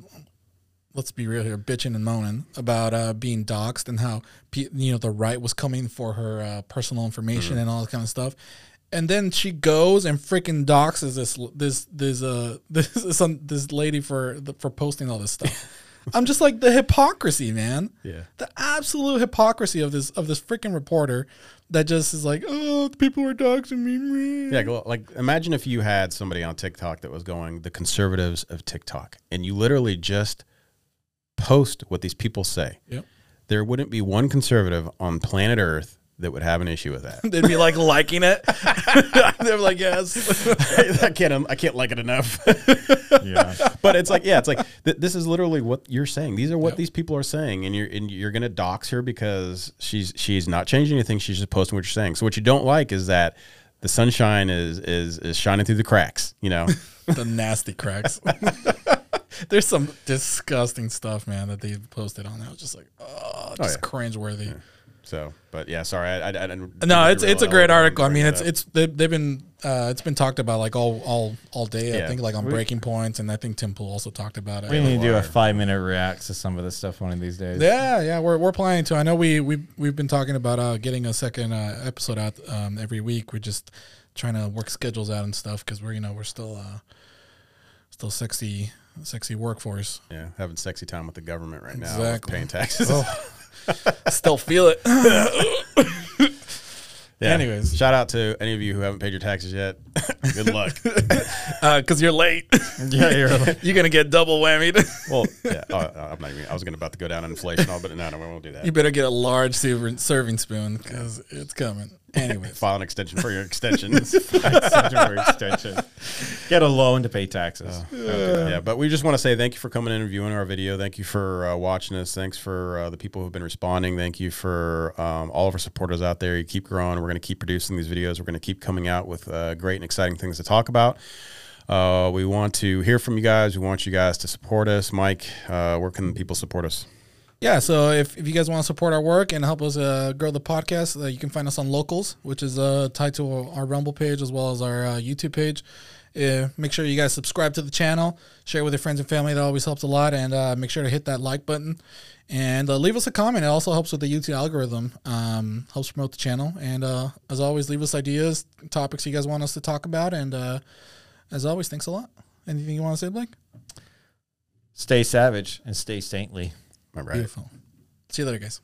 Speaker 2: let's be real here, bitching and moaning about uh, being doxxed and how you know the right was coming for her uh, personal information
Speaker 1: Mm-hmm.
Speaker 2: and all that kind of stuff. And then she goes and freaking doxes this this this uh this some this lady for for posting all this stuff. I'm just like the hypocrisy, man.
Speaker 1: Yeah.
Speaker 2: The absolute hypocrisy of this of this freaking reporter that just is like, oh, people are doxing me.
Speaker 1: Yeah, go- like imagine if you had somebody on TikTok that was going the conservatives of TikTok, and you literally just post what these people say.
Speaker 2: Yep.
Speaker 1: There wouldn't be one conservative on planet Earth that would have an issue with that.
Speaker 2: They'd be like liking it. They're like, yes.
Speaker 1: I can't. Um, I can't like it enough.
Speaker 3: Yeah.
Speaker 1: but it's like, yeah, it's like th- this is literally what you're saying. These are what these people are saying, and you're and you're gonna dox her because she's she's not changing anything. She's just posting what you're saying. So what you don't like is that the sunshine is is is shining through the cracks. You know,
Speaker 2: the nasty cracks. There's some disgusting stuff, man, that they posted on there. I was just like, oh, just
Speaker 1: yeah.
Speaker 2: cringeworthy.
Speaker 1: So but yeah, sorry, I, I, I didn't.
Speaker 2: No, it's it's a great article. I mean,
Speaker 1: it
Speaker 2: it's
Speaker 1: up.
Speaker 2: it's they, they've been uh, it's been talked about like all all all day. I think like on
Speaker 3: We-
Speaker 2: breaking points, and I think Tim Pool also talked about it.
Speaker 3: We need to do a five minute react to some of this stuff one of these days.
Speaker 2: Yeah, yeah, we're, we're planning to. I know we we we've been talking about uh, getting a second uh, episode out um, every week. We're just trying to work schedules out and stuff because we're you know we're still uh, still sexy sexy workforce.
Speaker 1: Yeah, having sexy time with the government right now,
Speaker 2: Exactly.
Speaker 1: paying taxes.
Speaker 2: still feel it.
Speaker 1: Yeah.
Speaker 2: Anyways.
Speaker 1: shout out to any of you who haven't paid your taxes yet. Good luck.
Speaker 2: because you're late.
Speaker 3: yeah, you're like,
Speaker 2: you're gonna get double whammied.
Speaker 1: well, yeah, uh, I'm not even. I was going to about to go down on inflation, all, but no, no, we won't do that.
Speaker 2: you better get a large serving, serving spoon because it's coming. Anyway,
Speaker 1: File an extension for your extension.
Speaker 3: extension for extension. Get a loan to pay taxes.
Speaker 1: Okay, yeah, but we just want to say thank you for coming in and viewing our video. Thank you for uh, watching us. Thanks for uh, the people who've been responding. Thank you for um, all of our supporters out there. You keep growing. We're going to keep producing these videos. We're going to keep coming out with uh, great and exciting things to talk about. Uh, we want to hear from you guys. We want you guys to support us. Mike, uh, where can people support us?
Speaker 2: Yeah. So if, if you guys want to support our work and help us uh, grow the podcast, uh, you can find us on Locals, which is uh, tied to our, Rumble page as well as our uh, YouTube page. Make sure you guys subscribe to the channel, share with your friends and family. That always helps a lot. And uh, make sure to hit that like button and uh, leave us a comment. It also helps with the YouTube algorithm, um, helps promote the channel. And as always, leave us ideas, topics you guys want us to talk about. And as always, thanks a lot. Anything you want to say, Blake?
Speaker 3: Stay savage and stay saintly.
Speaker 1: All right.
Speaker 2: Beautiful. See you later, guys.